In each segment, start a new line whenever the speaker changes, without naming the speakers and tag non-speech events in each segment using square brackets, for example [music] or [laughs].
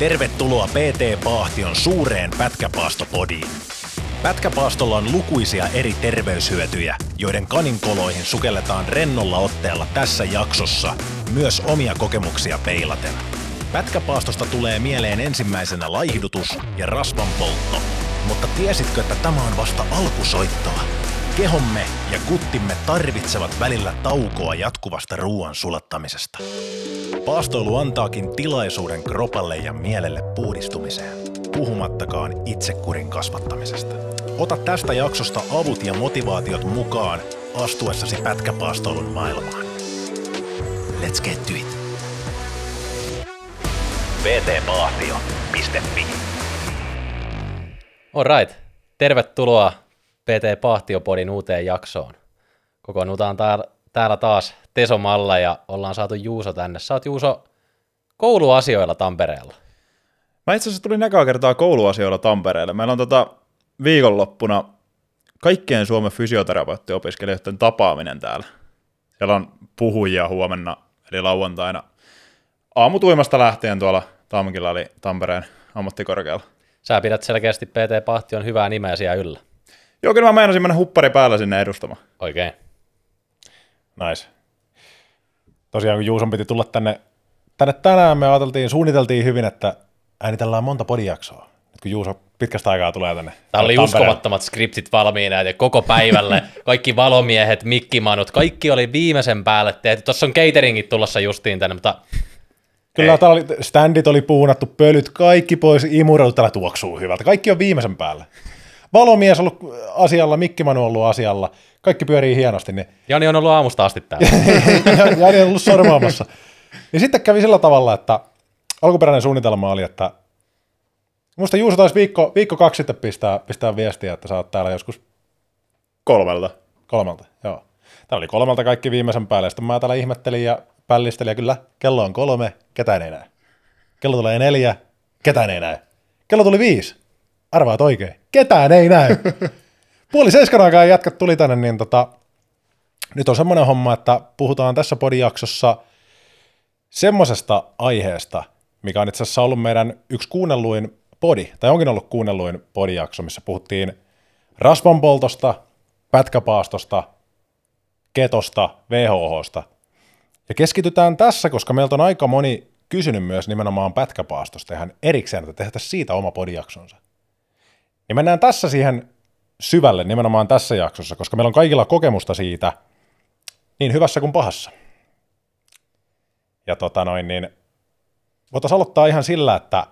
Tervetuloa PT Paahtion suureen pätkäpaastopodiin. Pätkäpaastolla on lukuisia eri terveyshyötyjä, joiden kaninkoloihin sukelletaan rennolla otteella tässä jaksossa, myös omia kokemuksia peilaten. Pätkäpaastosta tulee mieleen ensimmäisenä laihdutus ja rasvan poltto, mutta tiesitkö, että tämä on vasta alkusoittoa? Kehomme ja kuttimme tarvitsevat välillä taukoa jatkuvasta ruoan sulattamisesta. Paastoilu antaakin tilaisuuden kropalle ja mielelle puhdistumiseen, puhumattakaan itsekurin kasvattamisesta. Ota tästä jaksosta avut ja motivaatiot mukaan astuessasi pätkäpaastoilun maailmaan. Let's get to it! vtpahtio.fi
Alright, tervetuloa PT Pahtiopodin uuteen jaksoon. Kokoonnutaan täällä, täällä taas Tesomalla ja ollaan saatu Juuso tänne. Sä oot Juuso kouluasioilla Tampereella.
Mä itse asiassa tulin ekaa kertaa kouluasioilla Tampereelle. Meillä on tota viikonloppuna kaikkien Suomen fysioterapeuttiopiskelijoiden tapaaminen täällä. Siellä on puhujia huomenna, eli lauantaina aamutuimasta lähtien tuolla Tamkilla, eli Tampereen ammattikorkealla.
Sä pidät selkeästi PT Pahtion hyvää nimeä siellä yllä.
Joo, kyllä mä meinasin mennä huppari päällä sinne edustamaan.
Oikein.
Nice. Tosiaan kun Juuson piti tulla tänne, tänne tänään, me ajateltiin, suunniteltiin hyvin, että äänitellään monta podijaksoa. Nyt kun Juuso pitkästä aikaa tulee tänne.
Täällä oli
Tampereelle.
uskomattomat skriptit valmiina ja koko päivälle. [laughs] Kaikki valomiehet, mikkimanut, kaikki oli viimeisen päälle tehty. Tuossa on cateringit tulossa justiin tänne, mutta
Kyllä täällä oli, standit oli puunattu, pölyt, kaikki pois, imurot täällä tuoksuu hyvältä. Kaikki on viimeisen päälle. Valomies on ollut asialla, Mikki Manu on ollut asialla, kaikki pyörii hienosti, niin
Jani on ollut aamusta asti täällä. [laughs]
Jani on ollut sormaamassa. Niin sitten kävi sillä tavalla, että alkuperäinen suunnitelma oli, että muista Juuso taisi viikko, viikko kaksi sitten pistää, pistää viestiä, että sä oot täällä joskus
Kolmelta.
kolmelta. Joo. Täällä oli kolmelta kaikki viimeisen päälle, ja sitten mä täällä ihmettelin ja pällistelin, ja kyllä kello on kolme, ketään ei näe. Kello tulee neljä, ketään ei näe. Kello tuli viisi, arvaat oikein, ketään ei näy. [laughs] Puoli seiskan aikaa jätkät tuli tänne, niin tota, nyt on semmoinen homma, että puhutaan tässä podijaksossa semmoisesta aiheesta, mikä on itse asiassa ollut meidän yksi kuunnelluin podi, tai onkin ollut kuunnelluin podijakso, missä puhuttiin rasvanpoltosta, pätkäpaastosta, ketosta, VHHsta. Ja keskitytään tässä, koska meiltä on aika moni kysynyt myös nimenomaan pätkäpaastosta ihan erikseen, että tehtäisiin siitä oma podijaksonsa. Ja mennään tässä siihen syvälle nimenomaan tässä jaksossa, koska meillä on kaikilla kokemusta siitä niin hyvässä kuin pahassa. Ja tota noin, niin voitaisiin aloittaa ihan sillä, että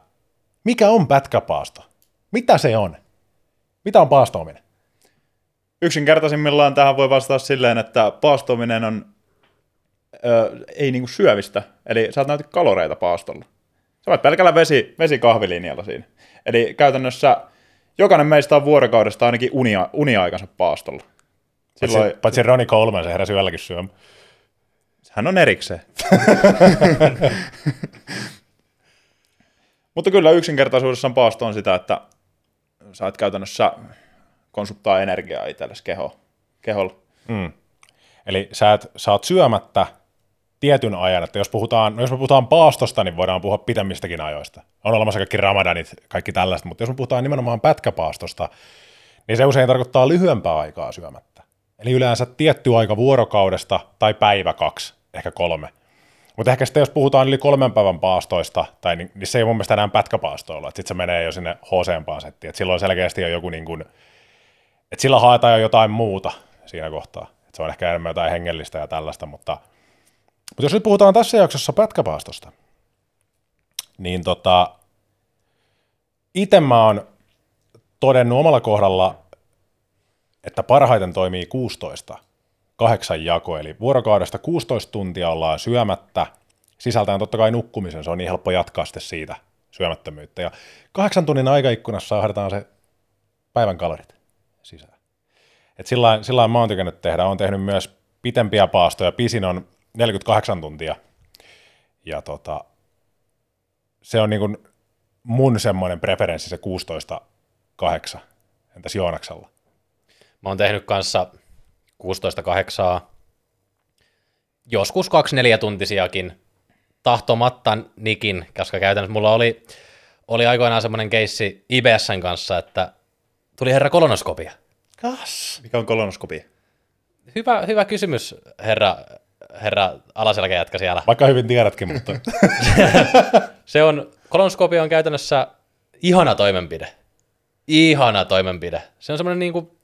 mikä on pätkäpaasto? Mitä se on? Mitä on paastoaminen?
Yksinkertaisimmillaan tähän voi vastata silleen, että paastominen on ö, ei niinku syövistä, eli sä nauti kaloreita paastolla. Sä voit pelkällä vesi, vesikahvilinjalla siinä. Eli käytännössä jokainen meistä on vuorokaudesta ainakin unia, uniaikansa paastolla. Silloin
Paitsi, paitsi Roni Coleman, se heräsi yölläkin syömään.
hän on erikseen. [laughs] Mutta kyllä yksinkertaisuudessaan paasto on sitä, että saat käytännössä konsumtaa energiaa itsellesi keho, keholla.
Mm. Eli sä, et, sä oot syömättä tietyn ajan, että jos, puhutaan, no jos me puhutaan paastosta, niin voidaan puhua pitemmistäkin ajoista. On olemassa kaikki ramadanit, kaikki tällaista, mutta jos me puhutaan nimenomaan pätkäpaastosta, niin se usein tarkoittaa lyhyempää aikaa syömättä. Eli yleensä tietty aika vuorokaudesta tai päivä kaksi, ehkä kolme. Mutta ehkä sitten jos puhutaan yli kolmen päivän paastoista, tai niin, niin se ei mun mielestä enää pätkäpaastoilla, että sitten se menee jo sinne hc settiin, että silloin selkeästi on joku niin kuin, että sillä haetaan jo jotain muuta siinä kohtaa. Että se on ehkä enemmän jotain hengellistä ja tällaista, mutta, mutta jos nyt puhutaan tässä jaksossa pätkäpaastosta, niin tota, itse mä oon todennut omalla kohdalla, että parhaiten toimii 16 kahdeksan jako, eli vuorokaudesta 16 tuntia ollaan syömättä, sisältäen totta kai nukkumisen, se on niin helppo jatkaa sitten siitä syömättömyyttä, ja kahdeksan tunnin aikaikkunassa ahdetaan se päivän kalorit sisään. Et sillä sillä mä oon tykännyt tehdä, oon tehnyt myös pitempiä paastoja, pisin on 48 tuntia, ja tota, se on niin kuin mun semmoinen preferenssi, se 16-8. Entäs Joonaksella?
Mä oon tehnyt kanssa 16-8, joskus 2-4 tuntisiakin tahtomatta nikin, koska käytännössä mulla oli oli aikoinaan semmoinen keissi IBSn kanssa, että tuli herra kolonoskopia.
Kas.
Mikä on kolonoskopia?
Hyvä, hyvä kysymys, herra, herra alaselkäjätkä siellä.
Vaikka hyvin tiedätkin, mutta [laughs]
Se on, kolonoskopia on käytännössä ihana toimenpide. Ihana toimenpide. Se on semmoinen niinku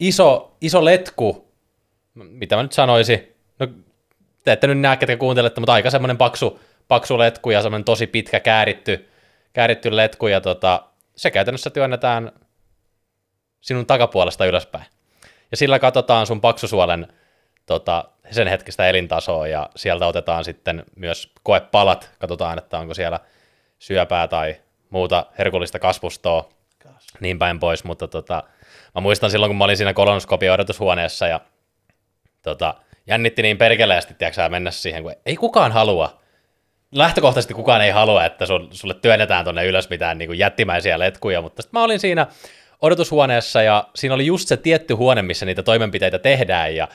iso, iso letku, mitä mä nyt sanoisin. No, te ette nyt näe, ketkä kuuntelette, mutta aika semmoinen paksu, paksu letku ja semmoinen tosi pitkä kääritty, kääritty letku, ja tota, se käytännössä työnnetään sinun takapuolesta ylöspäin. Ja sillä katsotaan sun paksusuolen tota, sen hetkistä elintasoa, ja sieltä otetaan sitten myös koepalat, katsotaan, että onko siellä syöpää tai muuta herkullista kasvustoa, niin päin pois, mutta tota, mä muistan silloin, kun mä olin siinä kolonoskopian odotushuoneessa, ja tota, jännitti niin perkeleesti, tiedätkö, mennä siihen, kun ei kukaan halua, lähtökohtaisesti kukaan ei halua, että sul, sulle työnnetään tonne ylös mitään niin kuin jättimäisiä letkuja, mutta sitten mä olin siinä odotushuoneessa ja siinä oli just se tietty huone, missä niitä toimenpiteitä tehdään. Ja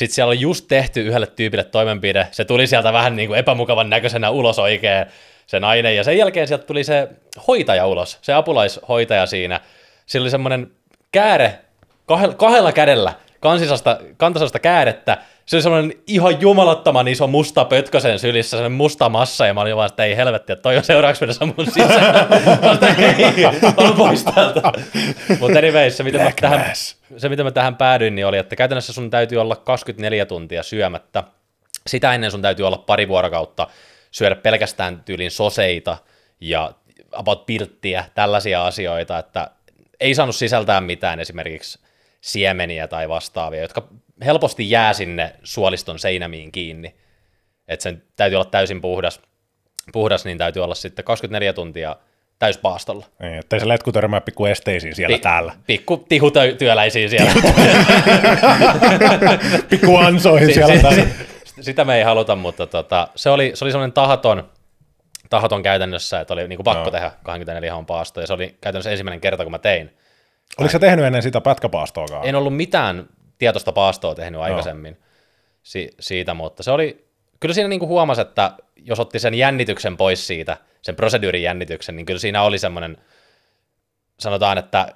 sitten siellä oli just tehty yhdelle tyypille toimenpide, se tuli sieltä vähän niin kuin epämukavan näköisenä ulos oikein se nainen. Ja sen jälkeen sieltä tuli se hoitaja ulos, se apulaishoitaja siinä. Sillä oli semmoinen kääre kahdella, kädellä, kansisasta, kantasasta käärettä, se oli semmoinen ihan jumalattoman iso musta pötkö sen sylissä, semmoinen musta massa, ja mä olin vaan, että ei helvetti, että toi on seuraavaksi mennessä mun sisään. [laughs] Mä ei, on pois täältä. Mutta anyways, se miten, mä tähän, se miten mä tähän päädyin, niin oli, että käytännössä sun täytyy olla 24 tuntia syömättä. Sitä ennen sun täytyy olla pari vuorokautta syödä pelkästään tyylin soseita ja about pilttiä, tällaisia asioita, että ei saanut sisältää mitään esimerkiksi siemeniä tai vastaavia, jotka helposti jää sinne suoliston seinämiin kiinni. Että sen täytyy olla täysin puhdas, puhdas, niin täytyy olla sitten 24 tuntia täyspaastolla.
Niin, ettei se letku törmää pikku esteisiin siellä
Pi-
täällä.
Pikku tihutyöläisiä siellä. [laughs]
Pikku ansoihin
Si-
siellä
si-
täällä.
si- sitä me ei haluta, mutta tota, se oli, se oli semmoinen tahaton, tahaton käytännössä, että oli niinku pakko
Joo.
tehdä 24 hahon paasto, ja se oli käytännössä ensimmäinen kerta, kun mä tein.
Oliko se tehnyt ennen sitä pätkäpaastoakaan?
En ollut mitään tietoista paastoa tehnyt aikaisemmin si- siitä, mutta se oli, kyllä siinä niinku huomasi, että jos otti sen jännityksen pois siitä, sen proseduurin jännityksen, niin kyllä siinä oli semmoinen, sanotaan, että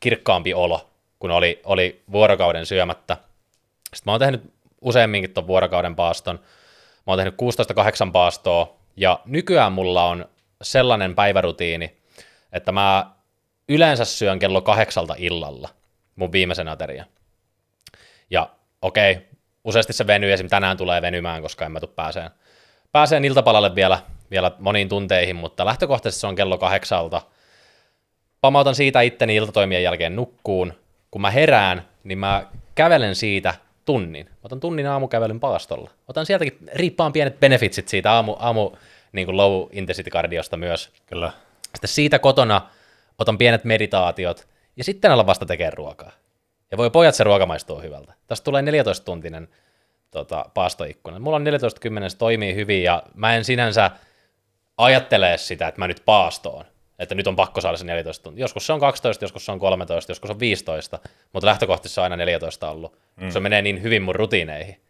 kirkkaampi olo, kun oli, oli vuorokauden syömättä. Sitten mä oon tehnyt useamminkin tuon vuorokauden paaston. Mä oon tehnyt 16-8 paastoa, ja nykyään mulla on sellainen päivärutiini, että mä yleensä syön kello kahdeksalta illalla mun viimeisen aterian. Ja okei, useasti se venyy, esim. tänään tulee venymään, koska en mä tuu pääseen, pääseen iltapalalle vielä, vielä moniin tunteihin, mutta lähtökohtaisesti se on kello kahdeksalta. Pamautan siitä itteni iltatoimien jälkeen nukkuun. Kun mä herään, niin mä kävelen siitä tunnin. Mä otan tunnin aamukävelyn paastolla. Otan sieltäkin riippaan pienet benefitsit siitä aamu, aamu niin kuin low intensity cardiosta myös.
Kyllä.
Sitten siitä kotona otan pienet meditaatiot ja sitten alan vasta tekemään ruokaa. Ja voi pojat, se ruoka maistuu hyvältä. Tästä tulee 14-tuntinen tota, paastoikkuna. Mulla on 14-10, se toimii hyvin ja mä en sinänsä ajattele sitä, että mä nyt paastoon. Että nyt on pakko saada se 14 tuntia. Joskus se on 12, joskus se on 13, joskus on 15, mutta lähtökohtaisesti se on aina 14 ollut. Mm. Se menee niin hyvin mun rutiineihin.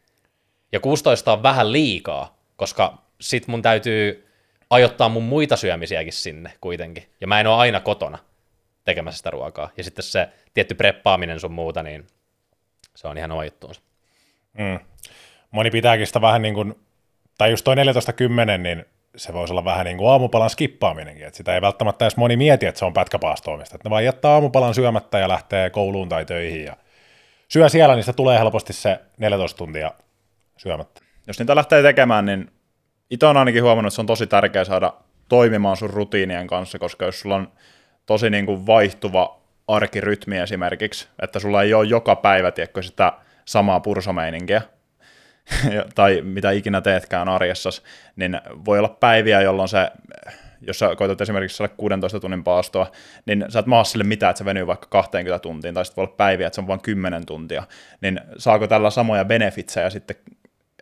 Ja 16 on vähän liikaa, koska sit mun täytyy ajoittaa mun muita syömisiäkin sinne kuitenkin. Ja mä en ole aina kotona tekemässä sitä ruokaa. Ja sitten se tietty preppaaminen sun muuta, niin se on ihan oma juttuunsa.
Mm. Moni pitääkin sitä vähän niin kuin, tai just toi 14.10, niin se voisi olla vähän niin kuin aamupalan skippaaminenkin, että sitä ei välttämättä edes moni mieti, että se on pätkäpaastoamista, että ne vaan jättää aamupalan syömättä ja lähtee kouluun tai töihin ja syö siellä, niin sitä tulee helposti se 14 tuntia syömättä.
Jos niitä lähtee tekemään, niin itse on ainakin huomannut, että se on tosi tärkeää saada toimimaan sun rutiinien kanssa, koska jos sulla on tosi niin kuin vaihtuva arkirytmi esimerkiksi, että sulla ei ole joka päivä, tiedätkö, sitä samaa pursomeininkiä, [laughs] tai mitä ikinä teetkään arjessas, niin voi olla päiviä, jolloin se, jos sä koetat esimerkiksi saada 16 tunnin paastoa, niin sä et maa sille mitään, että se venyy vaikka 20 tuntiin, tai sitten voi olla päiviä, että se on vain 10 tuntia, niin saako tällä samoja benefitsejä sitten,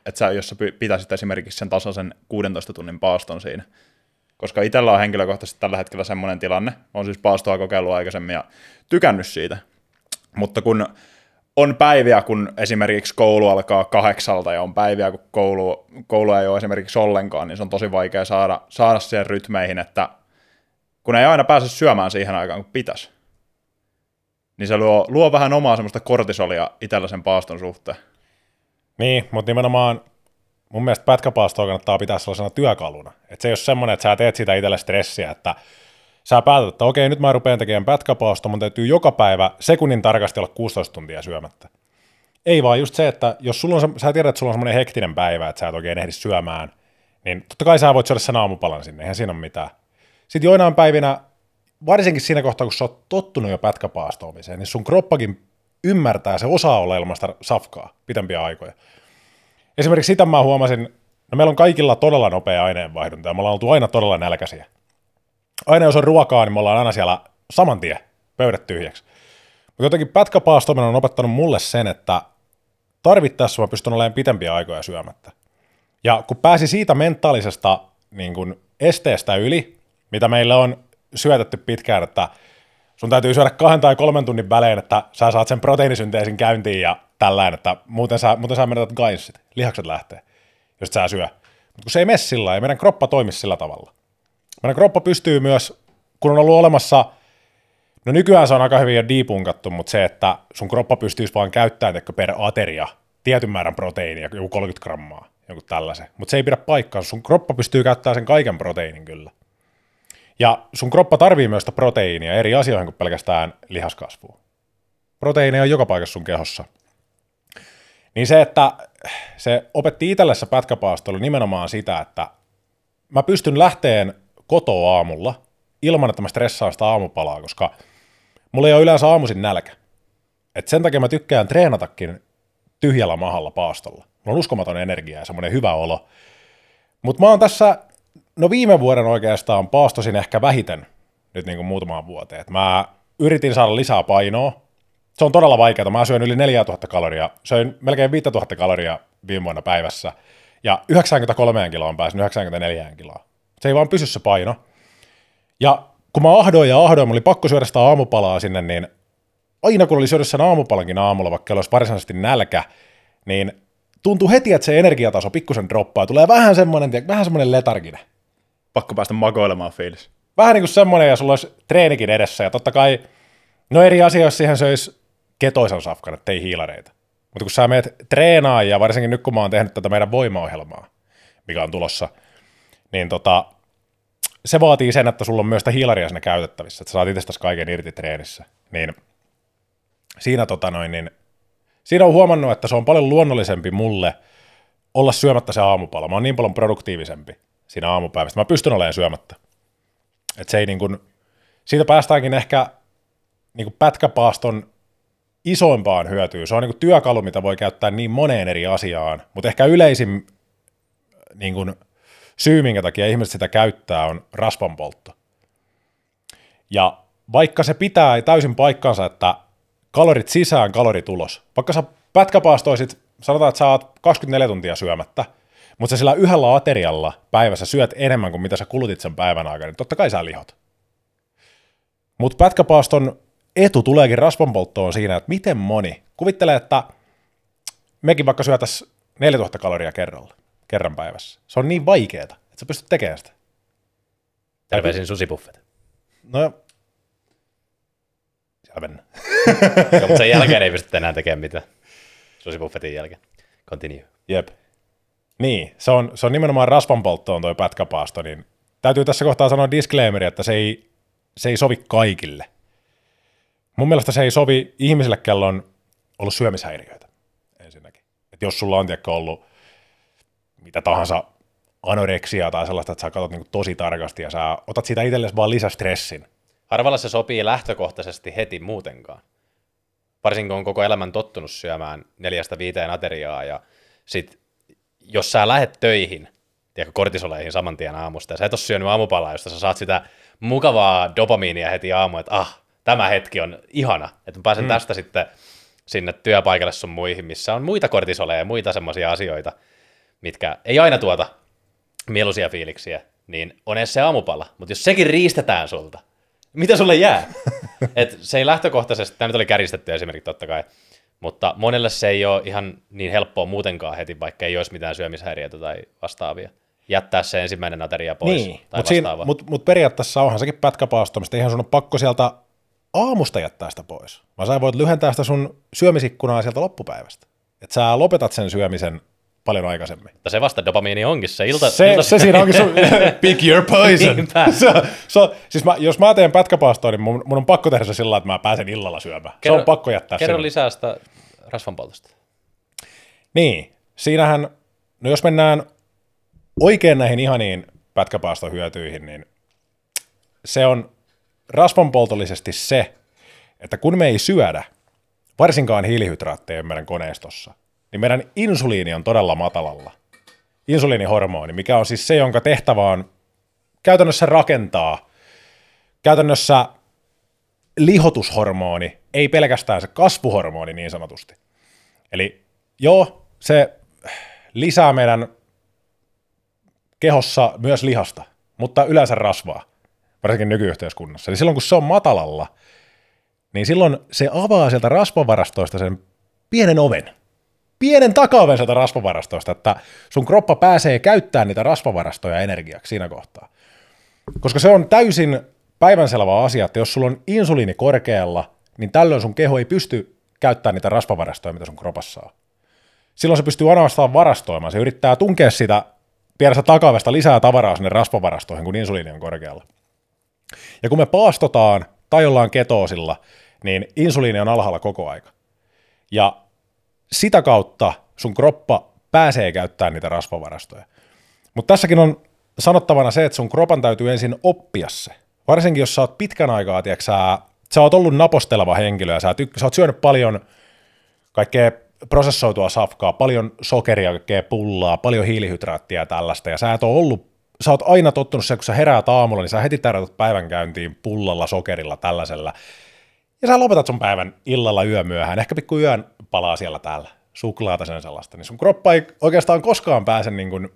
että sä, jos sä pitäisit esimerkiksi sen tasaisen 16 tunnin paaston siinä, koska itsellä on henkilökohtaisesti tällä hetkellä semmoinen tilanne, on siis paastoa kokeillut aikaisemmin ja tykännyt siitä, mutta kun on päiviä, kun esimerkiksi koulu alkaa kahdeksalta ja on päiviä, kun koulu, koulu ei ole esimerkiksi ollenkaan, niin se on tosi vaikea saada, saada siihen rytmeihin, että kun ei aina pääse syömään siihen aikaan, kun pitäisi. Niin se luo, luo vähän omaa semmoista kortisolia itsellä sen paaston suhteen.
Niin, mutta nimenomaan mun mielestä pätkäpaastoa kannattaa pitää sellaisena työkaluna. Että se ei ole semmoinen, että sä teet siitä itselle stressiä, että sä päätät, että okei, nyt mä rupean tekemään pätkäpaastoa, mun täytyy joka päivä sekunnin tarkasti olla 16 tuntia syömättä. Ei vaan just se, että jos sulla on, se, sä tiedät, että sulla on semmoinen hektinen päivä, että sä et oikein ehdi syömään, niin totta kai sä voit syödä sen aamupalan sinne, eihän siinä ole mitään. Sitten joinain päivinä, varsinkin siinä kohtaa, kun sä oot tottunut jo pätkäpaastoamiseen, niin sun kroppakin ymmärtää, se osaa olla ilmasta safkaa pitempiä aikoja. Esimerkiksi sitä mä huomasin, no meillä on kaikilla todella nopea aineenvaihdunta ja me ollaan oltu aina todella nälkäisiä. Aina jos on ruokaa, niin me ollaan aina siellä saman tien, pöydät tyhjäksi. Mutta jotenkin pätkäpaastominen on opettanut mulle sen, että tarvittaessa mä pystyn olemaan pitempiä aikoja syömättä. Ja kun pääsi siitä mentaalisesta niin kun esteestä yli, mitä meillä on syötetty pitkään, että sun täytyy syödä kahden tai kolmen tunnin välein, että sä saat sen proteiinisynteesin käyntiin ja tällään, että muuten sä, muuten sä menetät gainsit, lihakset lähtee, jos sä syö. Mutta kun se ei mene sillä ja meidän kroppa toimii sillä tavalla. Meidän kroppa pystyy myös, kun on ollut olemassa, no nykyään se on aika hyvin jo debunkattu, mutta se, että sun kroppa pystyisi vaan käyttämään per ateria tietyn määrän proteiinia, joku 30 grammaa, joku tällaisen. Mutta se ei pidä paikkaa, sun kroppa pystyy käyttämään sen kaiken proteiinin kyllä. Ja sun kroppa tarvii myös sitä proteiinia eri asioihin kuin pelkästään lihaskasvuun. Proteiinia on joka paikassa sun kehossa. Niin se, että se opetti itselle se pätkäpaasto nimenomaan sitä, että mä pystyn lähteen kotoa aamulla ilman, että mä stressaan sitä aamupalaa, koska mulla ei ole yleensä aamuisin nälkä. Et sen takia mä tykkään treenatakin tyhjällä mahalla paastolla. Mulla on uskomaton energia ja semmoinen hyvä olo. Mutta mä oon tässä, no viime vuoden oikeastaan paastosin ehkä vähiten nyt niin kuin muutamaan vuoteen. Et mä yritin saada lisää painoa. Se on todella vaikeaa. Mä syön yli 4000 kaloria. Söin melkein 5000 kaloria viime vuonna päivässä. Ja 93 kiloa on päässyt 94 kiloa. Se ei vaan pysy se paino. Ja kun mä ahdoin ja ahdoin, mulla oli pakko syödä sitä aamupalaa sinne, niin aina kun oli syödä sen aamupalankin aamulla, vaikka olisi varsinaisesti nälkä, niin tuntuu heti, että se energiataso pikkusen droppaa. Tulee vähän semmoinen, vähän semmoinen letarginen.
Pakko päästä makoilemaan fiilis.
Vähän niin kuin semmoinen, ja sulla olisi treenikin edessä, ja totta kai, no eri asia, jos siihen söisi ketoisan safkan, että ei hiilareita. Mutta kun sä meet treenaa, ja varsinkin nyt kun mä oon tehnyt tätä meidän voimaohjelmaa, mikä on tulossa, niin tota, se vaatii sen, että sulla on myös sitä hiilaria siinä käytettävissä, että sä saat itsestäsi kaiken irti treenissä. Niin siinä, tota noin, niin, siinä on huomannut, että se on paljon luonnollisempi mulle olla syömättä se aamupala. Mä oon niin paljon produktiivisempi siinä aamupäivästä. Mä pystyn olemaan syömättä. Et se ei niin kuin, siitä päästäänkin ehkä niin pätkäpaaston isoimpaan hyötyyn. Se on niin kuin työkalu, mitä voi käyttää niin moneen eri asiaan, mutta ehkä yleisin niin kuin, syy, minkä takia ihmiset sitä käyttää, on rasvanpoltto. Ja vaikka se pitää täysin paikkansa, että kalorit sisään, kalorit ulos. Vaikka sä pätkäpaastoisit, sanotaan, että sä oot 24 tuntia syömättä, mutta sä sillä yhdellä aterialla päivässä syöt enemmän kuin mitä sä kulutit sen päivän aikana, niin totta kai sä lihot. Mutta pätkäpaaston etu tuleekin rasvanpolttoon siinä, että miten moni, kuvittele, että mekin vaikka syötäs 4000 kaloria kerralla, kerran päivässä. Se on niin vaikeaa, että sä pystyt tekemään sitä.
Terveisin susipuffet.
No, siellä mennään.
Joo, mutta sen jälkeen ei pysty enää tekemään mitään. Susipuffetin jälkeen. Continue.
Jep. Niin, se on, se on nimenomaan rasvanpolttoon toi pätkäpaasto, niin täytyy tässä kohtaa sanoa disclaimeri, että se ei, se ei sovi kaikille. Mun mielestä se ei sovi ihmisille, kello on ollut syömishäiriöitä ensinnäkin. Et jos sulla on tiedäkö, ollut mitä tahansa anoreksia tai sellaista, että sä katsot niin tosi tarkasti ja sä otat siitä itsellesi vaan lisästressin.
Harvalla se sopii lähtökohtaisesti heti muutenkaan. Varsinkin kun on koko elämän tottunut syömään neljästä viiteen ateriaa ja sit jos sä lähet töihin, tiedätkö, kortisoleihin saman tien aamusta, ja sä et ole syönyt aamupalaa, josta sä saat sitä mukavaa dopamiinia heti aamu, että ah, tämä hetki on ihana, että mä pääsen mm. tästä sitten sinne työpaikalle sun muihin, missä on muita kortisoleja ja muita semmoisia asioita, mitkä ei aina tuota mieluisia fiiliksiä, niin on edes se aamupala. Mutta jos sekin riistetään sulta, mitä sulle jää? [laughs] Et se ei lähtökohtaisesti, tämä nyt oli kärjistetty esimerkki totta kai, mutta monelle se ei ole ihan niin helppoa muutenkaan heti, vaikka ei olisi mitään syömishäiriöitä tai vastaavia. jättää se ensimmäinen ateria pois
Niin,
tai
mutta
vastaava.
mut, mut periaatteessa onhan sekin pätkäpaastomista. Eihän sun ole pakko sieltä aamusta jättää sitä pois, vaan sä voit lyhentää sitä sun syömisikkunaa sieltä loppupäivästä. Että sä lopetat sen syömisen paljon aikaisemmin.
Mutta se vasta dopamiini onkin se ilta.
Se,
ilta
se siinä onkin sun [laughs] pick your poison. [laughs] Se, se, siis mä, jos mä teen pätkäpaastoa, niin mun, mun, on pakko tehdä se sillä että mä pääsen illalla syömään. se on pakko jättää
Kerro
sinne.
lisää sitä rasvanpoltosta.
Niin, siinähän, no jos mennään oikein näihin ihaniin pätkäpaastohyötyihin, niin se on rasvanpoltollisesti se, että kun me ei syödä, varsinkaan hiilihydraatteja meidän koneistossa, niin meidän insuliini on todella matalalla. Insuliinihormoni, mikä on siis se, jonka tehtävä on käytännössä rakentaa, käytännössä lihotushormoni, ei pelkästään se kasvuhormoni niin sanotusti. Eli joo, se lisää meidän kehossa myös lihasta, mutta yleensä rasvaa, varsinkin nykyyhteiskunnassa. Eli silloin kun se on matalalla, niin silloin se avaa sieltä rasvavarastoista sen pienen oven, pienen takaoven sieltä rasvavarastoista, että sun kroppa pääsee käyttämään niitä rasvavarastoja energiaksi siinä kohtaa. Koska se on täysin päivänselvä asia, että jos sulla on insuliini korkealla, niin tällöin sun keho ei pysty käyttämään niitä rasvavarastoja, mitä sun kropassa on. Silloin se pystyy ainoastaan varastoimaan. Se yrittää tunkea sitä pienestä takavesta lisää tavaraa sinne rasvavarastoihin, kun insuliini on korkealla. Ja kun me paastotaan tai ollaan ketoosilla, niin insuliini on alhaalla koko aika. Ja sitä kautta sun kroppa pääsee käyttämään niitä rasvavarastoja. Mutta tässäkin on sanottavana se, että sun kropan täytyy ensin oppia se. Varsinkin jos sä oot pitkän aikaa, tiedätkö, sä, sä oot ollut naposteleva henkilö ja sä, tyk- sä oot syönyt paljon kaikkea prosessoitua safkaa, paljon sokeria, kaikkea pullaa, paljon hiilihydraattia ja tällaista, ja sä et ole ollut, sä oot aina tottunut se, kun sä heräät aamulla, niin sä heti tärätät päivän käyntiin pullalla, sokerilla, tällaisella, ja sä lopetat sun päivän illalla yömyöhään, ehkä pikku yön palaa siellä täällä, suklaata sen sellaista, niin sun kroppa ei oikeastaan koskaan pääse niin kuin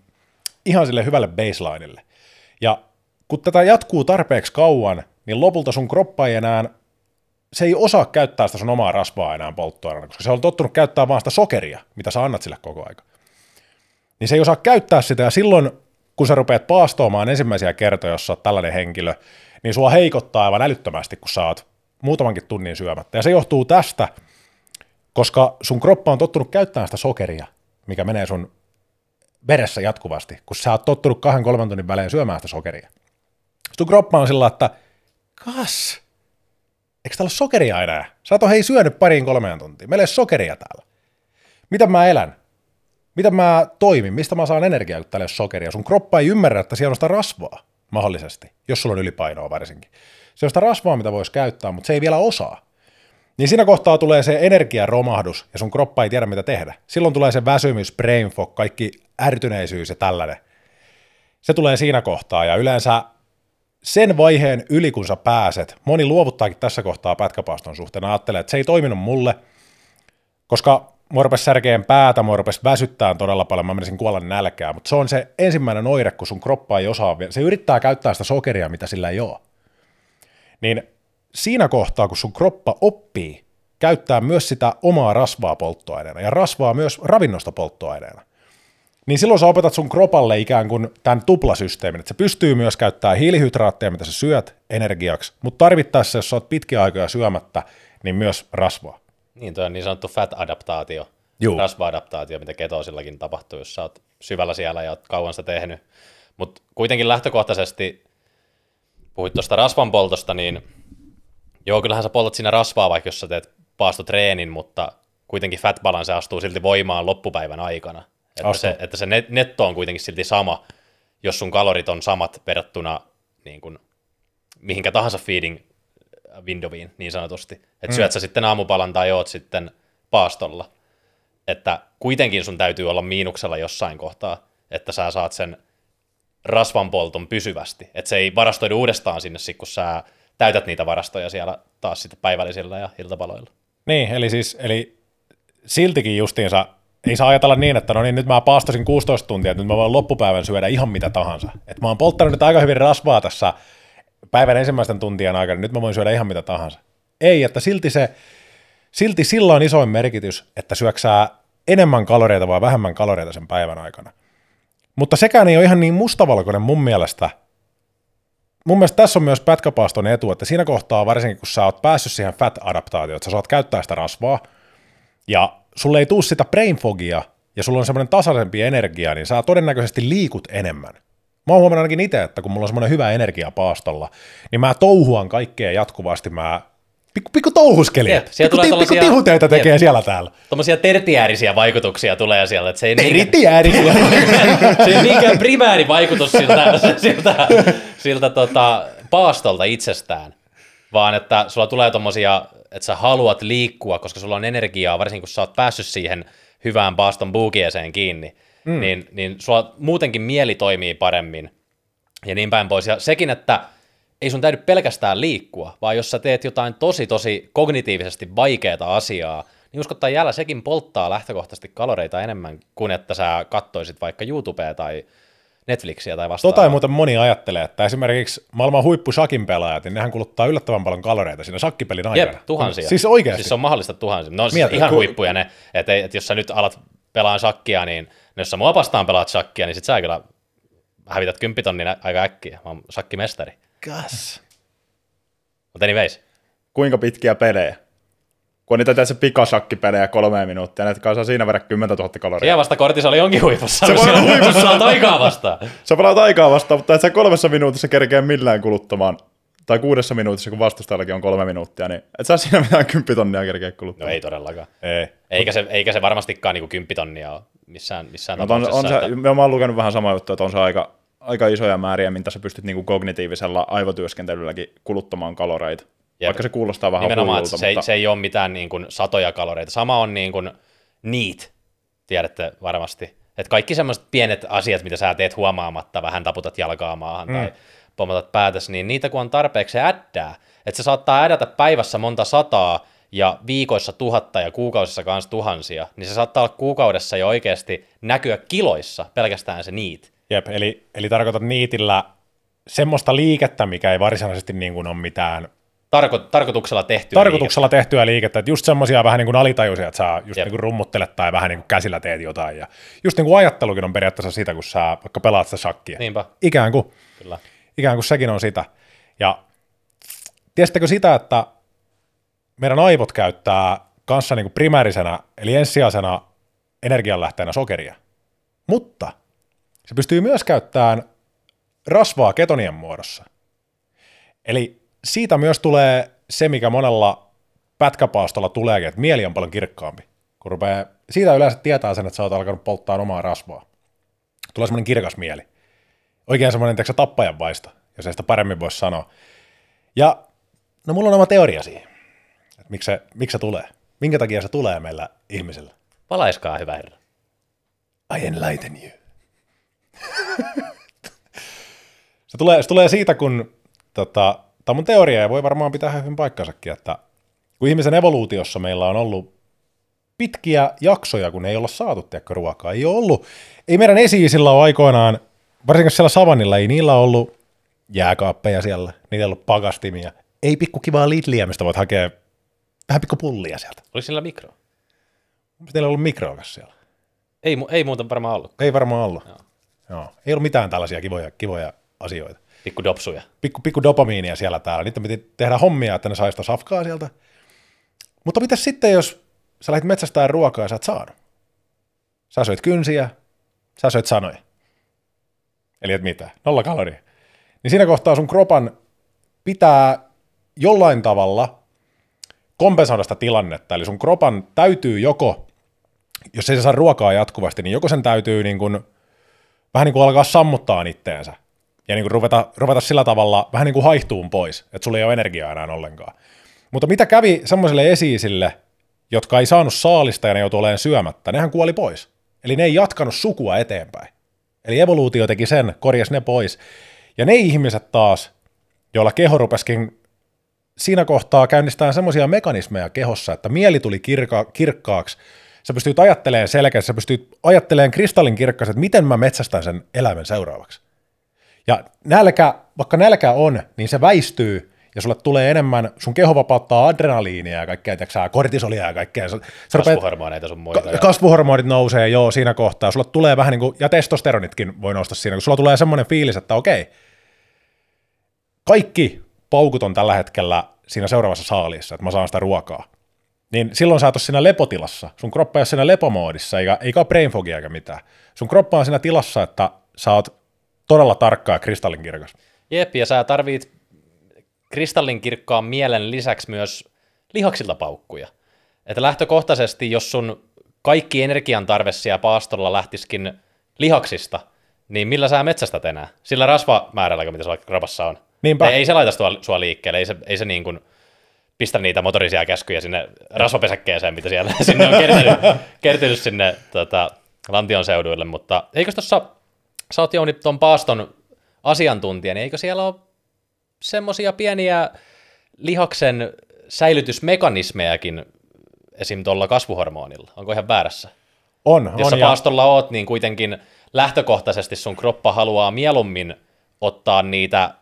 ihan sille hyvälle baselineille. Ja kun tätä jatkuu tarpeeksi kauan, niin lopulta sun kroppa ei enää, se ei osaa käyttää sitä sun omaa rasvaa enää polttoaineena, koska se on tottunut käyttää vaan sitä sokeria, mitä sä annat sille koko aika. Niin se ei osaa käyttää sitä, ja silloin kun sä rupeat paastoamaan ensimmäisiä kertoja, jos sä oot tällainen henkilö, niin sua heikottaa aivan älyttömästi, kun sä oot muutamankin tunnin syömättä. Ja se johtuu tästä, koska sun kroppa on tottunut käyttämään sitä sokeria, mikä menee sun veressä jatkuvasti, kun sä oot tottunut kahden kolmen tunnin välein syömään sitä sokeria. Sun kroppa on sillä, että kas, eikö täällä ole sokeria enää? Sä ole hei syönyt pariin kolmeen tuntiin. Meillä ei ole sokeria täällä. Mitä mä elän? Miten mä toimin? Mistä mä saan energiaa, kun täällä sokeria? Sun kroppa ei ymmärrä, että siellä on sitä rasvaa mahdollisesti, jos sulla on ylipainoa varsinkin. Se on sitä rasvaa, mitä voisi käyttää, mutta se ei vielä osaa. Niin siinä kohtaa tulee se energiaromahdus ja sun kroppa ei tiedä mitä tehdä. Silloin tulee se väsymys, brain fog, kaikki ärtyneisyys ja tällainen. Se tulee siinä kohtaa ja yleensä sen vaiheen yli kun sä pääset, moni luovuttaakin tässä kohtaa pätkäpaaston suhteen, ajattelee, että se ei toiminut mulle, koska mua särkeen päätä, mua rupesi väsyttää todella paljon, mä menisin kuolla nälkää, mutta se on se ensimmäinen oire, kun sun kroppa ei osaa se yrittää käyttää sitä sokeria, mitä sillä ei ole. Niin siinä kohtaa, kun sun kroppa oppii käyttää myös sitä omaa rasvaa polttoaineena ja rasvaa myös ravinnosta polttoaineena, niin silloin sä opetat sun kropalle ikään kuin tämän tuplasysteemin, että se pystyy myös käyttämään hiilihydraatteja, mitä sä syöt energiaksi, mutta tarvittaessa, jos sä oot pitkiä aikoja syömättä, niin myös rasvaa.
Niin, toi on niin sanottu fat-adaptaatio,
Juu.
rasva-adaptaatio, mitä ketosillakin tapahtuu, jos sä oot syvällä siellä ja oot kauan sitä tehnyt. Mutta kuitenkin lähtökohtaisesti, puhuit tuosta rasvanpoltosta, niin joo, kyllähän sä poltat siinä rasvaa, vaikka jos sä teet paastotreenin, mutta kuitenkin fat balance astuu silti voimaan loppupäivän aikana. Että se, että se net- netto on kuitenkin silti sama, jos sun kalorit on samat verrattuna niin kuin, mihinkä tahansa feeding windowiin niin sanotusti. Että mm. syöt sä sitten aamupalan tai oot sitten paastolla. Että kuitenkin sun täytyy olla miinuksella jossain kohtaa, että sä saat sen rasvanpolton pysyvästi. Että se ei varastoidu uudestaan sinne, kun sä täytät niitä varastoja siellä taas sitten päivällisillä ja iltapaloilla.
Niin, eli siis, eli siltikin justiinsa, ei saa ajatella niin, että no niin, nyt mä paastosin 16 tuntia, että nyt mä voin loppupäivän syödä ihan mitä tahansa. Että mä oon polttanut nyt aika hyvin rasvaa tässä päivän ensimmäisten tuntien aikana, niin nyt mä voin syödä ihan mitä tahansa. Ei, että silti se, silti sillä on isoin merkitys, että syöksää enemmän kaloreita vai vähemmän kaloreita sen päivän aikana. Mutta sekään ei ole ihan niin mustavalkoinen mun mielestä. Mun mielestä tässä on myös pätkäpaaston etu, että siinä kohtaa varsinkin kun sä oot päässyt siihen fat-adaptaatioon, että sä saat käyttää sitä rasvaa, ja sulle ei tuu sitä brain fogia, ja sulla on semmoinen tasaisempi energia, niin sä todennäköisesti liikut enemmän. Mä oon huomannut ainakin itse, että kun mulla on semmoinen hyvä energia paastolla, niin mä touhuan kaikkea jatkuvasti, mä pikku, pikku touhuskeli,
Jep, siellä
pikku, ti- pikku tihuteita tekee
Jep.
siellä täällä.
Tuommoisia tertiäärisiä vaikutuksia tulee siellä, että se ei niinkään,
Ritiäärisiä. [laughs]
se ei niinkään primääri vaikutus siltä, siltä, siltä tota, paastolta itsestään, vaan että sulla tulee tommosia, että sä haluat liikkua, koska sulla on energiaa, varsinkin kun sä oot päässyt siihen hyvään paaston buukieseen kiinni, mm. niin, niin sulla muutenkin mieli toimii paremmin ja niin päin pois. Ja sekin, että ei sun täydy pelkästään liikkua, vaan jos sä teet jotain tosi tosi kognitiivisesti vaikeaa asiaa, niin usko tai jälä sekin polttaa lähtökohtaisesti kaloreita enemmän kuin että sä kattoisit vaikka YouTubea tai Netflixiä tai vastaavaa.
Tota ei muuten moni ajattelee, että esimerkiksi maailman huippu shakin pelaajat, niin nehän kuluttaa yllättävän paljon kaloreita siinä shakkipelin aikana.
Jep, tuhansia.
Siis oikeasti.
Siis se on mahdollista tuhansia. Ne on siis
Mieti,
ihan
ku-
huippuja ne, että, että jos sä nyt alat pelaa shakkia, niin jos sä mua vastaan pelaat shakkia, niin sit sä kyllä hävität kymppitonnin aika äkkiä. Mä oon shakkimestari.
Kas.
Mutta anyways.
Kuinka pitkiä pelejä? Kun on niitä tässä pikashakkipelejä kolme minuuttia, näitä kanssa siinä verran 10 000 kaloria.
Siellä vasta kortisoli onkin huipussa.
Se voi olla huipussa.
On aikaa vastaan.
Sä pelaat aikaa vastaan, mutta et sä kolmessa minuutissa kerkeä millään kuluttamaan, tai kuudessa minuutissa, kun vastustajallakin on kolme minuuttia, niin et sä siinä mitään kymppitonnia kerkeä
No
kuluttamaan.
ei todellakaan.
Ei.
Eikä se, eikä se varmastikaan niinku kymppitonnia ole missään, missään
No, on, on se,
että-
mä oon lukenut vähän sama juttu, että on se aika, aika isoja määriä, mitä sä pystyt niinku kognitiivisella aivotyöskentelylläkin kuluttamaan kaloreita.
Jep.
Vaikka se kuulostaa vähän
Nimenomaan,
hullulta,
se, ei,
mutta
se ei ole mitään niin kuin satoja kaloreita. Sama on niin kuin neat, tiedätte varmasti. Että kaikki semmoiset pienet asiat, mitä sä teet huomaamatta, vähän taputat jalkaa maahan mm. tai pommatat päätös, niin niitä kun on tarpeeksi, se äddää. Että se saattaa ädätä päivässä monta sataa ja viikoissa tuhatta ja kuukausissa kanssa tuhansia, niin se saattaa olla kuukaudessa jo oikeasti näkyä kiloissa pelkästään se niit.
Jep, eli, eli tarkoitat niitillä semmoista liikettä, mikä ei varsinaisesti niin kuin ole mitään
Tarko, tarkoituksella tehty
tarkoituksella tehtyä liikettä, että just semmoisia vähän niin kuin alitajuisia, että sä just
Jep.
niin kuin rummuttelet tai vähän niin kuin käsillä teet jotain. Ja just niin kuin ajattelukin on periaatteessa sitä, kun sä vaikka pelaat sitä shakkia.
Niinpä,
Ikään kuin,
kyllä.
Ikään kuin sekin on sitä. Ja tiesittekö sitä, että meidän aivot käyttää kanssa niin kuin primäärisenä, eli ensisijaisena energianlähteenä sokeria. Mutta se pystyy myös käyttämään rasvaa ketonien muodossa. Eli siitä myös tulee se, mikä monella pätkäpaastolla tuleekin, että mieli on paljon kirkkaampi. Kun rupeaa, siitä yleensä tietää sen, että sä oot alkanut polttaa omaa rasvaa. Tulee semmoinen kirkas mieli. Oikein semmoinen, tiedätkö, tappajan vaisto, jos ei sitä paremmin voi sanoa. Ja no mulla on oma teoria siihen, että miksi se, miksi se tulee. Minkä takia se tulee meillä ihmisillä.
Valaiskaa, hyvä herra.
I enlighten you. [laughs] se, tulee, se tulee siitä, kun tota, tämä on mun teoria ja voi varmaan pitää hyvin paikkansakin, että kun ihmisen evoluutiossa meillä on ollut pitkiä jaksoja, kun ei olla saatu tiedätkö, ruokaa. Ei ole ollut, ei meidän esi-isillä ole aikoinaan, varsinkin siellä savannilla, ei niillä ollut jääkaappeja siellä, niillä ei ollut pakastimia, ei pikku kivaa Lidliä, mistä voit hakea vähän pikku pullia sieltä.
Oliko sillä mikro?
Onko teillä ollut mikrokas siellä?
Ei, mu- ei muuten varmaan ollut.
Ei varmaan ollut. Joo. Joo. Ei ollut mitään tällaisia kivoja, kivoja asioita.
Pikku dopsuja.
Pikku, pikku dopamiinia siellä täällä. Niitä piti tehdä hommia, että ne saisi sitä safkaa sieltä. Mutta mitä sitten, jos sä lähdet metsästään ruokaa ja sä et saanut? Sä söit kynsiä, sä söit sanoja. Eli et mitä? Nolla kaloria. Niin siinä kohtaa sun kropan pitää jollain tavalla kompensoida sitä tilannetta. Eli sun kropan täytyy joko, jos ei se saa ruokaa jatkuvasti, niin joko sen täytyy niin kuin, vähän niin kuin alkaa sammuttaa itteensä. Ja niin kuin ruveta, ruveta sillä tavalla vähän niin kuin haihtuun pois, että sulla ei ole energiaa enää ollenkaan. Mutta mitä kävi semmoiselle esiisille, jotka ei saanut saalista ja ne joutui olemaan syömättä, nehän kuoli pois. Eli ne ei jatkanut sukua eteenpäin. Eli evoluutio teki sen, korjas ne pois. Ja ne ihmiset taas, joilla keho rupesikin siinä kohtaa käynnistää semmoisia mekanismeja kehossa, että mieli tuli kirka- kirkkaaksi, sä pystyt ajattelemaan selkeästi, sä pystyt ajattelemaan kristallin kirkkaasti, että miten mä metsästän sen eläimen seuraavaksi. Ja nälkä, vaikka nälkä on, niin se väistyy, ja sulle tulee enemmän, sun keho vapauttaa adrenaliinia ja kaikkea, tiiäksä, kortisolia ja kaikkea. Sä,
Kasvuhormoneita sun muita.
ka- kasvuhormonit nousee, joo, siinä kohtaa. Sulla tulee vähän niin kuin, ja testosteronitkin voi nousta siinä, kun sulla tulee semmoinen fiilis, että okei, kaikki paukut on tällä hetkellä siinä seuraavassa saaliissa, että mä saan sitä ruokaa. Niin silloin sä oot siinä lepotilassa. Sun kroppa ei ole siinä lepomoodissa, eikä, eikä ole brain fogia eikä mitään. Sun kroppa on siinä tilassa, että sä oot todella tarkka ja kristallinkirkas.
Jep, ja sä tarvit kristallinkirkkaan mielen lisäksi myös lihaksilta paukkuja. Että lähtökohtaisesti, jos sun kaikki energian tarve siellä paastolla lähtiskin lihaksista, niin millä sä metsästät enää? Sillä rasvamäärällä, mitä sulla kropassa on.
Niinpä.
Ei, ei se laita sua, sua liikkeelle, ei se, ei se niin kuin pistä niitä motorisia käskyjä sinne rasvapesäkkeeseen, mitä siellä [laughs] sinne on kertynyt, kertynyt sinne tota, Lantion seuduille, mutta eikö tuossa, sä oot Jouni tuon paaston asiantuntija, niin eikö siellä ole semmoisia pieniä lihaksen säilytysmekanismejakin esim. tuolla kasvuhormonilla? Onko ihan väärässä?
On,
Jos
on
sä
ja,
paastolla oot, niin kuitenkin lähtökohtaisesti sun kroppa haluaa mieluummin ottaa niitä äh,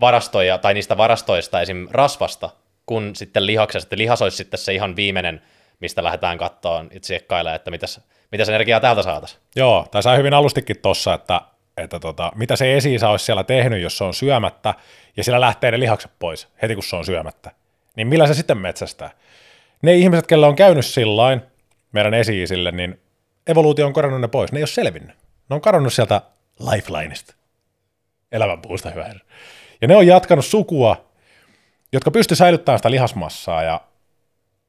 varastoja, tai niistä varastoista esim. rasvasta, kun sitten lihaksesta. Lihas olisi sitten se ihan viimeinen, mistä lähdetään kattoon itse tsekkailemaan, että mitäs, mitäs energiaa täältä saataisiin.
Joo, tai sä hyvin alustikin tossa, että, että tota, mitä se esi olisi siellä tehnyt, jos se on syömättä, ja sillä lähtee ne lihakset pois heti, kun se on syömättä. Niin millä se sitten metsästää? Ne ihmiset, kelle on käynyt sillain, meidän esi-isille, niin evoluutio on korannut ne pois. Ne ei ole selvinnyt. Ne on kadonnut sieltä lifelineista. Elämänpuusta, hyvä. Ja ne on jatkanut sukua, jotka pysty säilyttämään sitä lihasmassaa, ja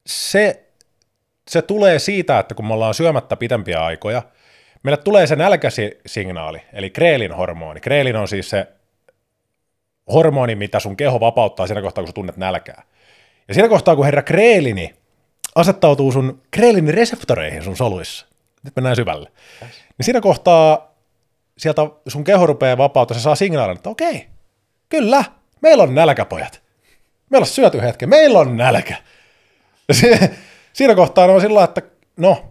se se tulee siitä, että kun me ollaan syömättä pitempiä aikoja, meille tulee se nälkäsignaali, eli kreelin hormoni. Kreelin on siis se hormoni, mitä sun keho vapauttaa siinä kohtaa, kun sä tunnet nälkää. Ja siinä kohtaa, kun herra kreelini asettautuu sun kreelinin reseptoreihin sun soluissa, nyt mennään syvälle, niin siinä kohtaa sieltä sun keho rupeaa vapauttaa, se saa signaalin, että okei, kyllä, meillä on nälkäpojat. Meillä on syöty hetken, meillä on nälkä. Ja siinä kohtaa on sillä, että no,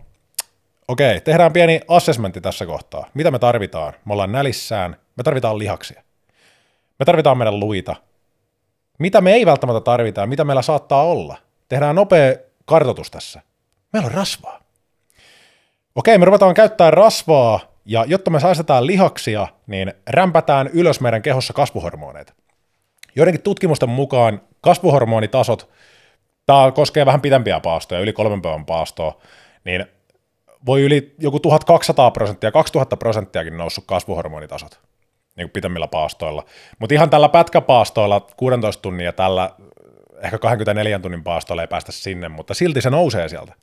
okei, tehdään pieni assessmentti tässä kohtaa. Mitä me tarvitaan? Me ollaan nälissään, me tarvitaan lihaksia. Me tarvitaan meidän luita. Mitä me ei välttämättä tarvita mitä meillä saattaa olla? Tehdään nopea kartoitus tässä. Meillä on rasvaa. Okei, me ruvetaan käyttää rasvaa, ja jotta me säästetään lihaksia, niin rämpätään ylös meidän kehossa kasvuhormoneita. Joidenkin tutkimusten mukaan kasvuhormonitasot, tämä koskee vähän pitempiä paastoja, yli kolmen päivän paastoa, niin voi yli joku 1200 prosenttia, 2000 prosenttiakin noussut kasvuhormonitasot niin pitemmillä paastoilla. Mutta ihan tällä pätkäpaastoilla 16 tunnin ja tällä ehkä 24 tunnin paastoilla ei päästä sinne, mutta silti se nousee sieltä.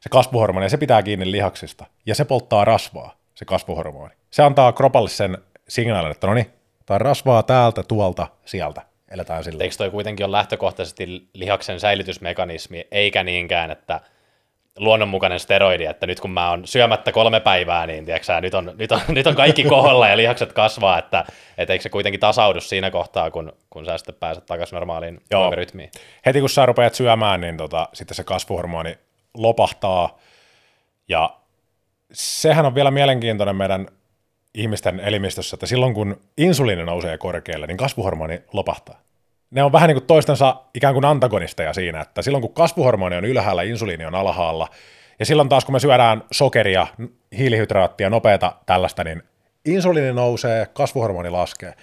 Se kasvuhormoni, ja se pitää kiinni lihaksista. Ja se polttaa rasvaa, se kasvuhormoni. Se antaa kropalle sen signaalin, että no niin, on rasvaa täältä, tuolta, sieltä. Eletään sillä.
Eikö toi kuitenkin ole lähtökohtaisesti lihaksen säilytysmekanismi, eikä niinkään, että luonnonmukainen steroidi, että nyt kun mä oon syömättä kolme päivää, niin tiiäksä, nyt, on, nyt, on, nyt on kaikki koholla ja lihakset kasvaa, että et eikö se kuitenkin tasaudu siinä kohtaa, kun, kun sä sitten pääset takaisin normaaliin
Joo.
rytmiin.
heti kun sä rupeat syömään, niin tota, sitten se kasvuhormoni lopahtaa. Ja sehän on vielä mielenkiintoinen meidän ihmisten elimistössä, että silloin kun insuliini nousee korkealle, niin kasvuhormoni lopahtaa. Ne on vähän niin kuin toistensa ikään kuin antagonisteja siinä, että silloin kun kasvuhormoni on ylhäällä, insuliini on alhaalla, ja silloin taas kun me syödään sokeria, hiilihydraattia, nopeata tällaista, niin insuliini nousee, kasvuhormoni laskee.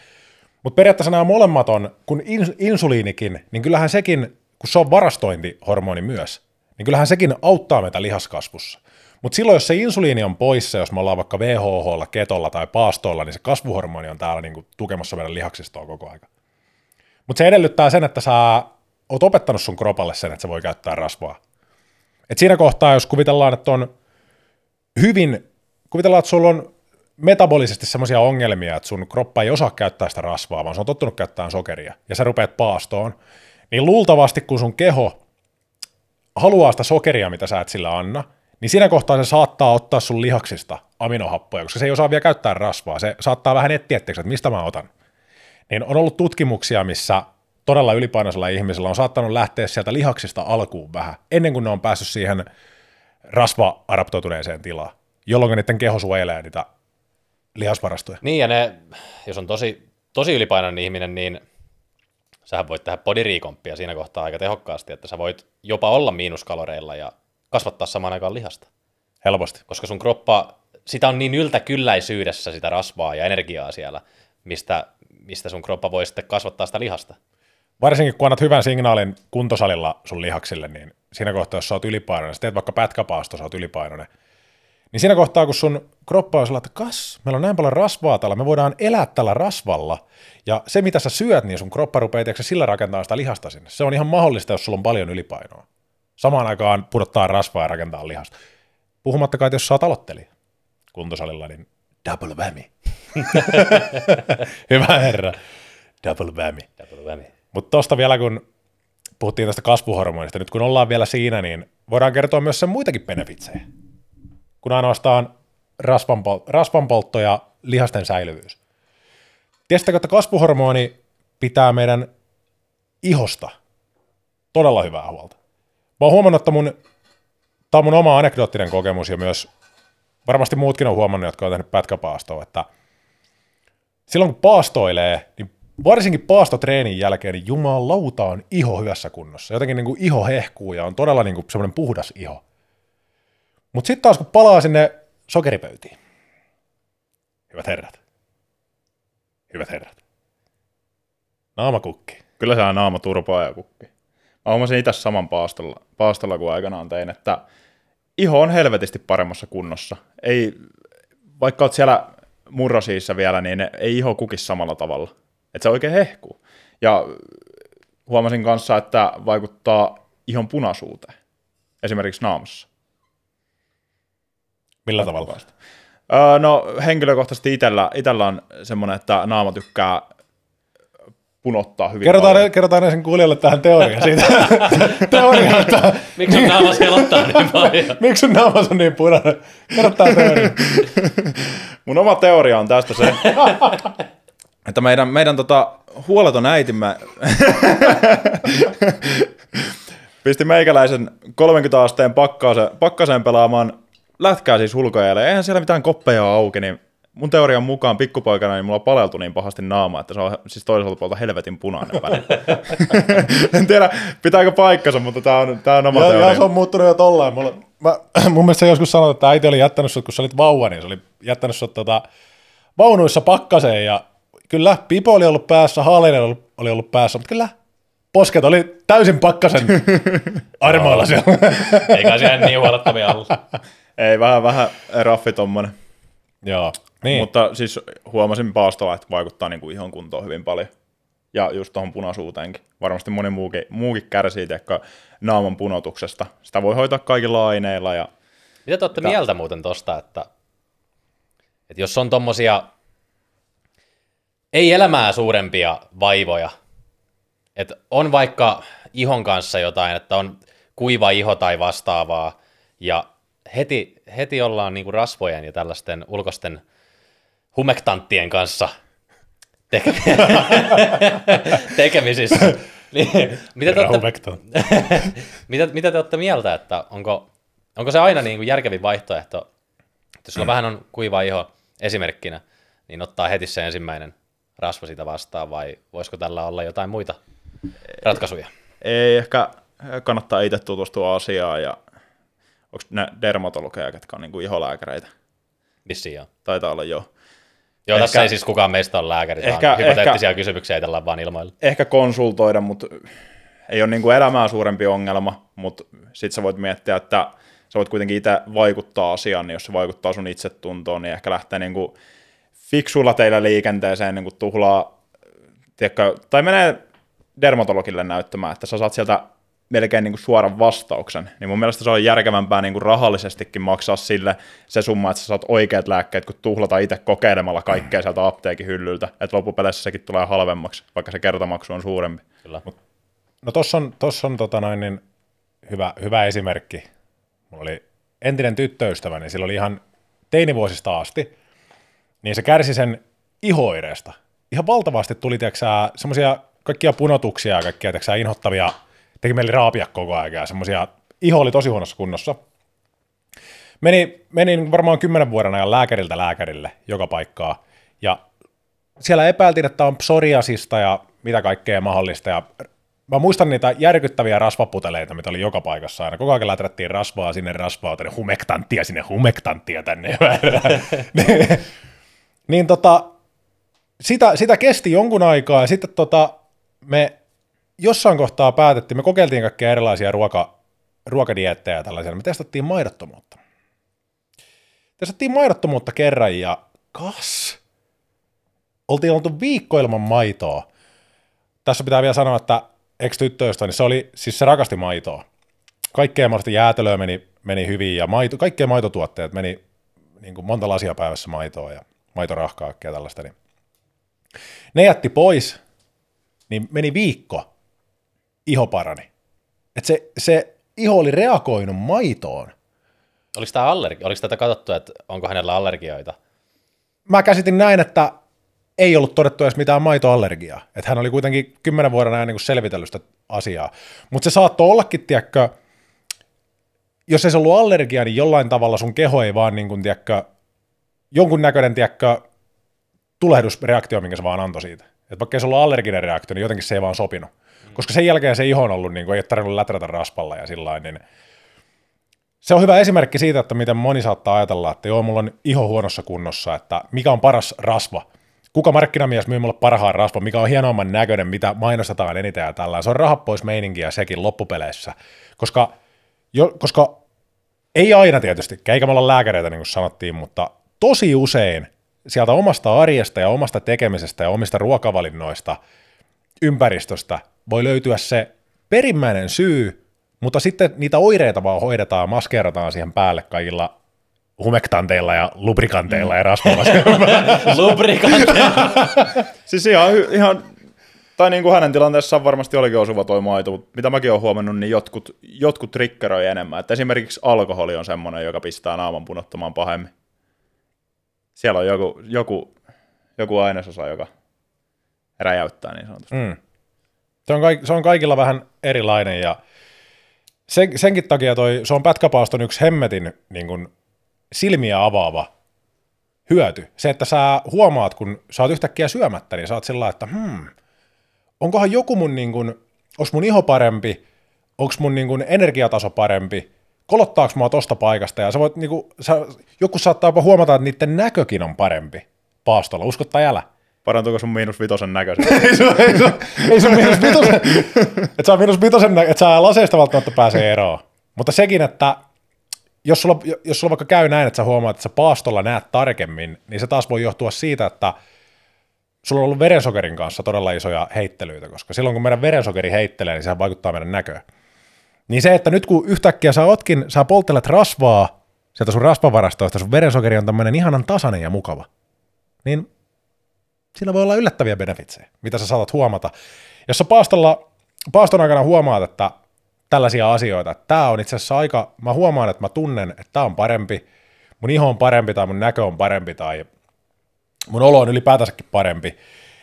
Mutta periaatteessa nämä molemmat on, kun ins- insuliinikin, niin kyllähän sekin, kun se on varastointihormoni myös, niin kyllähän sekin auttaa meitä lihaskasvussa. Mutta silloin, jos se insuliini on poissa, jos me ollaan vaikka VHH, ketolla tai paastolla, niin se kasvuhormoni on täällä niinku tukemassa meidän lihaksistoa koko aika. Mutta se edellyttää sen, että sä oot opettanut sun kropalle sen, että se voi käyttää rasvaa. Et siinä kohtaa, jos kuvitellaan, että on hyvin, kuvitellaan, että sulla on metabolisesti semmoisia ongelmia, että sun kroppa ei osaa käyttää sitä rasvaa, vaan se on tottunut käyttämään sokeria, ja sä rupeat paastoon, niin luultavasti kun sun keho haluaa sitä sokeria, mitä sä et sillä anna, niin siinä kohtaa se saattaa ottaa sun lihaksista aminohappoja, koska se ei osaa vielä käyttää rasvaa. Se saattaa vähän etsiä, että mistä mä otan. Niin on ollut tutkimuksia, missä todella ylipainoisella ihmisellä on saattanut lähteä sieltä lihaksista alkuun vähän, ennen kuin ne on päässyt siihen rasva-adaptoituneeseen tilaan, jolloin niiden keho suojelee niitä lihasvarastoja.
Niin, ja ne, jos on tosi, tosi ylipainoinen ihminen, niin sähän voit tehdä bodiriikomppia siinä kohtaa aika tehokkaasti, että sä voit jopa olla miinuskaloreilla ja kasvattaa samaan aikaan lihasta.
Helposti.
Koska sun kroppa, sitä on niin yltäkylläisyydessä sitä rasvaa ja energiaa siellä, mistä, mistä sun kroppa voi sitten kasvattaa sitä lihasta.
Varsinkin kun annat hyvän signaalin kuntosalilla sun lihaksille, niin siinä kohtaa, jos sä oot ylipainoinen, sä teet vaikka pätkäpaasto, sä oot ylipainoinen, niin siinä kohtaa, kun sun kroppa on sellainen, että kas, meillä on näin paljon rasvaa tällä, me voidaan elää tällä rasvalla, ja se mitä sä syöt, niin sun kroppa rupeaa tiedätkö, sillä rakentaa sitä lihasta sinne. Se on ihan mahdollista, jos sulla on paljon ylipainoa. Samaan aikaan pudottaa rasvaa ja rakentaa lihasta. Puhumattakaan, että jos sä oot aloittelija kuntosalilla, niin double whammy. [laughs] Hyvä herra. Double whammy. Mutta tuosta vielä, kun puhuttiin tästä kasvuhormonista, nyt kun ollaan vielä siinä, niin voidaan kertoa myös sen muitakin benefitsejä, kun ainoastaan rasvanpol- rasvanpoltto ja lihasten säilyvyys. Tiedättekö, että kasvuhormoni pitää meidän ihosta todella hyvää huolta. Mä oon huomannut, että mun, tämä on mun oma anekdoottinen kokemus ja myös varmasti muutkin on huomannut, jotka on tehnyt pätkäpaastoa, että silloin kun paastoilee, niin varsinkin paastotreenin jälkeen, niin jumalauta on iho hyvässä kunnossa. Jotenkin niin kuin iho hehkuu ja on todella niin kuin semmoinen puhdas iho. Mutta sitten taas kun palaa sinne sokeripöytiin, hyvät herrat, hyvät herrat, naamakukki.
Kyllä se on naama turpaa ja kukki. Mä huomasin itse saman paastolla, paastolla kuin aikanaan tein, että iho on helvetisti paremmassa kunnossa. Ei, vaikka oot siellä murrosiissa vielä, niin ei iho kukisi samalla tavalla. Että se oikein hehkuu. Ja huomasin kanssa, että vaikuttaa ihon punaisuuteen. Esimerkiksi naamassa.
Millä tavalla?
Öö, no henkilökohtaisesti itellä, itellä on semmoinen, että naama tykkää punottaa hyvin
Kerrotaan,
paljon.
kerrotaan ensin kuulijoille tähän teoria siitä. [laughs] teoria, että
Miksi sun naama selottaa niin paljon? [laughs]
miksi sun naama on niin punainen? Kerro tää teoria. [laughs]
Mun oma teoria on tästä se, että meidän, meidän tota, huoleton äitimme pisti meikäläisen 30 asteen pakkaaseen, pakkaseen pelaamaan lätkää siis ulkoajalle. Eihän siellä mitään koppeja auki, niin mun teorian mukaan pikkupoikana niin mulla paleltui niin pahasti naama, että se on siis toiselta puolta helvetin punainen väli. [laughs] en tiedä, pitääkö paikkansa, mutta tää on, tää on oma
Ja,
teoria.
ja se on muuttunut jo tollain. Mulla, mä, [clears throat] mun mielestä joskus sanoi, että äiti oli jättänyt sut, kun sä olit vauva, niin se oli jättänyt sut tota, vaunuissa pakkaseen ja kyllä Pipo oli ollut päässä, Haalinen oli, oli ollut päässä, mutta kyllä posket oli täysin pakkasen [laughs] armoilla siellä.
Eikä siellä niin huolettavia ollut. [laughs]
Ei, vähän, vähän raffi tommonen.
Joo, niin.
Mutta siis huomasin paastolla, että vaikuttaa niin kuin ihon kuntoon hyvin paljon. Ja just tuohon punaisuuteenkin. Varmasti moni muukin, muukin kärsii tiedätkö, naaman punotuksesta. Sitä voi hoitaa kaikilla aineilla. Ja...
Mitä te olette mieltä muuten tosta, että, että jos on tommosia ei elämää suurempia vaivoja, että on vaikka ihon kanssa jotain, että on kuiva iho tai vastaavaa, ja heti, heti ollaan niinku rasvojen ja tällaisten ulkoisten humektanttien kanssa teke- [laughs] tekemisissä. [laughs] Niin, mitä, te olette, [laughs] mitä, mitä te olette mieltä, että onko, onko se aina niin kuin järkevin vaihtoehto, että jos sulla vähän on kuiva iho esimerkkinä, niin ottaa heti se ensimmäinen rasva sitä vastaan, vai voisiko tällä olla jotain muita ratkaisuja?
Ei ehkä kannattaa itse tutustua asiaan. Ja... Onko ne dermatologeja, ketkä on niin kuin iholääkäreitä?
Vissiin joo.
Taitaa olla jo.
Joo,
Ehkä-
tässä ei siis kukaan meistä ole lääkäri,
Ehkä-
vaan hypoteettisia
ehkä-
kysymyksiä etelään vaan ilmoille.
Ehkä konsultoida, mutta ei ole niin kuin elämää suurempi ongelma. Mutta sitten sä voit miettiä, että sä voit kuitenkin itse vaikuttaa asiaan, niin jos se vaikuttaa sun itsetuntoon, niin ehkä lähtee niin kuin fiksuilla teillä liikenteeseen niin kuin tuhlaa, tiedätkö, tai menee dermatologille näyttämään, että sä saat sieltä melkein niin kuin suoran vastauksen, niin mun mielestä se on järkevämpää niin kuin rahallisestikin maksaa sille se summa, että sä saat oikeat lääkkeet, kun tuhlata itse kokeilemalla kaikkea sieltä apteekin hyllyltä, että loppupeleissä sekin tulee halvemmaksi, vaikka se kertamaksu on suurempi.
Kyllä.
No tossa on, tossa on tota noin, niin hyvä, hyvä esimerkki. Mulla oli entinen tyttöystävä, niin sillä oli ihan teinivuosista asti, niin se kärsi sen ihoireesta. Ihan valtavasti tuli, tiedätkö semmoisia kaikkia punotuksia ja kaikkia, tiedätkö inhottavia, teki meille raapia koko ajan ja semmoisia, iho oli tosi huonossa kunnossa. Meni, meni varmaan kymmenen vuoden ajan lääkäriltä lääkärille joka paikkaa, ja siellä epäiltiin, että on psoriasista ja mitä kaikkea mahdollista. Ja mä muistan niitä järkyttäviä rasvaputeleita, mitä oli joka paikassa aina. Koko ajan läträttiin rasvaa sinne rasvaa, tänne humektanttia sinne humektanttia tänne. [laughs] niin tota, sitä, sitä kesti jonkun aikaa ja sitten tota, me jossain kohtaa päätettiin, me kokeiltiin kaikkia erilaisia ruoka, ruokadiettejä ja tällaisia, me testattiin maidottomuutta. Testattiin maidottomuutta kerran ja kas, oltiin oltu viikko ilman maitoa. Tässä pitää vielä sanoa, että ex-tyttöistä, niin se oli, siis se rakasti maitoa. Kaikkea mahdollista jäätelöä meni, meni hyvin ja maito, kaikkea maitotuotteet meni niin kuin monta lasia päivässä maitoa ja maitorahkaa ja tällaista. Niin. Ne jätti pois, niin meni viikko, iho parani. Et se, se iho oli reagoinut maitoon.
Oliko, tämä allergi- oliko tätä katsottu, että onko hänellä allergioita?
Mä käsitin näin, että ei ollut todettu edes mitään maitoallergiaa. Että hän oli kuitenkin kymmenen vuoden ajan niin selvitellyt sitä asiaa. Mutta se saattoi ollakin, tiedätkö, jos ei se ollut allergia, niin jollain tavalla sun keho ei vaan, niin kuin, tiedätkö, jonkun näköinen, tiedätkö, tulehdusreaktio, minkä se vaan antoi siitä. Että vaikka ei se ollut allerginen reaktio, niin jotenkin se ei vaan sopinut. Koska sen jälkeen se iho on ollut, niin kuin, ei ole tarvinnut läträtä raspalla ja sillä niin se on hyvä esimerkki siitä, että miten moni saattaa ajatella, että joo, mulla on iho huonossa kunnossa, että mikä on paras rasva. Kuka markkinamies myy mulle parhaan rasvan, mikä on hienoimman näköinen, mitä mainostetaan eniten ja tällä. Se on rahat pois meininkiä sekin loppupeleissä. Koska, jo, koska ei aina tietysti, eikä me olla lääkäreitä niin kuin sanottiin, mutta tosi usein sieltä omasta arjesta ja omasta tekemisestä ja omista ruokavalinnoista, ympäristöstä voi löytyä se perimmäinen syy, mutta sitten niitä oireita vaan hoidetaan, maskeerataan siihen päälle kaikilla humektanteilla ja lubrikanteilla ja rasvalaskeilla. [laughs]
Lubrikanteilla.
siis ihan, ihan tai niin kuin hänen tilanteessaan varmasti olikin osuva toi maito, mutta mitä mäkin olen huomannut, niin jotkut, jotkut triggeroi enemmän. Että esimerkiksi alkoholi on semmoinen, joka pistää naaman punottamaan pahemmin. Siellä on joku, joku, joku ainesosa, joka räjäyttää niin sanotusti. Mm.
Se, on kaik, se on kaikilla vähän erilainen ja sen, senkin takia toi, se on pätkäpaaston yksi hemmetin niin kuin, silmiä avaava hyöty. Se, että sä huomaat, kun sä oot yhtäkkiä syömättä, niin sä oot sillä että hmm, onkohan joku mun, niin kuin, onks mun iho parempi, onks mun niin kuin, energiataso parempi, kolottaako mua tosta paikasta, ja sä voit, niin kuin, sä, joku saattaa jopa huomata, että niiden näkökin on parempi paastolla, uskot tai älä.
Parantuuko sun miinus vitosen näköisen? [laughs]
ei sun, ei sun, ei sun miinus vitosen, että sä miinus vitosen, että sä laseista välttämättä pääsee eroon. Mutta sekin, että jos sulla, jos sulla vaikka käy näin, että sä huomaat, että sä paastolla näet tarkemmin, niin se taas voi johtua siitä, että sulla on ollut verensokerin kanssa todella isoja heittelyitä, koska silloin kun meidän verensokeri heittelee, niin se vaikuttaa meidän näköön. Niin se, että nyt kun yhtäkkiä sä otkin, sä polttelet rasvaa sieltä sun rasvavarastoista, sun verensokeri on tämmöinen ihanan tasainen ja mukava, niin sillä voi olla yllättäviä benefitsejä, mitä sä saatat huomata. Jos sä paastolla, paaston aikana huomaat, että tällaisia asioita, että tämä on itse asiassa aika, mä huomaan, että mä tunnen, että tämä on parempi, mun iho on parempi tai mun näkö on parempi tai mun olo on ylipäätänsäkin parempi,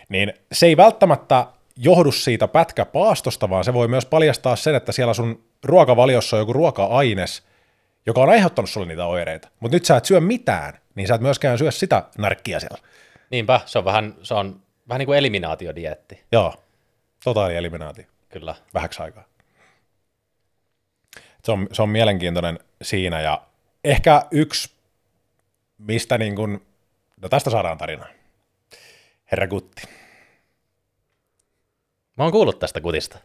niin se ei välttämättä johdu siitä pätkäpaastosta, vaan se voi myös paljastaa sen, että siellä sun ruokavaliossa on joku ruoka-aines, joka on aiheuttanut sulle niitä oireita. Mutta nyt sä et syö mitään, niin sä et myöskään syö sitä narkkia siellä.
Niinpä, se on vähän, se on vähän niin kuin eliminaatiodietti.
Joo, totaali eliminaatio.
Kyllä.
Vähäksi aikaa. Se on, se on mielenkiintoinen siinä ja ehkä yksi, mistä niin kuin, no tästä saadaan tarina. Herra Gutti.
Mä oon kuullut tästä Gutista.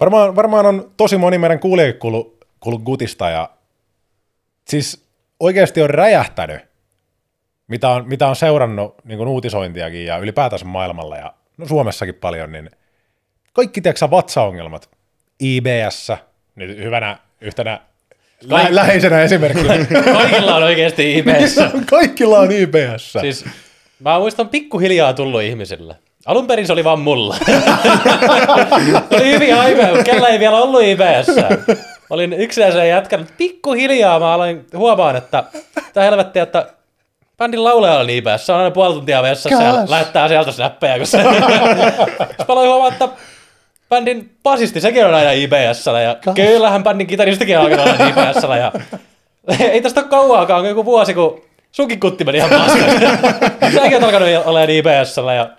Varmaan, varmaan on tosi moni meidän kuulijakin kuullut, kuullut Gutista ja siis oikeasti on räjähtänyt, mitä on, mitä on seurannut niin kuin uutisointiakin ja ylipäätänsä maailmalla ja no Suomessakin paljon, niin kaikki tiedätkö vatsaongelmat, IBS, nyt hyvänä yhtenä Kaik- lä- läheisenä esimerkkinä. [laughs]
Kaikilla on oikeasti IBS. [laughs]
Kaikilla on IBS.
Siis mä muistan pikkuhiljaa tullut ihmisille. Alun perin se oli vaan mulla. [laughs] oli hyvin aikaa, mutta kellä ei vielä ollut IBS. Olin yksinäisen jätkän. Pikkuhiljaa mä aloin huomaan, että tämä helvetti, että bändin laulaja on IBS. Se on aina puoli tuntia vessassa ja lähettää sieltä snappeja. Kun se... Sitten mä aloin huomaa, että bändin basisti, sekin on aina IBS. Ja Kas. kyllähän bändin kitaristikin on aina IBS. Ja [laughs] ei tästä ole kauaakaan, joku vuosi, kun sunkin kutti meni ihan paskaksi. [laughs] Säkin on alkanut olemaan IBS. Ja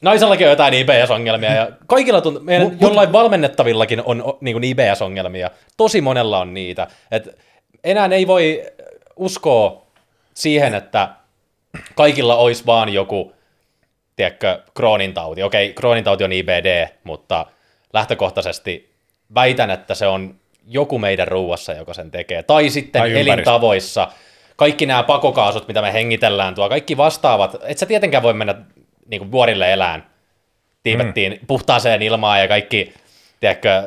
Naisellakin on jotain IBS-ongelmia ja kaikilla tunt- meidän mut, jollain valmennettavillakin on niin IBS-ongelmia. Tosi monella on niitä. Et enää ei voi uskoa siihen, että kaikilla olisi vaan joku, tiedätkö, Crohnin tauti. Okei, Crohnin tauti on IBD, mutta lähtökohtaisesti väitän, että se on joku meidän ruuassa, joka sen tekee. Tai sitten tai elintavoissa. Kaikki nämä pakokaasut, mitä me hengitellään tuo, kaikki vastaavat. Et sä tietenkään voi mennä niin kuin vuorille elään. Tiivettiin mm. puhtaaseen ilmaan ja kaikki, tiedätkö,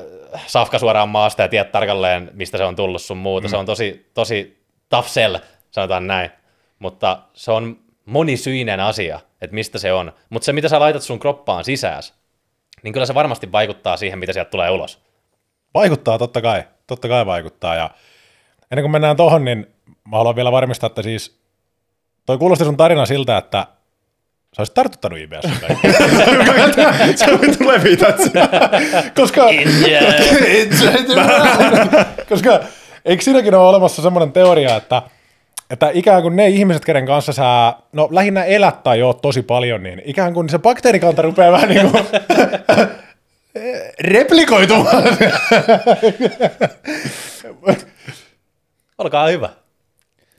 safka suoraan maasta ja tiedät tarkalleen, mistä se on tullut sun muuta. Mm. Se on tosi, tosi tough sell, sanotaan näin. Mutta se on monisyinen asia, että mistä se on. Mutta se, mitä sä laitat sun kroppaan sisään, niin kyllä se varmasti vaikuttaa siihen, mitä sieltä tulee ulos.
Vaikuttaa, totta kai. Totta kai vaikuttaa. Ja ennen kuin mennään tohon, niin mä haluan vielä varmistaa, että siis toi kuulosti sun tarina siltä, että Sä olisit tartuttanut IBS. [laughs]
Se tulee viitat
Koska... [laughs] koska eikö siinäkin ole olemassa semmoinen teoria, että, että ikään kuin ne ihmiset, kenen kanssa sä no, lähinnä elät tai oot tosi paljon, niin ikään kuin se bakteerikanta rupeaa vähän niin kuin [laughs] replikoitumaan.
Olkaa hyvä.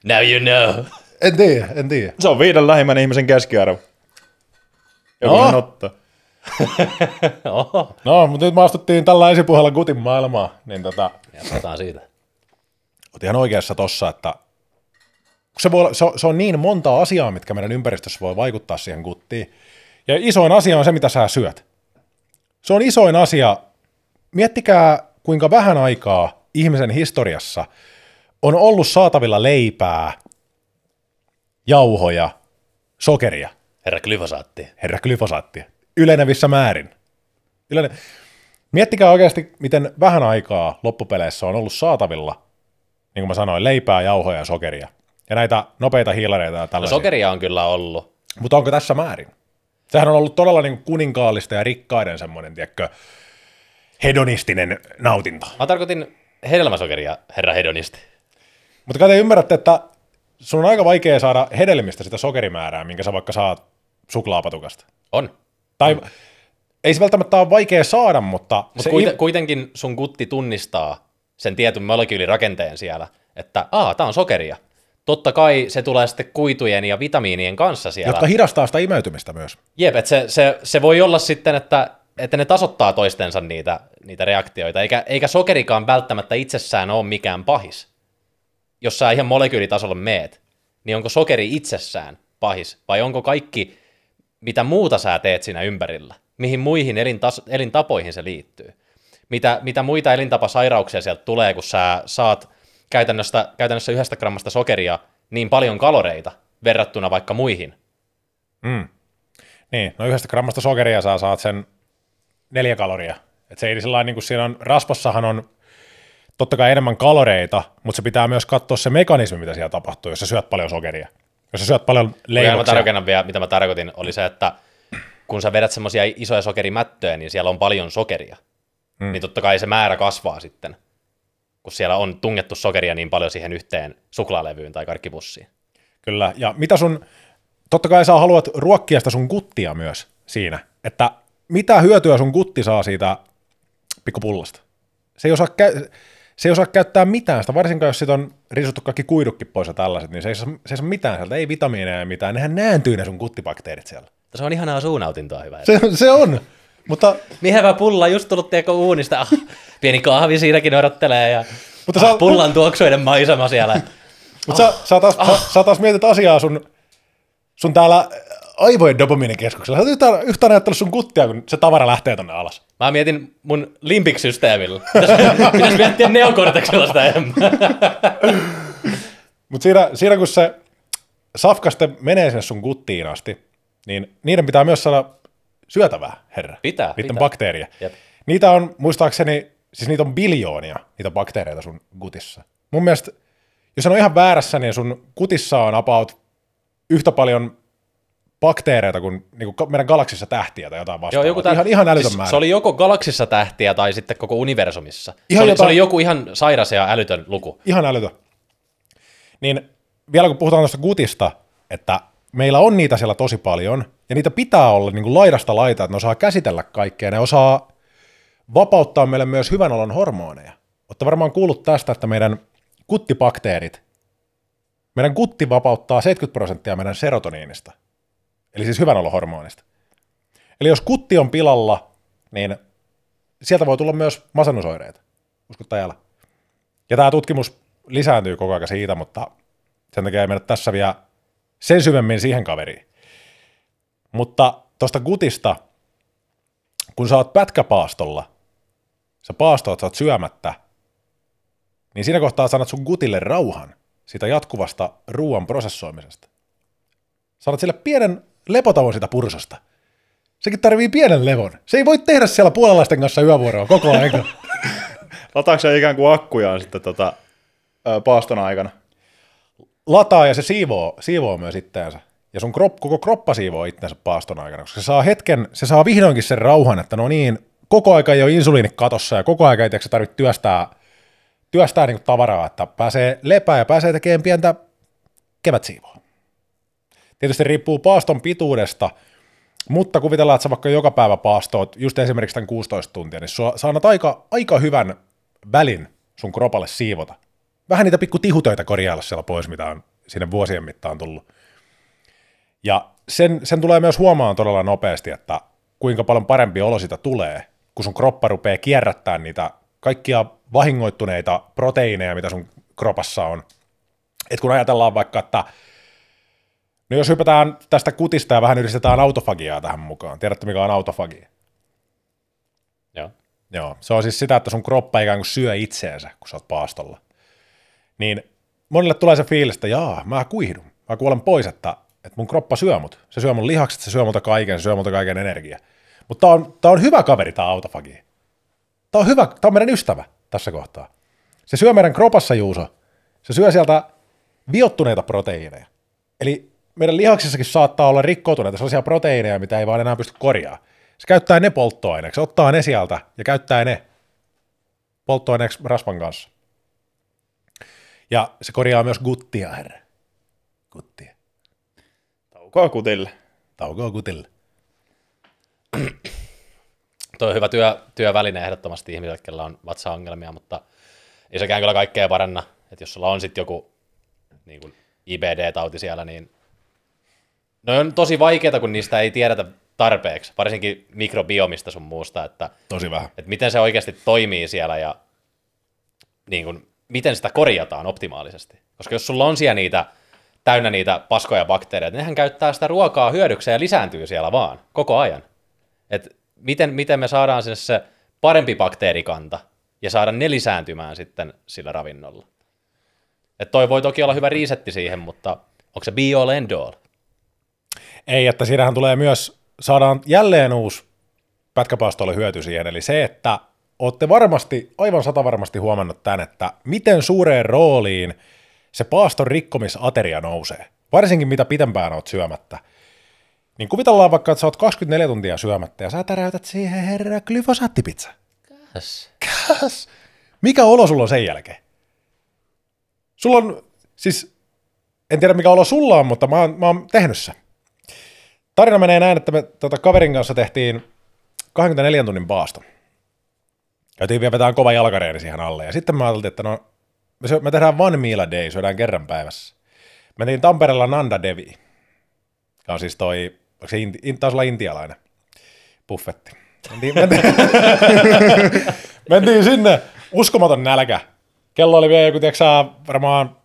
Now you know.
En tiedä, en tiedä.
Se on viiden lähimmän ihmisen keskiarvo. Joku [laughs] no. ottaa.
No, mutta nyt maastuttiin tällä esipuheella Gutin maailmaa, niin tota...
Jatketaan siitä.
Oot ihan oikeassa tossa, että se, voi, se, on, se on niin monta asiaa, mitkä meidän ympäristössä voi vaikuttaa siihen guttiin. Ja isoin asia on se, mitä sä syöt. Se on isoin asia. Miettikää, kuinka vähän aikaa ihmisen historiassa on ollut saatavilla leipää, jauhoja, sokeria.
Herra glyfosaatti.
Herra glyfosaatti. Ylenevissä määrin. Ylene... Miettikää oikeasti, miten vähän aikaa loppupeleissä on ollut saatavilla, niin kuin mä sanoin, leipää, jauhoja ja sokeria. Ja näitä nopeita hiilareita ja no tällaisia.
No sokeria on kyllä ollut.
Mutta onko tässä määrin? Sehän on ollut todella niin kuninkaallista ja rikkaiden semmoinen, tiedätkö, hedonistinen nautinto.
Mä tarkoitin hedelmäsokeria, herra hedonisti.
Mutta kai te ymmärrätte, että sun on aika vaikea saada hedelmistä sitä sokerimäärää, minkä sä vaikka saat suklaapatukasta.
On.
Tai mm. ei se välttämättä ole vaikea saada, mutta...
Mut se kuiten, kuitenkin sun gutti tunnistaa sen tietyn molekyylirakenteen siellä, että aa, tää on sokeria. Totta kai se tulee sitten kuitujen ja vitamiinien kanssa siellä.
Jotka hidastaa sitä imeytymistä myös.
Jep, että se, se, se voi olla sitten, että, että ne tasoittaa toistensa niitä, niitä reaktioita, eikä, eikä sokerikaan välttämättä itsessään ole mikään pahis. Jos sä ihan molekyylitasolla meet, niin onko sokeri itsessään pahis, vai onko kaikki, mitä muuta sä teet siinä ympärillä, mihin muihin elintas- elintapoihin se liittyy, mitä, mitä muita elintapasairauksia sieltä tulee, kun sä saat käytännössä, käytännössä yhdestä grammasta sokeria niin paljon kaloreita verrattuna vaikka muihin.
Mm. Niin, no yhdestä grammasta sokeria saa saat sen neljä kaloria. Et se ei sellainen, niin kuin siinä on, rasvassahan on totta kai enemmän kaloreita, mutta se pitää myös katsoa se mekanismi, mitä siellä tapahtuu, jos sä syöt paljon sokeria. Jos sä syöt paljon leivoksia.
Mä vielä, mitä mä tarkoitin, oli se, että kun sä vedät semmoisia isoja sokerimättöjä, niin siellä on paljon sokeria. Mm. Niin totta kai se määrä kasvaa sitten, kun siellä on tungettu sokeria niin paljon siihen yhteen suklaalevyyn tai karkkipussiin.
Kyllä, ja mitä sun, totta kai sä haluat ruokkia sitä sun kuttia myös siinä, että mitä hyötyä sun kutti saa siitä pikkupullasta. Se ei osaa, kä- se ei osaa käyttää mitään sitä, varsinkaan jos siitä on risuttu kaikki kuidukki pois ja tällaiset, niin se ei, saa, se ei saa mitään sieltä, ei vitamiineja ja mitään, nehän nääntyy ne sun kuttibakteerit siellä.
Se on ihanaa suunautintoa hyvä.
Se, se on, mutta...
Mihevä pulla, just tullut tieko uunista, ah, pieni kahvi siinäkin odottelee ja mutta ah, sä, pullan tuoksuiden maisema siellä.
Mutta oh. sä, sä, taas, oh. sä, sä taas mietit asiaa sun, sun täällä aivojen dopamiinikeskuksella. Sä oot yhtään, yhtään ajattelut sun kuttia, kun se tavara lähtee tonne alas.
Mä mietin mun limpik-systeemillä. Pitäis, miettiä neokorteksilla sitä enemmän.
Mutta siinä, siinä, kun se safkaste menee sinne sun kuttiin asti, niin niiden pitää myös saada syötävää, herra.
Pitää,
Niiden
pitää.
bakteeria. Jep. Niitä on, muistaakseni, siis niitä on biljoonia, niitä bakteereita sun kutissa. Mun mielestä, jos on ihan väärässä, niin sun kutissa on about yhtä paljon bakteereita kuin, niin kuin meidän galaksissa tähtiä tai jotain vastaavaa. Joo, joku täh- ihan, ihan älytön siis määrä.
Se oli joko galaksissa tähtiä tai sitten koko universumissa. Ihan se, oli, jotain... se oli joku ihan sairas ja älytön luku.
Ihan älytön. Niin vielä kun puhutaan tuosta gutista, että meillä on niitä siellä tosi paljon, Ja niitä pitää olla niin kuin laidasta laitaa, että ne osaa käsitellä kaikkea, ne osaa vapauttaa meille myös hyvän olon hormoneja. Olette varmaan kuullut tästä, että meidän kuttibakteerit, meidän kutti vapauttaa 70 prosenttia meidän serotoniinista, eli siis hyvän olon hormonista. Eli jos kutti on pilalla, niin sieltä voi tulla myös masennusoireita, uskottaa älä. Ja tämä tutkimus lisääntyy koko ajan siitä, mutta sen takia ei mennä tässä vielä sen syvemmin siihen kaveriin. Mutta tuosta gutista, kun sä oot pätkäpaastolla, sä paastoat, sä oot syömättä, niin siinä kohtaa sanat sun gutille rauhan siitä jatkuvasta ruoan prosessoimisesta. Sanat sille pienen lepotauon siitä pursosta. Sekin tarvii pienen levon. Se ei voi tehdä siellä puolalaisten kanssa yövuoroa koko ajan. [laughs]
Lataako se ikään kuin akkujaan sitten tota, ö, paaston aikana?
lataa ja se siivoo, siivoo myös itseänsä. Ja sun krop, koko kroppa siivoo itseänsä paaston aikana, koska se saa hetken, se saa vihdoinkin sen rauhan, että no niin, koko aika ei ole insuliini katossa ja koko aika ei tiedätkö, tarvitse työstää, työstää niin tavaraa, että pääsee lepää ja pääsee tekemään pientä kevätsiivoa. Tietysti riippuu paaston pituudesta, mutta kuvitellaan, että sä vaikka joka päivä paastoot, just esimerkiksi tämän 16 tuntia, niin sua, sä annat aika, aika hyvän välin sun kropalle siivota. Vähän niitä pikku tihutöitä korjailla siellä pois, mitä on sinne vuosien mittaan tullut. Ja sen, sen tulee myös huomaan todella nopeasti, että kuinka paljon parempi olo sitä tulee, kun sun kroppa rupeaa kierrättää niitä kaikkia vahingoittuneita proteiineja, mitä sun kropassa on. Et kun ajatellaan vaikka, että no jos hypätään tästä kutista ja vähän yhdistetään autofagiaa tähän mukaan. Tiedätte, mikä on autofagia?
Joo.
Joo, se on siis sitä, että sun kroppa ikään kuin syö itseensä, kun sä oot paastolla. Niin monille tulee se fiilis, että jaa, mä kuihdun, mä kuolen pois, että, että mun kroppa syö mut. Se syö mun lihakset, se syö multa kaiken, se syö multa kaiken energia. Mutta tää on, tää on hyvä kaveri, tää autofagi. Tää on hyvä, tää on meidän ystävä tässä kohtaa. Se syö meidän kropassa, Juuso. Se syö sieltä viottuneita proteiineja. Eli meidän lihaksissakin saattaa olla rikkoutuneita sellaisia proteiineja, mitä ei vaan enää pysty korjaamaan. Se käyttää ne polttoaineeksi, ottaa ne sieltä ja käyttää ne polttoaineeksi rasvan kanssa. Ja se korjaa myös guttia, herra. Guttia.
Taukoa kutille.
Taukoa gutille.
Tuo on hyvä työ, työväline ehdottomasti ihmisille, joilla on vatsa-ongelmia, mutta ei sekään kyllä kaikkea paranna. Että jos sulla on sitten joku niin kuin IBD-tauti siellä, niin ne on tosi vaikeita, kun niistä ei tiedetä tarpeeksi, varsinkin mikrobiomista sun muusta, että,
Tosi vähän.
että miten se oikeasti toimii siellä ja niin kuin, miten sitä korjataan optimaalisesti. Koska jos sulla on siellä niitä, täynnä niitä paskoja bakteereita, nehän käyttää sitä ruokaa hyödykseen ja lisääntyy siellä vaan koko ajan. Et miten, miten me saadaan sinne se parempi bakteerikanta ja saada ne lisääntymään sitten sillä ravinnolla. Et toi voi toki olla hyvä riisetti siihen, mutta onko se be all end all?
Ei, että siinähän tulee myös, saadaan jälleen uusi pätkäpaastolle hyöty siihen, eli se, että olette varmasti, aivan sata varmasti huomannut tämän, että miten suureen rooliin se paaston rikkomisateria nousee. Varsinkin mitä pitempään oot syömättä. Niin kuvitellaan vaikka, että sä oot 24 tuntia syömättä ja sä täräytät siihen herra glyfosaattipizza.
Yes.
Kas! Mikä olo sulla on sen jälkeen? Sulla on, siis, en tiedä mikä olo sulla on, mutta mä oon, mä oon tehnyt sen. Tarina menee näin, että me tota, kaverin kanssa tehtiin 24 tunnin paasto. Käytiin vielä vetään kova jalkareeni siihen alle. Ja sitten mä ajattelin, että no, me, syö, me tehdään one meal a day, syödään kerran päivässä. Mentiin Tampereella Nanda Devi. Joka on siis toi, onko se inti, in, taisi olla intialainen buffetti. Mentiin, mentiin, [laughs] mentiin sinne, uskomaton nälkä. Kello oli vielä joku, tiedätkö varmaan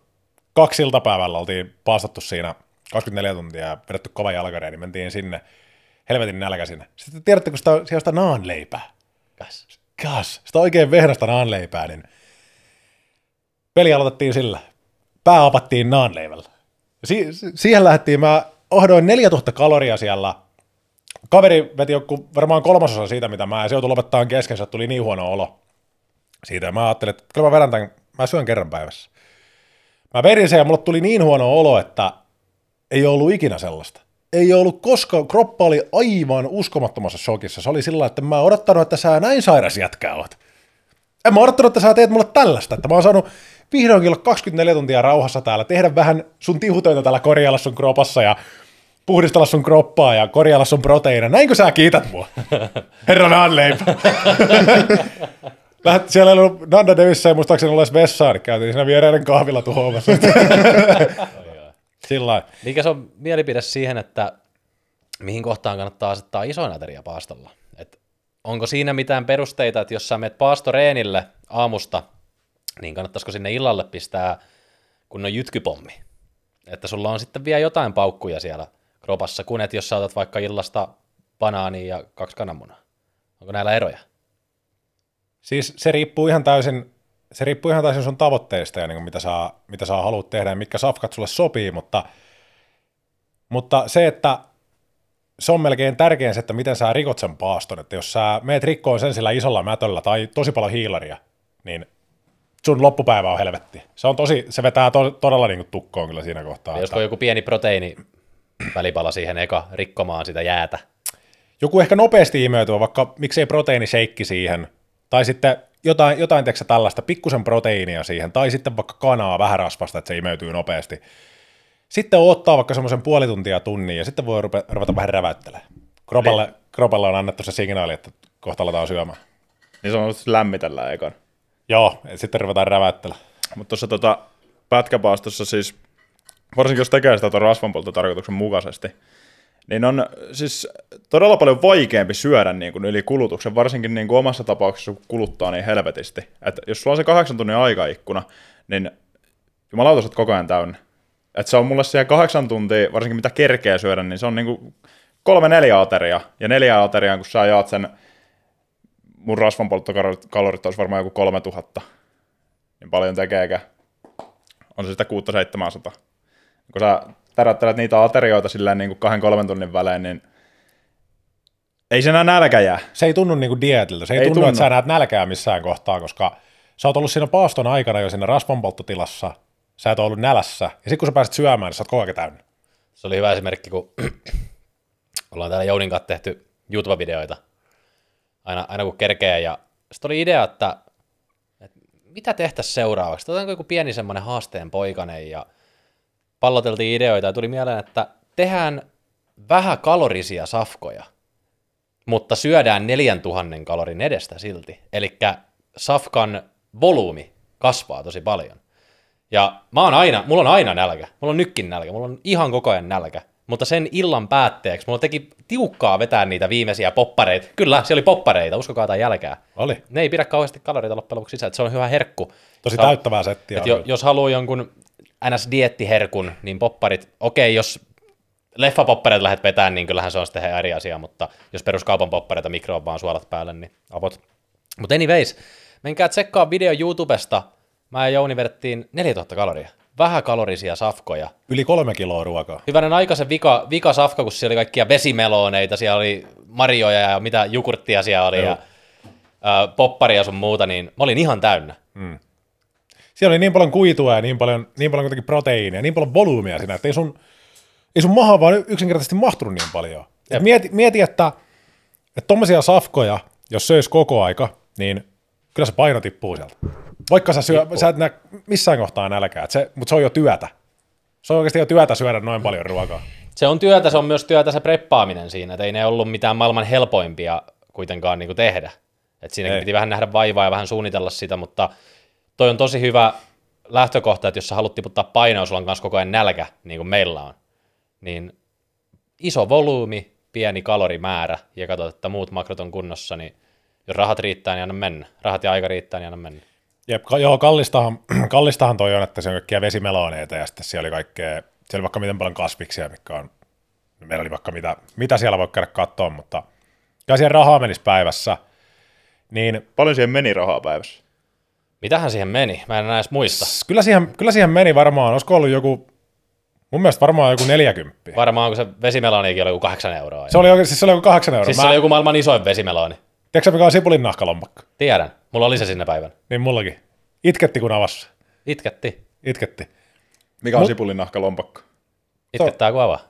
kaksi iltapäivällä oltiin paastattu siinä 24 tuntia ja vedetty kova jalkareeni, niin mentiin sinne. Helvetin nälkä sinne. Sitten tiedätte, kun sitä, siellä on sitä naanleipää.
Yes.
Kas, sitä oikein vehnästä naanleipää, niin peli aloitettiin sillä. Pää apattiin naanleivällä. Si- si- siihen lähdettiin, mä ohdoin 4000 kaloria siellä. Kaveri veti joku varmaan kolmasosa siitä, mitä mä, ja se joutui lopettaa kesken, se tuli niin huono olo siitä. Mä ajattelin, että kyllä mä vedän tämän, mä syön kerran päivässä. Mä vedin sen ja mulle tuli niin huono olo, että ei ollut ikinä sellaista. Ei ollut koskaan, kroppa oli aivan uskomattomassa shokissa. Se oli sillä että mä odottanut, että sä näin sairas jätkää oot. En mä odottanut, että sä teet mulle tällaista, että mä oon saanut vihdoinkin olla 24 tuntia rauhassa täällä, tehdä vähän sun tihutöitä täällä korjailla sun kropassa ja puhdistella sun kroppaa ja korjailla sun proteiineja. Näinkö sä kiität mua? [laughs] Herran Hanleipä. Lähet, siellä ei ollut Nanda Devissä, ei muistaakseni ollut edes vessaan, niin käytiin siinä viereiden kahvilla tuhoamassa. Sillä.
Mikä se on mielipide siihen, että mihin kohtaan kannattaa asettaa isoin ateria paastolla? Et onko siinä mitään perusteita, että jos sä menet paastoreenille aamusta, niin kannattaisiko sinne illalle pistää kunnon jytkypommi? Että sulla on sitten vielä jotain paukkuja siellä kropassa, kun et jos sä otat vaikka illasta banaania ja kaksi kananmunaa. Onko näillä eroja?
Siis se riippuu ihan täysin, se riippuu ihan täysin sun tavoitteista ja niin kuin mitä, sä, mitä sä haluat tehdä ja mitkä safkat sulle sopii, mutta, mutta se, että se on melkein tärkein se, että miten sä rikot sen paaston, että jos sä meet rikkoon sen sillä isolla mätöllä tai tosi paljon hiilaria, niin sun loppupäivä on helvetti. Se on tosi, se vetää to, todella niin kuin tukkoon kyllä siinä kohtaa.
Ja josko joku pieni proteiini välipala siihen eka rikkomaan sitä jäätä.
Joku ehkä nopeasti imeytyy, vaikka miksei proteiiniseikki siihen, tai sitten jotain, jotain teksä tällaista, pikkusen proteiinia siihen, tai sitten vaikka kanaa vähän rasvasta, että se imeytyy nopeasti. Sitten ottaa vaikka semmoisen puoli tuntia tunnin, ja sitten voi rupeta, ruveta vähän räväyttelemään. Kropalle, kropalle on annettu se signaali, että kohta aletaan syömään.
Niin se on lämmitellään ekan.
Joo, sitten ruvetaan räväyttelemään.
Mutta tuossa tota, pätkäpaastossa siis, varsinkin jos tekee sitä rasvanpolttotarkoituksen mukaisesti, niin on siis todella paljon vaikeampi syödä niin kuin yli kulutuksen, varsinkin niin kuin omassa tapauksessa, kun kuluttaa niin helvetisti. Et jos sulla on se kahdeksan tunnin aikaikkuna, niin jumalauta, sä koko ajan täynnä. Et se on mulle siellä kahdeksan tuntia, varsinkin mitä kerkeä syödä, niin se on niin kuin kolme neljä ateria. Ja neljä ateriaa, kun sä jaat sen, mun rasvanpolttokalorit olisi varmaan joku 3000. Niin paljon tekeekö? On se sitä 600-700. Kun sä tärättelet niitä aterioita silleen niin kuin kahden kolmen tunnin välein, niin ei se enää nälkä jää.
Se ei tunnu niin kuin dietiltä, se ei, ei tunnu, tunnu, että sä näet nälkää missään kohtaa, koska sä oot ollut siinä paaston aikana jo siinä rasvanpolttotilassa, sä et ollut nälässä, ja sitten kun sä pääset syömään, niin sä oot koko ajan täynnä.
Se oli hyvä esimerkki, kun [clears throat] ollaan täällä Jounin kanssa tehty YouTube-videoita, aina, aina kun kerkee, ja sitten oli idea, että, että mitä tehtäisiin seuraavaksi, otetaanko joku pieni semmoinen haasteen poikanen, ja palloteltiin ideoita ja tuli mieleen, että tehdään vähän kalorisia safkoja, mutta syödään 4000 kalorin edestä silti. Eli safkan volyymi kasvaa tosi paljon. Ja mä oon aina, mulla on aina nälkä. Mulla on nytkin nälkä. Mulla on ihan koko ajan nälkä. Mutta sen illan päätteeksi mulla teki tiukkaa vetää niitä viimeisiä poppareita. Kyllä, siellä oli poppareita, uskokaa tai jälkää.
Oli.
Ne ei pidä kauheasti kaloreita loppujen lopuksi sisään, se on hyvä herkku.
Tosi täyttävää settiä.
Jo, jos haluaa jonkun NS-diettiherkun, niin popparit, okei, okay, jos leffapoppareita lähdet vetämään, niin kyllähän se on sitten eri asia, mutta jos peruskaupan poppareita mikroon vaan suolat päälle, niin apot. Mutta anyways, menkää tsekkaa video YouTubesta. Mä ja Jouni vedettiin 4000 kaloria. Vähän kalorisia safkoja.
Yli kolme kiloa ruokaa.
Hyvänen aika se vika, vika safka, kun siellä oli kaikkia vesimelooneita, siellä oli marjoja ja mitä jukurttia siellä oli Joo. ja ä, popparia sun muuta, niin mä olin ihan täynnä. Mm
siellä oli niin paljon kuitua ja niin paljon, niin paljon kuitenkin proteiinia, niin paljon volyymia siinä, että ei sun, ei sun maha vaan yksinkertaisesti mahtunut niin paljon. Et mieti, mieti, että että tommosia safkoja, jos söisi koko aika, niin kyllä se paino tippuu sieltä. Vaikka sä, syö, sä et näe missään kohtaa nälkää, se, mutta se on jo työtä. Se on oikeasti jo työtä syödä noin paljon ruokaa.
Se on työtä, se on myös työtä se preppaaminen siinä, että ei ne ollut mitään maailman helpoimpia kuitenkaan niin kuin tehdä. Et siinäkin ei. piti vähän nähdä vaivaa ja vähän suunnitella sitä, mutta toi on tosi hyvä lähtökohta, että jos sä haluat tiputtaa painoa, sulla on kanssa koko ajan nälkä, niin kuin meillä on, niin iso volyymi, pieni kalorimäärä, ja katsot, että muut makrot on kunnossa, niin jos rahat riittää, niin anna mennä. Rahat ja aika riittää, niin anna mennä.
Jep, joo, kallistahan, [clears throat] kallistahan toi on, että se on kaikkia vesimeloneita, ja sitten siellä oli kaikkea, siellä oli vaikka miten paljon kasviksia, mikä on, meillä oli vaikka mitä, mitä siellä voi käydä katsoa, mutta kyllä siellä rahaa menisi päivässä, niin...
Paljon siihen meni rahaa päivässä?
Mitähän siihen meni? Mä en enää edes muista.
Kyllä siihen, kyllä siihen meni varmaan, olisiko ollut joku, mun mielestä varmaan joku 40.
Varmaan, kun se vesimeloniikin oli joku 8 euroa.
Se oli, siis se oli joku 8 euroa.
Siis Mä... se oli joku maailman isoin vesimeloni.
Tiedätkö mikä on sipulin nahkalompakka?
Tiedän. Mulla oli se sinne päivän.
Niin mullakin. Itketti kun avassa.
Itketti.
Itketti.
Mikä on Mut... sipulin nahkalompakka?
Itkettää kun avaa. [laughs]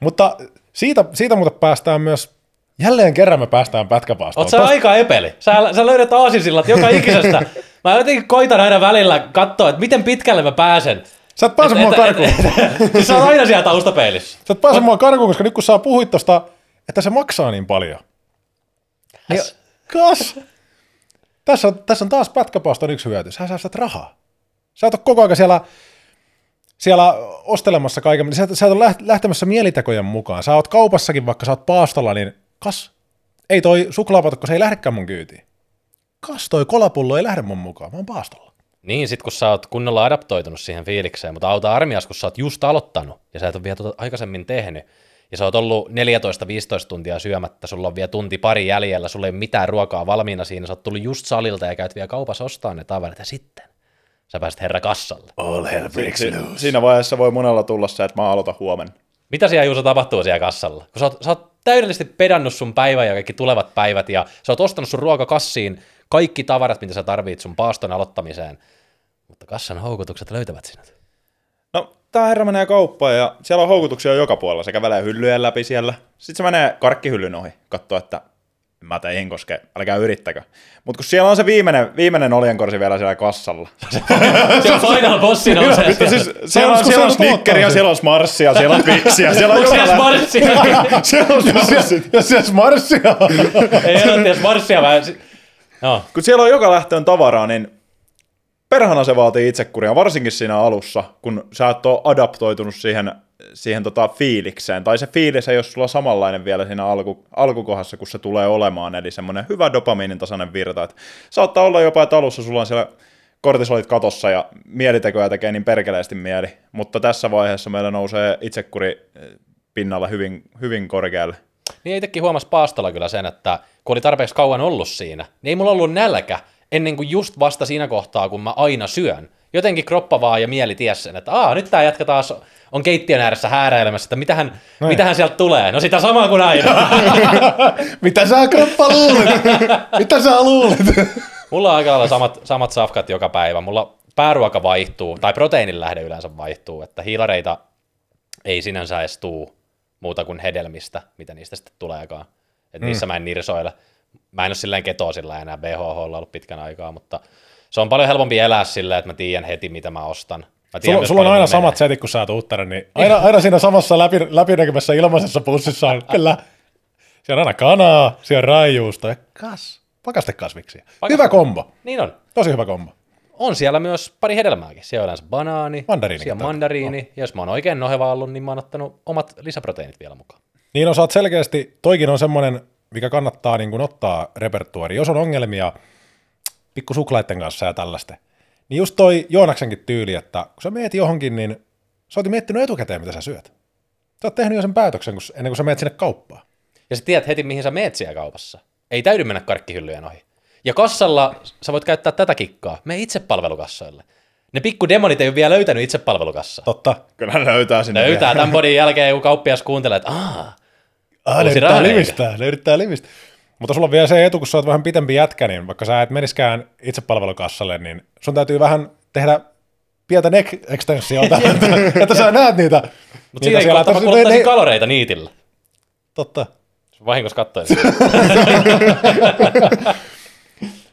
Mutta siitä, siitä muuten päästään myös Jälleen kerran me päästään pätkäpaastoon.
Oot sä aika epeli. Sä, sä löydät aasinsillat joka ikisestä [laughs] Mä jotenkin koitan aina välillä katsoa, että miten pitkälle mä pääsen.
Sä et pääse mua karkuun.
Siis se on aina siellä taustapeilissä.
Sä et pääse mua karkuun, koska nyt kun sä puhuit tosta, että se maksaa niin paljon. Niin, kas! Tässä on, tässä on taas pätkäpaaston yksi hyöty. Sä säästät rahaa. Sä et ole koko ajan siellä, siellä ostelemassa kaiken. Sä, et- sä et ole läht- lähtemässä mielitekojen mukaan. Sä oot kaupassakin, vaikka sä oot paastolla, niin kas, ei toi suklaapatukko, se ei lähdekään mun kyytiin. Kas, toi kolapullo ei lähde mun mukaan, mä oon paastolla.
Niin, sit kun sä oot kunnolla adaptoitunut siihen fiilikseen, mutta auta armias, kun sä oot just aloittanut ja sä et ole vielä tuota aikaisemmin tehnyt, ja sä oot ollut 14-15 tuntia syömättä, sulla on vielä tunti pari jäljellä, sulla ei ole mitään ruokaa valmiina siinä, sä oot tullut just salilta ja käyt vielä kaupassa ostaa ne tavarat, ja sitten sä pääset herra kassalle.
All hell breaks
Si- siinä vaiheessa voi monella tulla se, että mä aloitan huomenna.
Mitä siellä Juuso tapahtuu siellä kassalla? Kun sä oot, sä oot täydellisesti pedannut sun päivän ja kaikki tulevat päivät, ja sä oot ostanut sun ruokakassiin kaikki tavarat, mitä sä tarvitset sun paaston aloittamiseen, mutta kassan houkutukset löytävät sinut.
No, tää herra menee kauppaan ja siellä on houkutuksia joka puolella. Se kävelee hyllyjen läpi siellä. Sitten se menee karkkihyllyn ohi. Katsoo, että en mä teihin koske, älkää yrittäkö. Mutta kun siellä on se viimeinen, viimeinen oljenkorsi vielä siellä kassalla. [laughs]
Se on final bossi nousee
siis, siellä on, siellä on Snickeria, siellä on Smarssia, siellä on Twixiä, siellä on
siellä
lä-
Smarssia? [laughs]
siellä on Smarssit.
Jos siellä smarssia
Ei ole tiedä Smarssia vähän. No,
Kun siellä on joka lähtöön tavaraa, niin perhana se vaatii itsekuria, varsinkin siinä alussa, kun sä et ole adaptoitunut siihen, siihen tota fiilikseen. Tai se fiilis ei ole sulla samanlainen vielä siinä alku, alkukohdassa, kun se tulee olemaan. Eli semmoinen hyvä dopamiinin tasainen virta. Et saattaa olla jopa, että alussa sulla on siellä kortisolit katossa ja mielitekoja tekee niin perkeleesti mieli. Mutta tässä vaiheessa meillä nousee itsekuri eh, pinnalle hyvin, hyvin korkealle.
niin itsekin huomasi paastolla kyllä sen, että kun oli tarpeeksi kauan ollut siinä, niin ei mulla ollut nälkä ennen kuin just vasta siinä kohtaa, kun mä aina syön. Jotenkin kroppa vaan ja mieli ties sen, että Aa, nyt tää jätkä taas on keittiön ääressä hääräilemässä, että mitähän, mitähän sieltä tulee. No sitä samaa kuin aina. [laughs]
Mitä sä kroppa luulet? Mitä sä luulet? [laughs]
Mulla on aika lailla samat, samat safkat joka päivä. Mulla pääruoka vaihtuu, tai proteiinin lähde yleensä vaihtuu, että hiilareita ei sinänsä edes tuu muuta kuin hedelmistä, mitä niistä sitten tuleekaan. Että niissä mä en nirsoile. Mä en ole silleen ketosilla enää BHH ollut pitkän aikaa, mutta se on paljon helpompi elää silleen, että mä tiedän heti, mitä mä ostan. Mä tiedän
Sulla, sulla on aina
menee.
samat setit, kun sä oot uuttanut, niin aina, aina siinä samassa läpi, läpinäkymässä ilmaisessa pussissa on kyllä. Siellä on aina kanaa, siellä on raijuusta ja kas, pakastekasviksia. Hyvä kombo,
Niin on.
tosi hyvä kombo.
On siellä myös pari hedelmääkin. Siellä on yleensä banaani,
Mandariinikin
siellä mandariini. Ja jos mä oon oikein noheva ollut, niin mä oon ottanut omat lisäproteiinit vielä mukaan.
Niin on, sä oot selkeästi, toikin on semmoinen, mikä kannattaa niin kuin ottaa repertuari. Jos on ongelmia pikku suklaitten kanssa ja tällaista, niin just toi Joonaksenkin tyyli, että kun sä meet johonkin, niin sä oot miettinyt etukäteen, mitä sä syöt. Sä oot tehnyt jo sen päätöksen, kun, ennen kuin sä meet sinne kauppaan.
Ja sä tiedät heti, mihin sä meet siellä kaupassa. Ei täydy mennä karkkihyllyjen ohi. Ja kassalla sä voit käyttää tätä kikkaa. Me itsepalvelukassoille. Ne pikku demonit ei ole vielä löytänyt itsepalvelukassa.
Totta.
Kyllä hän löytää sinne
Löytää tämän bodin jälkeen, kun kauppias kuuntelee, että aah,
Ah, ne yrittää livistää, ne yrittää livistää. Mutta sulla on vielä se etu, kun sä oot vähän pitempi jätkä, niin vaikka sä et meniskään itsepalvelukassalle, niin sun täytyy vähän tehdä pientä neck extensiota, että, [laughs] [laughs] että sä näet niitä.
mutta siinä ei kohta kuluttaisin
ne-
kaloreita niitillä.
Totta.
Vahingossa katsoin. [laughs]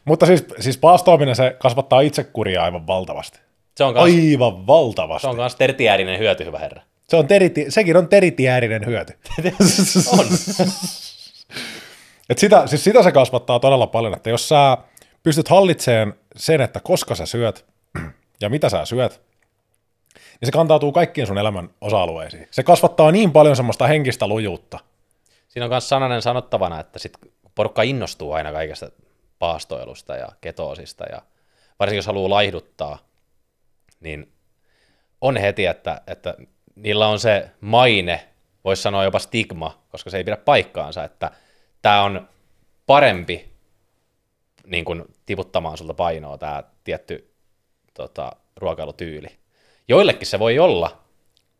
Mutta siis, siis paastoaminen se kasvattaa itsekuria aivan valtavasti.
Se on kans,
Aivan valtavasti.
se on kans tertiäärinen hyöty, hyvä herra.
Se on teriti, sekin on teritiäärinen hyöty. [laughs]
On. [laughs]
Et sitä, siis sitä se kasvattaa todella paljon, että jos sä pystyt hallitsemaan sen, että koska sä syöt [clears throat] ja mitä sä syöt, niin se kantautuu kaikkiin sun elämän osa-alueisiin. Se kasvattaa niin paljon semmoista henkistä lujuutta.
Siinä on myös sananen sanottavana, että sit porukka innostuu aina kaikesta paastoilusta ja ketoosista ja varsinkin jos haluaa laihduttaa, niin on heti, että, että niillä on se maine, voisi sanoa jopa stigma, koska se ei pidä paikkaansa, että tämä on parempi niin kuin tiputtamaan sulta painoa tämä tietty tota, ruokailutyyli. Joillekin se voi olla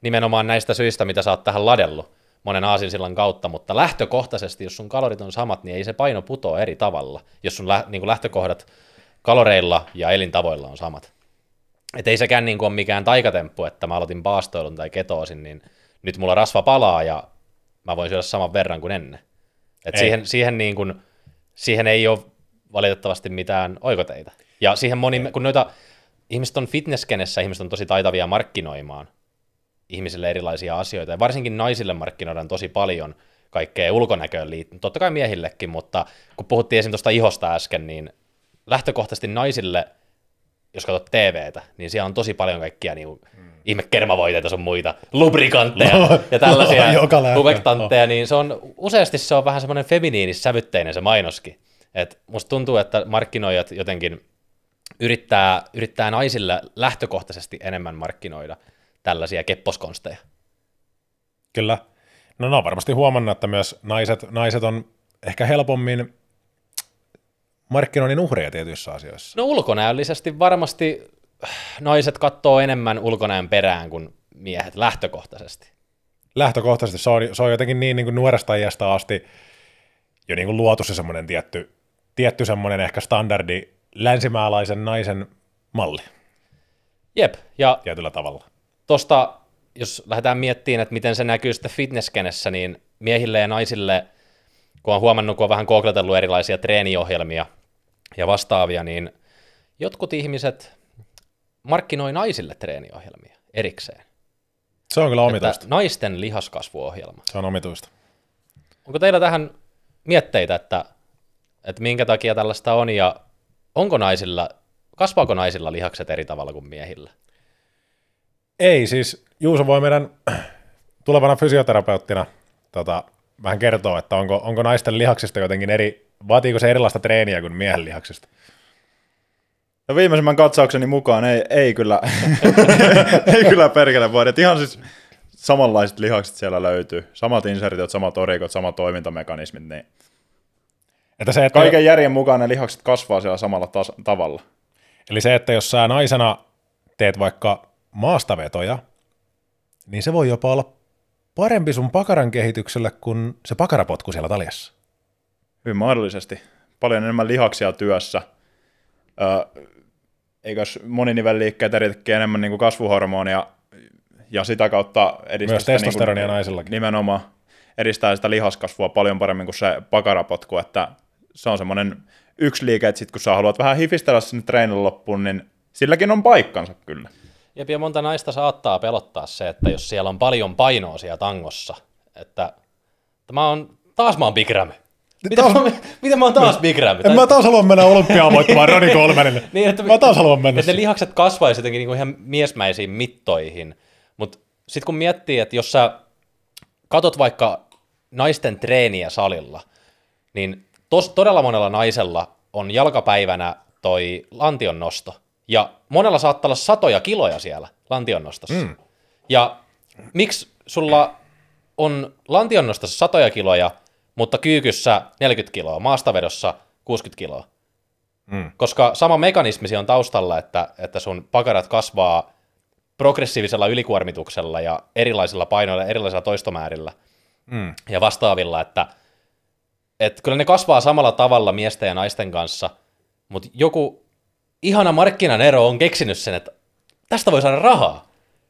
nimenomaan näistä syistä, mitä sä oot tähän ladellut monen aasinsillan kautta, mutta lähtökohtaisesti, jos sun kalorit on samat, niin ei se paino putoa eri tavalla, jos sun lä- niin kuin lähtökohdat kaloreilla ja elintavoilla on samat. Et ei sekään niin kuin ole mikään taikatemppu, että mä aloitin paastoilun tai ketoosin, niin nyt mulla rasva palaa ja mä voin syödä saman verran kuin ennen. Et
Ei.
siihen, siihen, niin kuin, siihen ei ole valitettavasti mitään oikoteita. Ja siihen moni, kun noita ihmiset on fitnesskenessä, ihmiset on tosi taitavia markkinoimaan ihmisille erilaisia asioita, ja varsinkin naisille markkinoidaan tosi paljon kaikkea ulkonäköön liittyen, totta kai miehillekin, mutta kun puhuttiin esim. tuosta ihosta äsken, niin lähtökohtaisesti naisille, jos katsot TVtä, niin siellä on tosi paljon kaikkia niin mm. ihme kermavoiteita sun muita, lubrikantteja
No,
ja tällaisia
joka lähtee.
humectantteja, niin se on, useasti se on vähän semmoinen feminiinissävytteinen se mainoskin. Et musta tuntuu, että markkinoijat jotenkin yrittää, yrittää naisille lähtökohtaisesti enemmän markkinoida tällaisia kepposkonsteja.
Kyllä. No, no varmasti huomannut, että myös naiset, naiset on ehkä helpommin markkinoinnin uhreja tietyissä asioissa.
No ulkonäöllisesti varmasti naiset katsoo enemmän ulkonäön perään kuin miehet lähtökohtaisesti.
Lähtökohtaisesti se on, se on jotenkin niin, niin kuin nuoresta iästä asti jo niin kuin luotu se semmoinen tietty, tietty semmoinen ehkä standardi länsimaalaisen naisen malli
Jep, ja
tietyllä tavalla.
tosta, jos lähdetään miettimään, että miten se näkyy sitten fitnesskenessä, niin miehille ja naisille, kun on huomannut, kun on vähän googletellut erilaisia treeniohjelmia ja vastaavia, niin jotkut ihmiset markkinoi naisille treeniohjelmia erikseen.
Se on kyllä
Että
omituista.
naisten lihaskasvuohjelma.
Se on omituista.
Onko teillä tähän mietteitä, että, että minkä takia tällaista on ja onko naisilla, kasvaako naisilla lihakset eri tavalla kuin miehillä?
Ei, siis Juuso voi meidän tulevana fysioterapeuttina tota, vähän kertoa, että onko, onko naisten lihaksista jotenkin eri, vaatiiko se erilaista treeniä kuin miehen lihaksista?
No viimeisimmän katsaukseni mukaan ei, ei kyllä, [laughs] ei kyllä perkele voi. Et ihan siis samanlaiset lihakset siellä löytyy. Samat insertiot, samat orikot, samat toimintamekanismit. Niin
Että se, että,
kaiken järjen mukaan ne lihakset kasvaa siellä samalla tas- tavalla.
Eli se, että jos sä naisena teet vaikka maastavetoja, niin se voi jopa olla parempi sun pakaran kehitykselle kuin se pakarapotku siellä taljassa.
Hyvin mahdollisesti. Paljon enemmän lihaksia työssä. Ö, eikös moninivelliikkeet erityisesti enemmän niin kuin kasvuhormonia ja sitä kautta edistää
Myös
sitä niin kuin-
testosteronia naisillakin.
Nimenomaan edistää sitä lihaskasvua paljon paremmin kuin se pakarapotku, että se on semmoinen yksi liike, että sit kun sä haluat vähän hifistellä sinne treenin loppuun, niin silläkin on paikkansa kyllä.
Jep, ja monta naista saattaa pelottaa se, että jos siellä on paljon painoa siellä tangossa, että, että mä oon, taas mä oon Big Ram. Mitä,
taas-
mä, mitä mä oon taas Big Ram?
En mä taas halua mennä olympiaan voittamaan Ronnie Colemanille. [laughs]
Niin, että,
mä taas haluan mennä
että ne lihakset kasvaisi jotenkin niinku ihan miesmäisiin mittoihin. Mutta sitten kun miettii, että jos sä katot vaikka naisten treeniä salilla, niin tos, todella monella naisella on jalkapäivänä toi lantion nosto. Ja monella saattaa olla satoja kiloja siellä lantion nostossa. Mm. Ja miksi sulla on lantionnostossa satoja kiloja, mutta kyykyssä 40 kiloa, maastavedossa 60 kiloa?
Mm.
Koska sama mekanismi on taustalla, että, että sun pakarat kasvaa progressiivisella ylikuormituksella ja erilaisilla painoilla, erilaisilla toistomäärillä
Mm.
ja vastaavilla, että, että kyllä ne kasvaa samalla tavalla miesten ja naisten kanssa, mutta joku ihana markkinan ero on keksinyt sen, että tästä voi saada rahaa.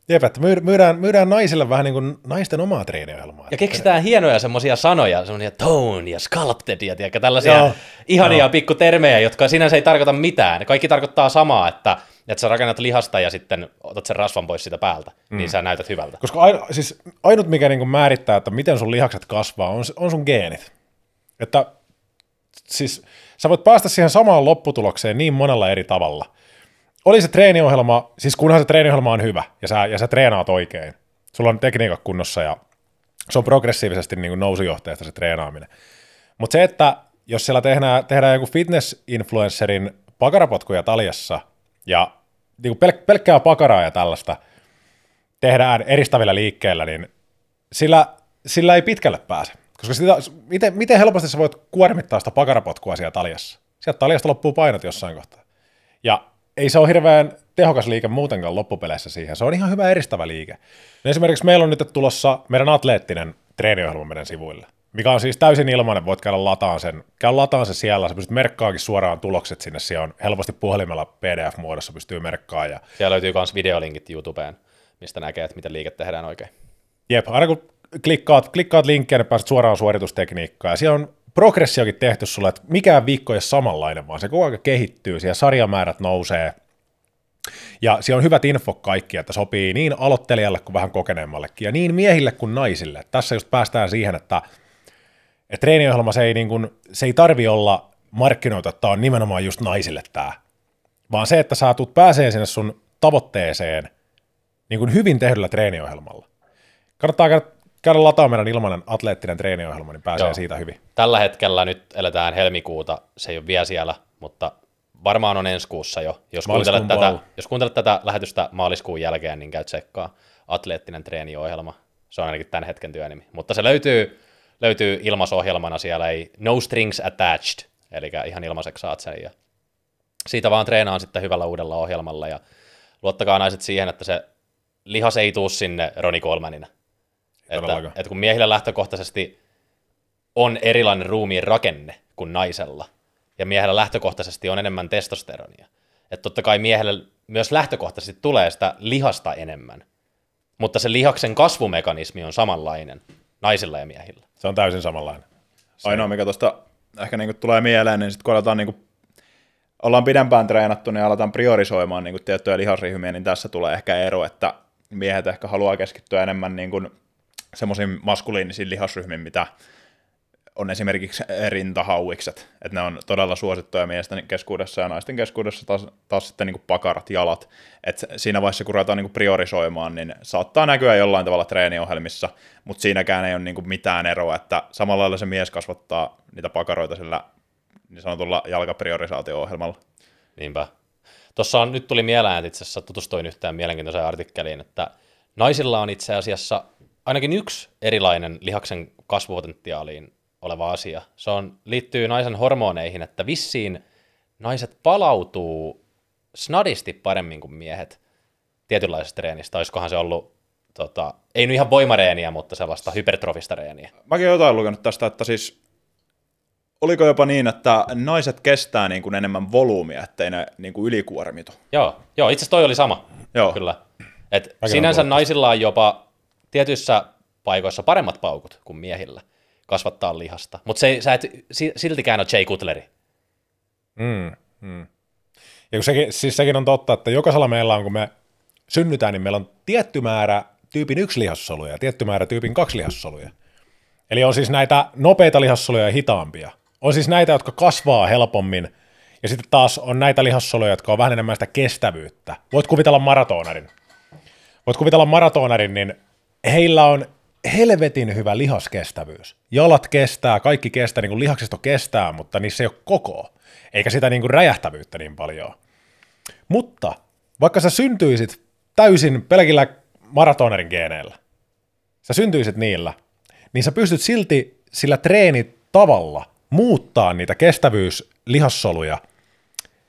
Jep, että myy- myydään, myydään naisille vähän niin kuin naisten omaa treeniohjelmaa.
Ja keksitään hienoja semmoisia sanoja, semmoisia tone ja sculpted ja tiedätkö, tällaisia
Joo.
ihania Joo. pikkutermejä, jotka sinänsä ei tarkoita mitään. Kaikki tarkoittaa samaa, että, että sä rakennat lihasta ja sitten otat sen rasvan pois siitä päältä, mm. niin sä näytät hyvältä.
Koska aino, siis ainut, mikä niin kuin määrittää, että miten sun lihakset kasvaa, on, on sun geenit. Että siis sä voit päästä siihen samaan lopputulokseen niin monella eri tavalla. Oli se treeniohjelma, siis kunhan se treeniohjelma on hyvä ja sä, ja sä treenaat oikein. Sulla on tekniikat kunnossa ja se on progressiivisesti niin kuin nousujohteesta se treenaaminen. Mutta se, että jos siellä tehdään, tehdään joku fitness-influencerin pakarapotkuja taljassa ja niin kuin pelk- pelkkää pakaraa ja tällaista tehdään eristävillä liikkeillä, niin sillä, sillä ei pitkälle pääse. Koska sitä, miten, miten helposti sä voit kuormittaa sitä pakarapotkua siellä taljassa? Sieltä taljasta loppuu painot jossain kohtaa. Ja ei se ole hirveän tehokas liike muutenkaan loppupeleissä siihen. Se on ihan hyvä eristävä liike. No esimerkiksi meillä on nyt tulossa meidän atleettinen treeniohjelma meidän sivuille, mikä on siis täysin ilmainen, voit käydä lataan sen, käy lataan se siellä, sä pystyt merkkaakin suoraan tulokset sinne, siellä on helposti puhelimella PDF-muodossa pystyy merkkaamaan ja
Siellä löytyy myös videolinkit YouTubeen, mistä näkee, että miten liike tehdään oikein.
Jep, aina kun klikkaat, klikkaat linkkiä, niin pääset suoraan suoritustekniikkaan. Ja siellä on progressiokin tehty sulle, että mikään viikko ei ole samanlainen, vaan se koko ajan kehittyy, siellä sarjamäärät nousee, ja siellä on hyvät info kaikki, että sopii niin aloittelijalle kuin vähän kokeneemmallekin, ja niin miehille kuin naisille. Tässä just päästään siihen, että, että treeniohjelma se ei, niin kuin, se ei tarvi olla markkinoita, että tämä on nimenomaan just naisille tämä, vaan se, että sä tulet pääsee sinne sun tavoitteeseen niin kuin hyvin tehdyllä treeniohjelmalla. Kannattaa käydä, käydä lataamaan meidän ilmainen atleettinen treeniohjelma, niin pääsee
Joo.
siitä hyvin.
Tällä hetkellä nyt eletään helmikuuta, se ei ole vielä siellä, mutta varmaan on ensi kuussa jo. Jos kuuntelet, tätä,
puolella.
jos kuuntelet tätä lähetystä maaliskuun jälkeen, niin käy tsekkaa atleettinen treeniohjelma. Se on ainakin tämän hetken työnimi. Mutta se löytyy, löytyy ilmaisohjelmana, siellä ei no strings attached, eli ihan ilmaiseksi saat sen. Ja siitä vaan treenaan sitten hyvällä uudella ohjelmalla ja luottakaa naiset siihen, että se lihas ei tuu sinne Ronnie Colemanina. Että, että kun miehillä lähtökohtaisesti on erilainen ruumiin rakenne kuin naisella, ja miehellä lähtökohtaisesti on enemmän testosteronia. Että totta kai miehellä myös lähtökohtaisesti tulee sitä lihasta enemmän, mutta se lihaksen kasvumekanismi on samanlainen naisilla ja miehillä.
Se on täysin samanlainen.
Ainoa, mikä tuosta ehkä niinku tulee mieleen, niin sitten kun aletaan niinku, ollaan pidempään treenattu, niin aletaan priorisoimaan niinku tiettyjä lihasryhmiä, niin tässä tulee ehkä ero, että miehet ehkä haluaa keskittyä enemmän niinku semmoisiin maskuliinisiin lihasryhmiin, mitä on esimerkiksi rintahauikset, että ne on todella suosittuja miesten keskuudessa ja naisten keskuudessa taas, taas sitten niin pakarat, jalat. Et siinä vaiheessa, kun ruvetaan niin priorisoimaan, niin saattaa näkyä jollain tavalla treeniohjelmissa, mutta siinäkään ei ole niin mitään eroa, että samalla lailla se mies kasvattaa niitä pakaroita sillä niin sanotulla jalkapriorisaatio-ohjelmalla.
Niinpä. Tuossa on, nyt tuli mieleen, että itse asiassa tutustuin yhteen mielenkiintoiseen artikkeliin, että naisilla on itse asiassa ainakin yksi erilainen lihaksen kasvupotentiaaliin oleva asia. Se on, liittyy naisen hormoneihin, että vissiin naiset palautuu snadisti paremmin kuin miehet tietynlaisesta treenistä. Olisikohan se ollut, tota, ei nyt ihan voimareeniä, mutta sellaista hypertrofista reeniä.
Mäkin jotain lukenut tästä, että siis oliko jopa niin, että naiset kestää niin kuin enemmän volyymia, ettei ne niin kuin ylikuormitu.
Joo, joo itse asiassa toi oli sama.
Joo.
Kyllä. Et
Mäkin
sinänsä naisilla on jopa tietyissä paikoissa paremmat paukut kuin miehillä kasvattaa lihasta. Mutta sä et si- siltikään ole Jay Cutleri.
Mm, mm. Ja kun sekin, siis sekin on totta, että jokaisella meillä on, kun me synnytään, niin meillä on tietty määrä tyypin yksi lihassoluja ja tietty määrä tyypin kaksi lihassoluja. Eli on siis näitä nopeita lihassoluja ja hitaampia. On siis näitä, jotka kasvaa helpommin, ja sitten taas on näitä lihassoluja, jotka on vähän enemmän sitä kestävyyttä. Voit kuvitella maratonarin. Voit kuvitella maratonarin, niin heillä on helvetin hyvä lihaskestävyys. Jalat kestää, kaikki kestää, niin kuin lihaksisto kestää, mutta niissä ei ole koko, eikä sitä niin kuin räjähtävyyttä niin paljon. Mutta vaikka sä syntyisit täysin pelkillä maratonerin geeneillä, sä syntyisit niillä, niin sä pystyt silti sillä treenitavalla muuttaa niitä kestävyyslihassoluja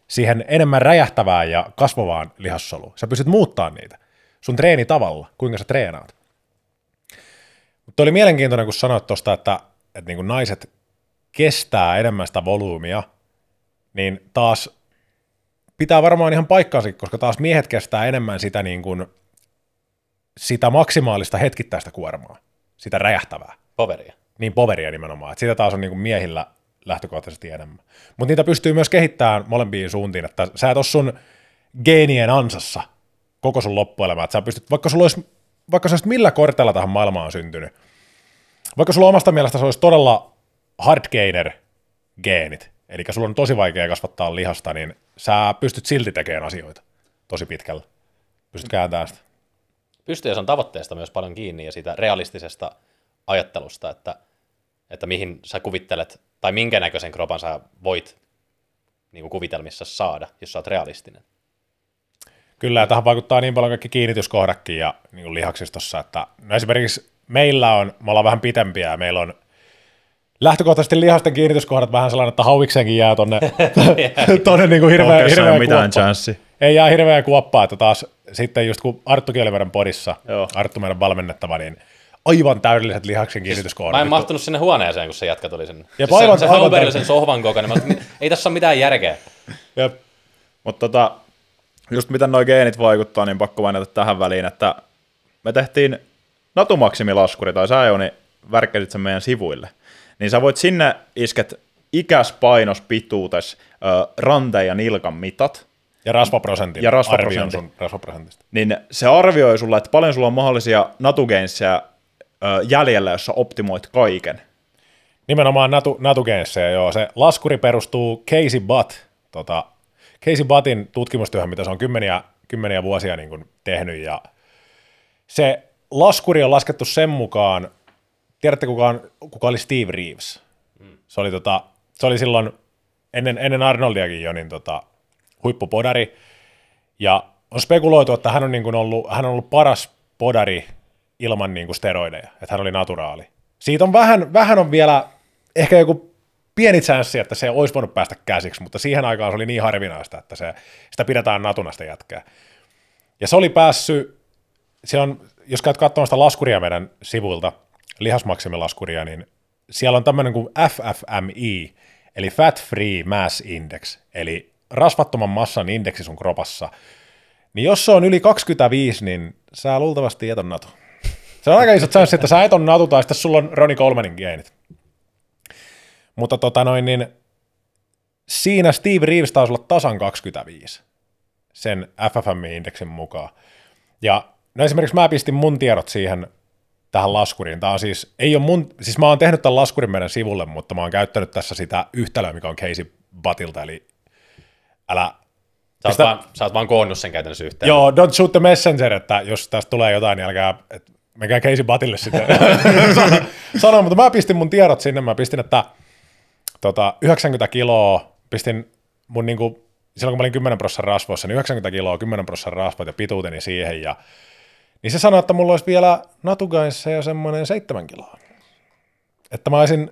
siihen enemmän räjähtävään ja kasvavaan lihassoluun. Sä pystyt muuttaa niitä sun treenitavalla, kuinka sä treenaat. Mutta oli mielenkiintoinen, kun sanoit tuosta, että, että niin naiset kestää enemmän sitä volyymia, niin taas pitää varmaan ihan paikkaansa, koska taas miehet kestää enemmän sitä, niin kuin, sitä maksimaalista hetkittäistä kuormaa, sitä räjähtävää,
Poveria.
niin poveria nimenomaan, että sitä taas on niin kuin miehillä lähtökohtaisesti enemmän. Mutta niitä pystyy myös kehittämään molempiin suuntiin, että sä et ole sun geenien ansassa koko sun loppuelämä, että sä pystyt, vaikka sulla olisi, vaikka sä olisit millä kortella tähän maailmaan syntynyt, vaikka sulla omasta mielestä se olisi todella hardgainer geenit, eli sulla on tosi vaikea kasvattaa lihasta, niin sä pystyt silti tekemään asioita tosi pitkällä. Pystyt kääntämään sitä.
Pystyy on tavoitteesta myös paljon kiinni ja siitä realistisesta ajattelusta, että, että mihin sä kuvittelet, tai minkä näköisen kropan sä voit niin kuin kuvitelmissa saada, jos sä oot realistinen.
Kyllä, ja tähän vaikuttaa niin paljon kaikki kiinnityskohdatkin ja niin kuin lihaksistossa, että no esimerkiksi meillä on, me ollaan vähän pitempiä ja meillä on lähtökohtaisesti lihasten kiinnityskohdat vähän sellainen, että hauiksenkin jää tonne, [laughs] tonne niin kuin hirveä,
Oikeassa ei
hirveä
ole mitään
kuoppa.
chanssi.
Ei jää hirveä kuoppaa, että taas sitten just kun Arttukin oli meidän podissa,
Joo.
Arttu meidän valmennettava, niin aivan täydelliset lihaksen kiinnityskohdat.
Mä en mahtunut sinne huoneeseen, kun se jätkä tuli sinne.
Jep,
Siis
aivan-
se, se
aivan
sen sohvan kokoinen. Mä ajattelin, ei tässä ole mitään järkeä.
Jep.
Mutta tota, just miten nuo geenit vaikuttaa, niin pakko mainita tähän väliin, että me tehtiin Natumaksimilaskuri, tai sä Jouni värkkäsit sen meidän sivuille. niin sä voit sinne isket ikäs, painos, pituutes, ö, rante- ja nilkan mitat,
Ja rasvaprosentin.
Ja rasvaprosentin.
arvion sun rasvaprosentista.
niin se arvioi sulle, että paljon sulla on mahdollisia natugainsia jäljellä, jos sä optimoit kaiken.
Nimenomaan natu, natugenssejä, joo. Se laskuri perustuu Casey Butt, tota, Casey Buttin tutkimustyöhön, mitä se on kymmeniä, kymmeniä vuosia niin kuin tehnyt, ja se laskuri on laskettu sen mukaan, tiedätte kuka, on, kuka oli Steve Reeves? Se oli, tota, se oli silloin ennen, ennen Arnoldiakin jo niin tota, huippupodari, ja on spekuloitu, että hän on, niin kuin ollut, hän on ollut paras podari ilman niin kuin steroideja, että hän oli naturaali. Siitä on vähän, vähän on vielä ehkä joku pieni chanssi, että se olisi voinut päästä käsiksi, mutta siihen aikaan se oli niin harvinaista, että se, sitä pidetään natuna sitä jätkää. Ja se oli päässyt, se on, jos käyt katsomaan sitä laskuria meidän sivuilta, lihasmaksimilaskuria, niin siellä on tämmöinen kuin FFMI, eli Fat Free Mass Index, eli rasvattoman massan indeksi sun kropassa. Niin jos se on yli 25, niin sä luultavasti et on natu. Se on aika iso chanssi, että sä et on natu, tai sitten sulla on Ronnie Colemanin geenit. Mutta tota noin, niin siinä Steve Reeves taisi olla tasan 25 sen FFM-indeksin mukaan. Ja no esimerkiksi mä pistin mun tiedot siihen tähän laskuriin. Tämä on siis, ei ole mun, siis mä oon tehnyt tämän laskurin meidän sivulle, mutta mä oon käyttänyt tässä sitä yhtälöä, mikä on Casey Batilta, eli älä
Sä oot,
Pistä-
vaan, sä oot vaan koonnut sen käytännössä yhteen.
Joo, don't shoot the messenger, että jos tästä tulee jotain, niin älkää, et, menkää Casey Batille sitten [laughs] sano, sano, mutta mä pistin mun tiedot sinne, mä pistin, että tota, 90 kiloa, pistin mun niinku, silloin kun mä olin 10 prosenttia rasvoissa, niin 90 kiloa, 10 prosenttia rasvat ja pituuteni siihen, ja niin se sanoi, että mulla olisi vielä natugaissa jo semmoinen 7 kiloa. Että mä olisin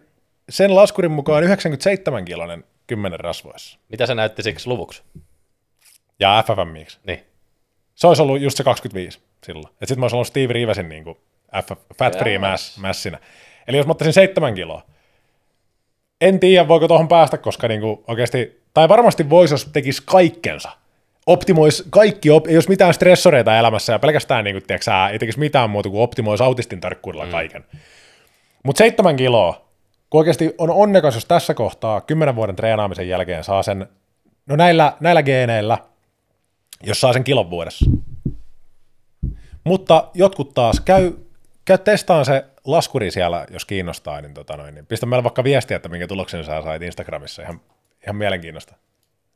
sen laskurin mukaan 97 kilonen 10 rasvoissa.
Mitä se näytti siksi luvuksi?
Ja FFMiksi.
Niin.
Se olisi ollut just se 25 silloin. Että sitten mä olisin ollut Steve Reevesin niin kuin F, Fat Free
Yes.
mass, massinä. Eli jos mä ottaisin seitsemän kiloa, en tiedä voiko tuohon päästä, koska niin kuin oikeasti, tai varmasti voisi, jos tekisi kaikkensa. Optimoisi kaikki, op, ei olisi mitään stressoreita elämässä ja pelkästään niin kuin, tiedätkö, ei tekisi mitään muuta kuin optimoisi autistin tarkkuudella mm. kaiken. Mutta seitsemän kiloa, kun oikeasti on onnekas, jos tässä kohtaa kymmenen vuoden treenaamisen jälkeen saa sen, no näillä, näillä geeneillä, jos saa sen kilon vuodessa. Mutta jotkut taas käy, käy testaan se laskuri siellä, jos kiinnostaa, niin, tota noin, niin pistä meille vaikka viestiä, että minkä tuloksen sä sait Instagramissa. Ihan, ihan mielenkiinnosta.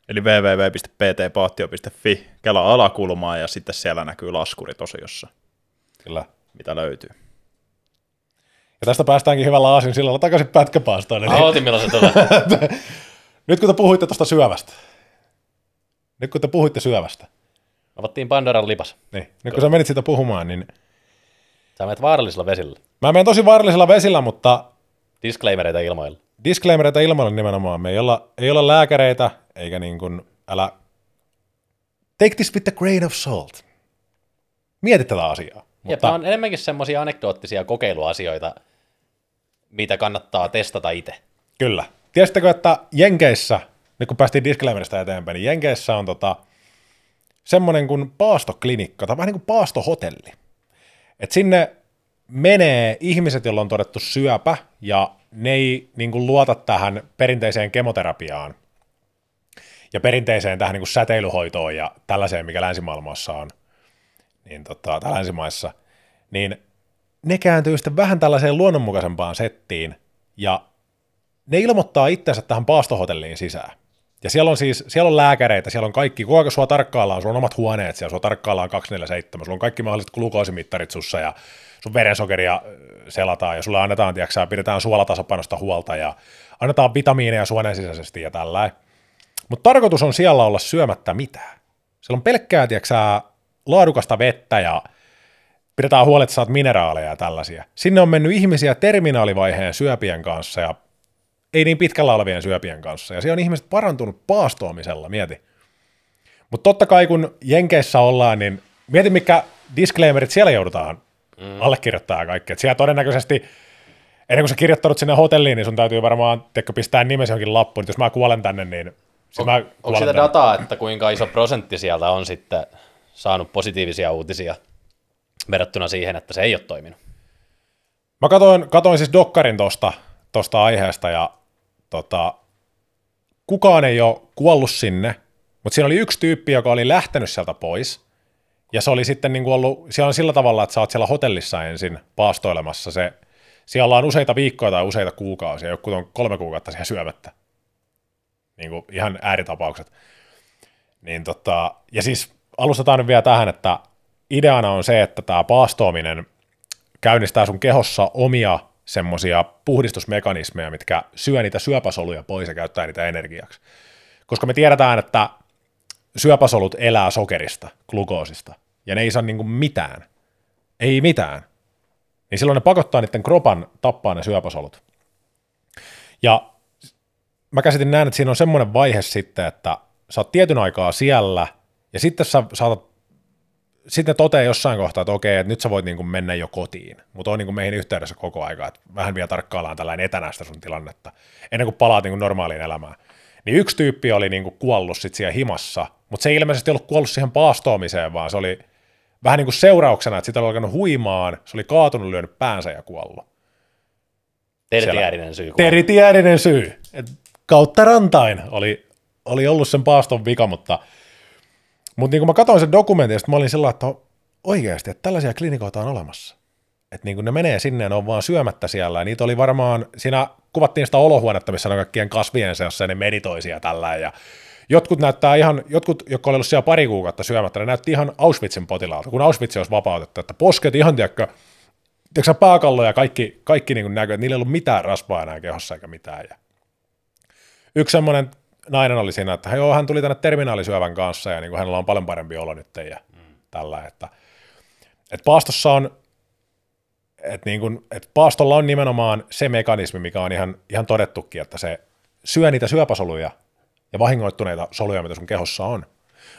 Eli www.ptpaattio.fi, kelaa alakulmaa ja sitten siellä näkyy laskuri tosiossa,
Kyllä.
mitä löytyy.
Ja tästä päästäänkin hyvällä aasin sillalla takaisin pätkäpaastoon. Eli
ootin milloin se tulee. [laughs]
nyt kun te puhuitte tuosta syövästä, nyt kun te puhuitte syövästä,
Avattiin Pandoran lipas.
niin nyt kun sä menit siitä puhumaan, niin
Sä menet vaarallisella vesillä.
mä menen tosi vaarallisella vesillä, mutta
Disclaimereita ilmoilla.
disclaimereita ilmoilla nimenomaan. Me ei olla, ei olla lääkäreitä, eikä niin kuin, älä... Take this with a grain of salt. Mieti tätä asiaa.
Mutta... Ja on enemmänkin semmoisia anekdoottisia kokeiluasioita, mitä kannattaa testata itse.
kyllä. Tiesittekö, että Jenkeissä, nyt kun päästiin disclaimerista eteenpäin, niin Jenkeissä on tota, semmoinen kuin paastoklinikka, tai vähän niin kuin paastohotelli. Et sinne menee ihmiset, joilla on todettu syöpä, ja ne ei niin kuin luota tähän perinteiseen kemoterapiaan ja perinteiseen tähän niin kuin säteilyhoitoon ja tällaiseen, mikä länsimaailmassa on, niin tota, tai länsimaissa, niin ne kääntyy sitten vähän tällaiseen luonnonmukaisempaan settiin, ja ne ilmoittaa itsensä tähän paastohotelliin sisään. Ja siellä on siis, siellä on lääkäreitä, siellä on kaikki, koko ajan sua tarkkaillaan, sulla on omat huoneet siellä, sua tarkkaillaan 247, sulla on kaikki mahdolliset glukoosimittarit sussa ja sun verensokeria ö, selataan ja sulle annetaan, tiedätkö, pidetään suolatasapainosta huolta ja annetaan vitamiineja suonen sisäisesti ja tällä. Mutta tarkoitus on siellä olla syömättä mitään. Siellä on pelkkää, tiedätkö, laadukasta vettä ja pidetään huolet, että saat mineraaleja ja tällaisia. Sinne on mennyt ihmisiä terminaalivaiheen syöpien kanssa ja ei niin pitkällä olevien syöpien kanssa. Ja siellä on ihmiset parantunut paastoamisella, mieti. Mutta totta kai kun Jenkeissä ollaan, niin mieti mikä disclaimerit siellä joudutaan mm. allekirjoittaa kaikki. Et siellä todennäköisesti, ennen kuin sä kirjoittanut sinne hotelliin, niin sun täytyy varmaan teikö, pistää nimesi johonkin lappuun. Et jos mä kuolen tänne, niin sit mä
Onko sitä dataa, että kuinka iso prosentti sieltä on sitten saanut positiivisia uutisia verrattuna siihen, että se ei ole toiminut?
Mä katoin, katoin siis Dokkarin tosta, tuosta aiheesta ja tota, kukaan ei ole kuollut sinne, mutta siinä oli yksi tyyppi, joka oli lähtenyt sieltä pois, ja se oli sitten niin kuin ollut, siellä on sillä tavalla, että sä oot siellä hotellissa ensin paastoilemassa, se, siellä on useita viikkoja tai useita kuukausia, joku on kolme kuukautta siellä syömättä, niin kuin ihan ääritapaukset. Niin tota, ja siis alustetaan nyt vielä tähän, että ideana on se, että tämä paastoaminen käynnistää sun kehossa omia semmoisia puhdistusmekanismeja, mitkä syö niitä syöpäsoluja pois ja käyttää niitä energiaksi. Koska me tiedetään, että syöpäsolut elää sokerista, glukoosista, ja ne ei saa niinku mitään. Ei mitään. Niin silloin ne pakottaa niiden kropan tappaa ne syöpäsolut. Ja mä käsitin näin, että siinä on semmoinen vaihe sitten, että sä oot tietyn aikaa siellä, ja sitten sä saatat sitten toteaa jossain kohtaa, että okei, että nyt sä voit niin kuin mennä jo kotiin, mutta on niin kuin meihin yhteydessä koko aika, että vähän vielä tarkkaillaan tällainen etänäistä sun tilannetta, ennen kuin palaat niin kuin normaaliin elämään. Niin yksi tyyppi oli niin kuin kuollut sit siellä himassa, mutta se ei ilmeisesti ollut kuollut siihen paastoamiseen, vaan se oli vähän niin kuin seurauksena, että sitä oli alkanut huimaan, se oli kaatunut, lyönyt päänsä ja kuollut.
Tertiärinen syy.
Tertiärinen syy. Et kautta rantain oli, oli ollut sen paaston vika, mutta, mutta niin kun mä katsoin sen dokumentin, mä olin sillä että oikeasti, että tällaisia klinikoita on olemassa. Että niin kun ne menee sinne ja ne on vaan syömättä siellä. Ja niitä oli varmaan, siinä kuvattiin sitä olohuonetta, missä on kaikkien kasvien seassa ja ne meditoisia tällä. Ja jotkut näyttää ihan, jotkut, jotka oli ollut siellä pari kuukautta syömättä, ne näytti ihan Auschwitzin potilaalta, kun Auschwitz olisi vapautettu, että posket ihan, tiedätkö, tiedätkö pääkallo ja kaikki, kaikki niin näkyy, että niillä ei ollut mitään rasvaa enää kehossa eikä mitään. Ja yksi semmoinen nainen oli siinä, että joo, hän tuli tänne terminaalisyövän kanssa ja niin kuin hänellä on paljon parempi olo nyt ja mm. tällä, että, että paastossa on, että, niin kuin, että paastolla on nimenomaan se mekanismi, mikä on ihan, ihan todettukin, että se syö niitä syöpäsoluja ja vahingoittuneita soluja, mitä sun kehossa on.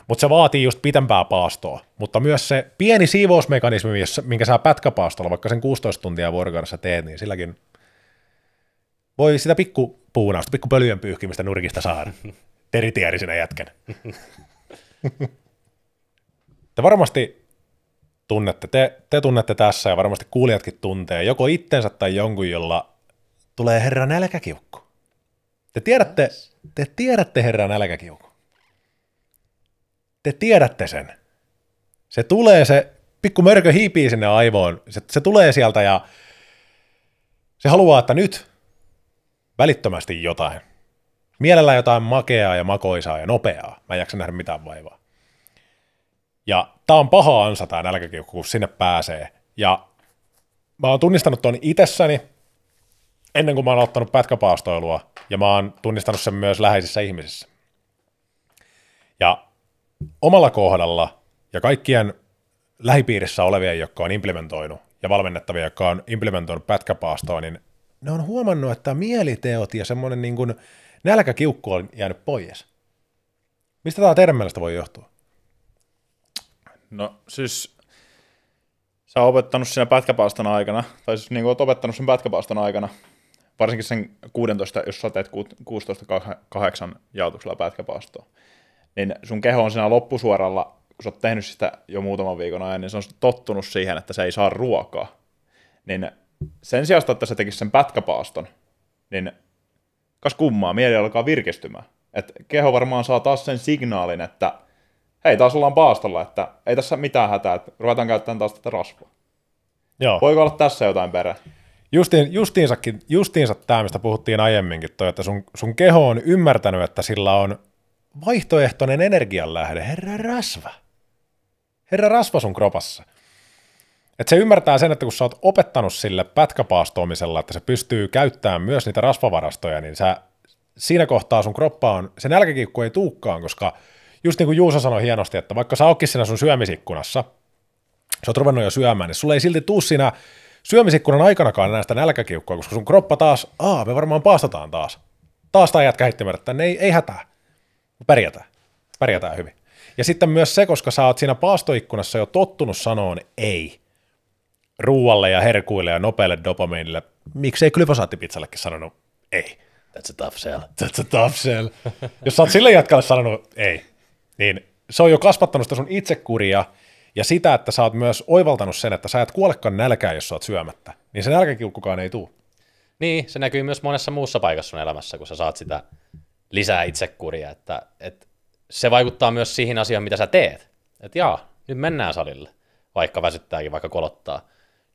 Mutta se vaatii just pitempää paastoa, mutta myös se pieni siivousmekanismi, minkä sä pätkäpaastolla, vaikka sen 16 tuntia vuorokaudessa teet, niin silläkin voi sitä pikku puunausta, pikku pölyjen pyyhkimistä nurkista saada. Teritieri sinä jätkän. te varmasti tunnette, te, te tunnette tässä ja varmasti kuulijatkin tuntee joko itsensä tai jonkun, jolla tulee herra nälkäkiukku. Te tiedätte, te tiedätte herra nälkäkiukku. Te tiedätte sen. Se tulee, se pikku mörkö hiipii sinne aivoon. Se, se tulee sieltä ja se haluaa, että nyt välittömästi jotain. Mielellä jotain makeaa ja makoisaa ja nopeaa. Mä en jaksa nähdä mitään vaivaa. Ja tää on paha ansa tää nälkäkiukku, kun sinne pääsee. Ja mä oon tunnistanut tuon itsessäni ennen kuin mä oon ottanut pätkäpaastoilua, ja mä oon tunnistanut sen myös läheisissä ihmisissä. Ja omalla kohdalla ja kaikkien lähipiirissä olevien, jotka on implementoinut, ja valmennettavia, jotka on implementoinut pätkäpaastoa, niin ne on huomannut, että mieliteot ja semmoinen niin kuin nälkäkiukku on jäänyt pois. Mistä tämä teidän mielestä voi johtua?
No siis sä oot opettanut siinä pätkäpaaston aikana, tai siis niin kuin oot opettanut sen pätkäpaaston aikana, varsinkin sen 16, jos sä teet 16-8 jaotuksella pätkäpaastoa, niin sun keho on siinä loppusuoralla, kun sä oot tehnyt sitä jo muutaman viikon ajan, niin se on tottunut siihen, että se ei saa ruokaa. Niin sen sijaan, että se tekisi sen pätkäpaaston, niin kas kummaa, mieli alkaa virkistymään. Et keho varmaan saa taas sen signaalin, että hei, taas ollaan paastolla, että ei tässä mitään hätää, että ruvetaan käyttämään taas tätä rasvaa. Joo. Voiko olla tässä jotain perä?
Justiin, justiinsakin, justiinsa tämä, mistä puhuttiin aiemminkin, toi, että sun, sun keho on ymmärtänyt, että sillä on vaihtoehtoinen energianlähde, herra rasva. Herra rasva sun kropassa. Että se ymmärtää sen, että kun sä oot opettanut sille pätkäpaastoamisella, että se pystyy käyttämään myös niitä rasvavarastoja, niin sä, siinä kohtaa sun kroppa on, se nälkäkiukku ei tuukkaan, koska just niin kuin Juusa sanoi hienosti, että vaikka sä ootkin siinä sun syömisikkunassa, sä oot ruvennut jo syömään, niin sulla ei silti tuu siinä syömisikkunan aikanakaan näistä nälkäkiukkua, koska sun kroppa taas, aa, me varmaan paastataan taas. Taas tämä jätkä heitti ei, ei hätää. Pärjätään. Pärjätään hyvin. Ja sitten myös se, koska sä oot siinä paastoikkunassa jo tottunut sanoon ei ruualle ja herkuille ja nopealle dopamiinille. Miksei glyfosaattipizallekin sanonut ei?
That's a tough sell.
That's a tough sell. Jos sä oot sille jatkalle sanonut ei, niin se on jo kasvattanut sitä sun itsekuria ja sitä, että sä oot myös oivaltanut sen, että sä et kuolekaan nälkään, jos sä oot syömättä. Niin se nälkäkiukkukaan ei tuu.
Niin, se näkyy myös monessa muussa paikassa sun elämässä, kun sä saat sitä lisää itsekuria, että, että se vaikuttaa myös siihen asiaan, mitä sä teet. Että jaa, nyt mennään salille, vaikka väsyttääkin, vaikka kolottaa.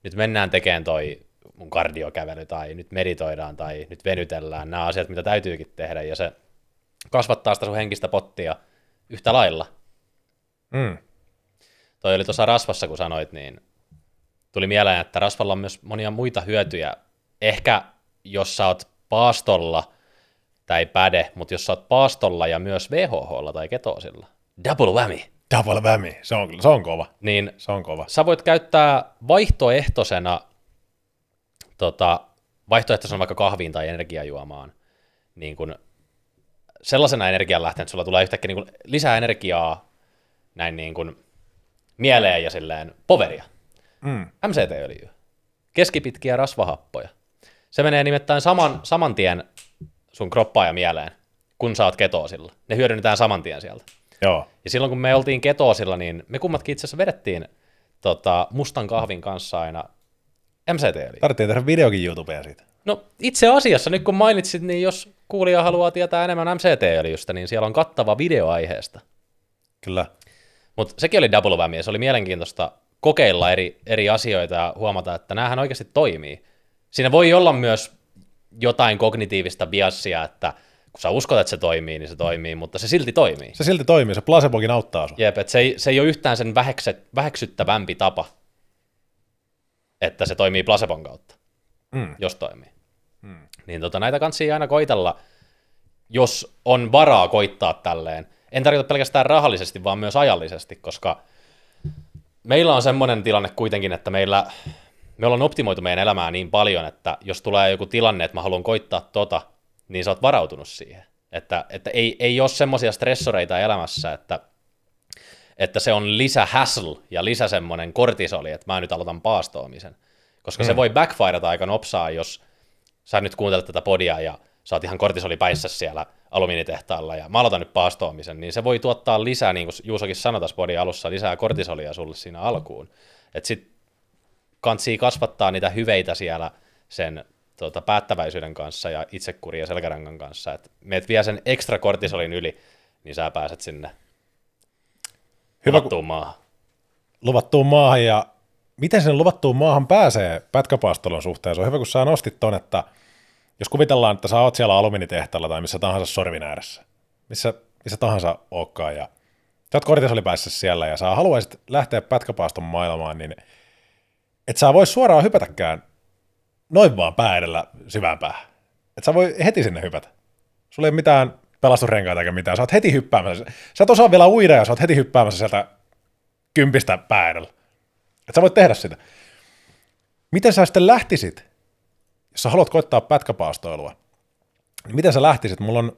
Nyt mennään tekemään toi mun kardiokävely, tai nyt meditoidaan, tai nyt venytellään, nämä asiat, mitä täytyykin tehdä, ja se kasvattaa sitä sun henkistä pottia yhtä lailla.
Mm.
Toi oli tuossa rasvassa, kun sanoit, niin tuli mieleen, että rasvalla on myös monia muita hyötyjä. Ehkä jos sä oot paastolla, tai päde, mutta jos sä oot paastolla ja myös VHHlla tai ketoosilla, double whammy,
Double whammy. Se on, se on kova.
niin
Se on kova.
sä voit käyttää vaihtoehtoisena, tota, vaihtoehtoisena vaikka kahviin tai energiajuomaan, niin kun sellaisena energianlähteenä, että sulla tulee yhtäkkiä niin kun lisää energiaa näin niin kun mieleen ja silleen poveria.
Mm.
MCT-öljyä. Keskipitkiä rasvahappoja. Se menee nimittäin saman, saman tien sun kroppaan ja mieleen, kun sä oot ketoosilla. Ne hyödynnetään saman tien sieltä.
Joo.
Ja silloin kun me oltiin ketoosilla, niin me kummatkin itse asiassa vedettiin tota, mustan kahvin kanssa aina MCT-öljyä.
Tarvittiin tehdä videokin YouTubeen siitä.
No itse asiassa, nyt kun mainitsit, niin jos kuulija haluaa tietää enemmän MCT-öljystä, niin siellä on kattava video aiheesta.
Kyllä.
Mutta sekin oli double whammy, se oli mielenkiintoista kokeilla eri, eri asioita ja huomata, että näähän oikeasti toimii. Siinä voi olla myös jotain kognitiivista biassia, että kun sä uskot, että se toimii, niin se toimii, mutta se silti toimii.
Se silti toimii, se placebokin auttaa sua.
Jep, että se ei, se ei ole yhtään sen vähekset, väheksyttävämpi tapa, että se toimii placebon kautta,
Mm.
jos toimii. Mm. Niin tota, näitä kansia aina koitella, jos on varaa koittaa tälleen. En tarkoita pelkästään rahallisesti, vaan myös ajallisesti, koska meillä on semmoinen tilanne kuitenkin, että meillä, me ollaan optimoitu meidän elämää niin paljon, että jos tulee joku tilanne, että mä haluan koittaa tota, niin sä oot varautunut siihen. Että, että ei, ei ole semmoisia stressoreita elämässä, että, että se on lisä hassle ja lisä semmoinen kortisoli, että mä nyt aloitan paastoamisen. Koska mm. se voi backfireta aika nopsaa, jos sä nyt kuuntelet tätä podia ja sä oot ihan kortisoli päissä siellä alumiinitehtaalla ja mä aloitan nyt paastoamisen, niin se voi tuottaa lisää, niin kuin Juusokin sanoi tässä podin alussa, lisää kortisolia sulle siinä alkuun. Että sit kantsii kasvattaa niitä hyveitä siellä sen tota, päättäväisyyden kanssa ja itsekuri ja selkärangan kanssa, että meet vie sen ekstra kortisolin yli, niin sä pääset sinne
Hyvä, kun
luvattuun maahan.
luvattuun maahan ja miten sen luvattuun maahan pääsee pätkäpaastolon suhteen? Se on hyvä, kun sä nostit ton, että jos kuvitellaan, että sä oot siellä alumiinitehtaalla tai missä tahansa sorvin ääressä, missä, missä tahansa ookkaan, ja sä oot kortisolipäissä siellä ja sä haluaisit lähteä pätkäpaaston maailmaan, niin et sä voi suoraan hypätäkään noin vaan pää edellä syvään päähän. Et sä voi heti sinne hypätä. Sulla ei ole mitään pelastusrenkaita eikä mitään. Sä oot heti hyppäämässä. Sä et osaa vielä uida ja sä oot heti hyppäämässä sieltä kympistä pää edellä. Et sä voit tehdä sitä. Miten sä sitten lähtisit, jos sä haluat koittaa pätkäpaastoilua, niin miten sä lähtisit? Mulla on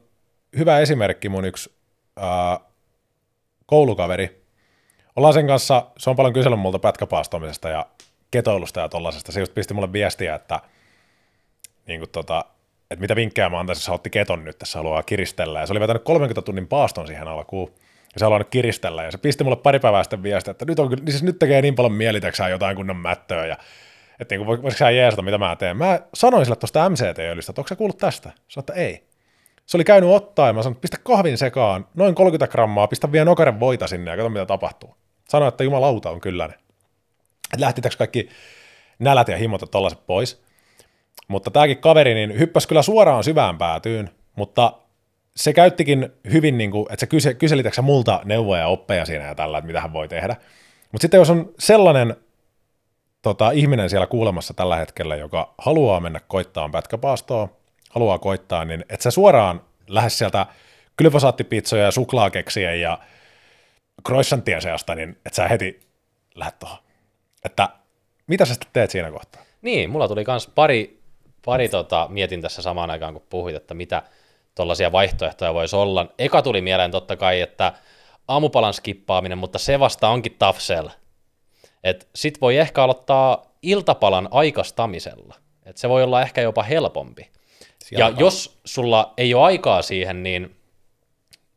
hyvä esimerkki mun yksi ää, koulukaveri. Ollaan sen kanssa, se on paljon kysellyt multa pätkäpaastoamisesta ja ketoilusta ja tollasesta. Se just pisti mulle viestiä, että, niin kuin tota, että mitä vinkkejä mä antaisin, jos otti keton nyt, tässä haluaa kiristellä. Ja se oli vetänyt 30 tunnin paaston siihen alkuun. Ja se haluaa nyt kiristellä. Ja se pisti mulle pari päivää sitten viestiä, että nyt, on, kyllä- niin siis nyt tekee niin paljon mieli, jotain kunnon mättöä. Ja, että niin kuin, voisiko sä jeesata, mitä mä teen. Mä sanoin sille tuosta MCT-öljystä, että onko sä kuullut tästä? Sanoin, että ei. Se oli käynyt ottaa ja mä sanoin, että pistä kahvin sekaan, noin 30 grammaa, pistä vielä nokaren voita sinne ja katso mitä tapahtuu. Sanoin, että jumalauta on kylläinen. Että lähtitäks kaikki nälät ja himot ja pois. Mutta tämäkin kaveri niin hyppäsi kyllä suoraan syvään päätyyn, mutta se käyttikin hyvin, niin kuin, että se kyseli, kyseli sä multa neuvoja ja oppeja siinä ja tällä, että mitä hän voi tehdä. Mutta sitten jos on sellainen tota, ihminen siellä kuulemassa tällä hetkellä, joka haluaa mennä koittaa pätkäpaastoa, haluaa koittaa, niin et sä suoraan lähde sieltä glyfosaattipizzoja ja suklaakeksiä ja croissanttien seasta, niin et sä heti lähde tuohon. Että mitä sä sitten teet siinä kohtaa?
Niin, mulla tuli kans pari, pari tota, mietin tässä samaan aikaan, kun puhuit, että mitä tuollaisia vaihtoehtoja voisi olla. Eka tuli mieleen totta kai, että aamupalan skippaaminen, mutta se vasta onkin sell. Et sit voi ehkä aloittaa iltapalan aikastamisella. Et se voi olla ehkä jopa helpompi.
Siellä
ja
on.
jos sulla ei ole aikaa siihen, niin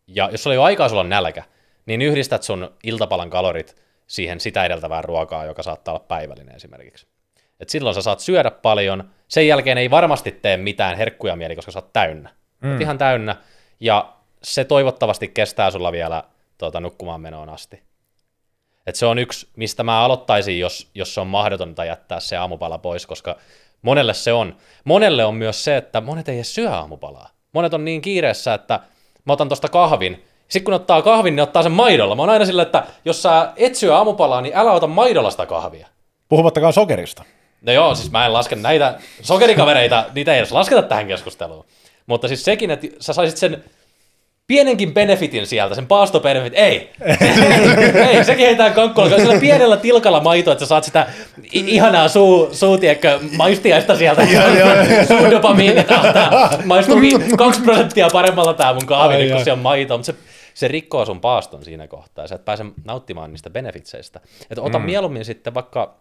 ja jos sulla ei ole aikaa, sulla on nälkä, niin yhdistät sun iltapalan kalorit siihen sitä edeltävään ruokaa, joka saattaa olla päivällinen esimerkiksi. Et silloin sä saat syödä paljon, sen jälkeen ei varmasti tee mitään herkkuja mieli, koska sä oot täynnä. Mm. Oot ihan täynnä, ja se toivottavasti kestää sulla vielä tuota, nukkumaan menoon asti. Et se on yksi, mistä mä aloittaisin, jos, jos se on mahdotonta jättää se aamupala pois, koska monelle se on. Monelle on myös se, että monet ei edes syö aamupalaa. Monet on niin kiireessä, että mä otan tosta kahvin, sitten kun ottaa kahvin, niin ottaa sen maidolla. Mä oon aina sillä, että jos sä et syö aamupalaa, niin älä ota maidolla sitä kahvia.
Puhumattakaan sokerista.
No joo, siis mä en laske näitä sokerikavereita, niitä ei edes lasketa tähän keskusteluun. Mutta siis sekin, että sä saisit sen pienenkin benefitin sieltä, sen paastobenefit, ei. [laughs] ei, sekin heitään kankkulla, sillä pienellä tilkalla maito, että sä saat sitä ihanaa suu, suutiekkö maistiaista sieltä. Sun dopamiini tahtaa. Maistuu vi- [laughs] kaksi prosenttia paremmalla tää mun kahvi, kun se on maito, mutta se, se rikkoo sun paaston siinä kohtaa, ja sä et pääse nauttimaan niistä benefitseistä. Että ota mm. mieluummin sitten vaikka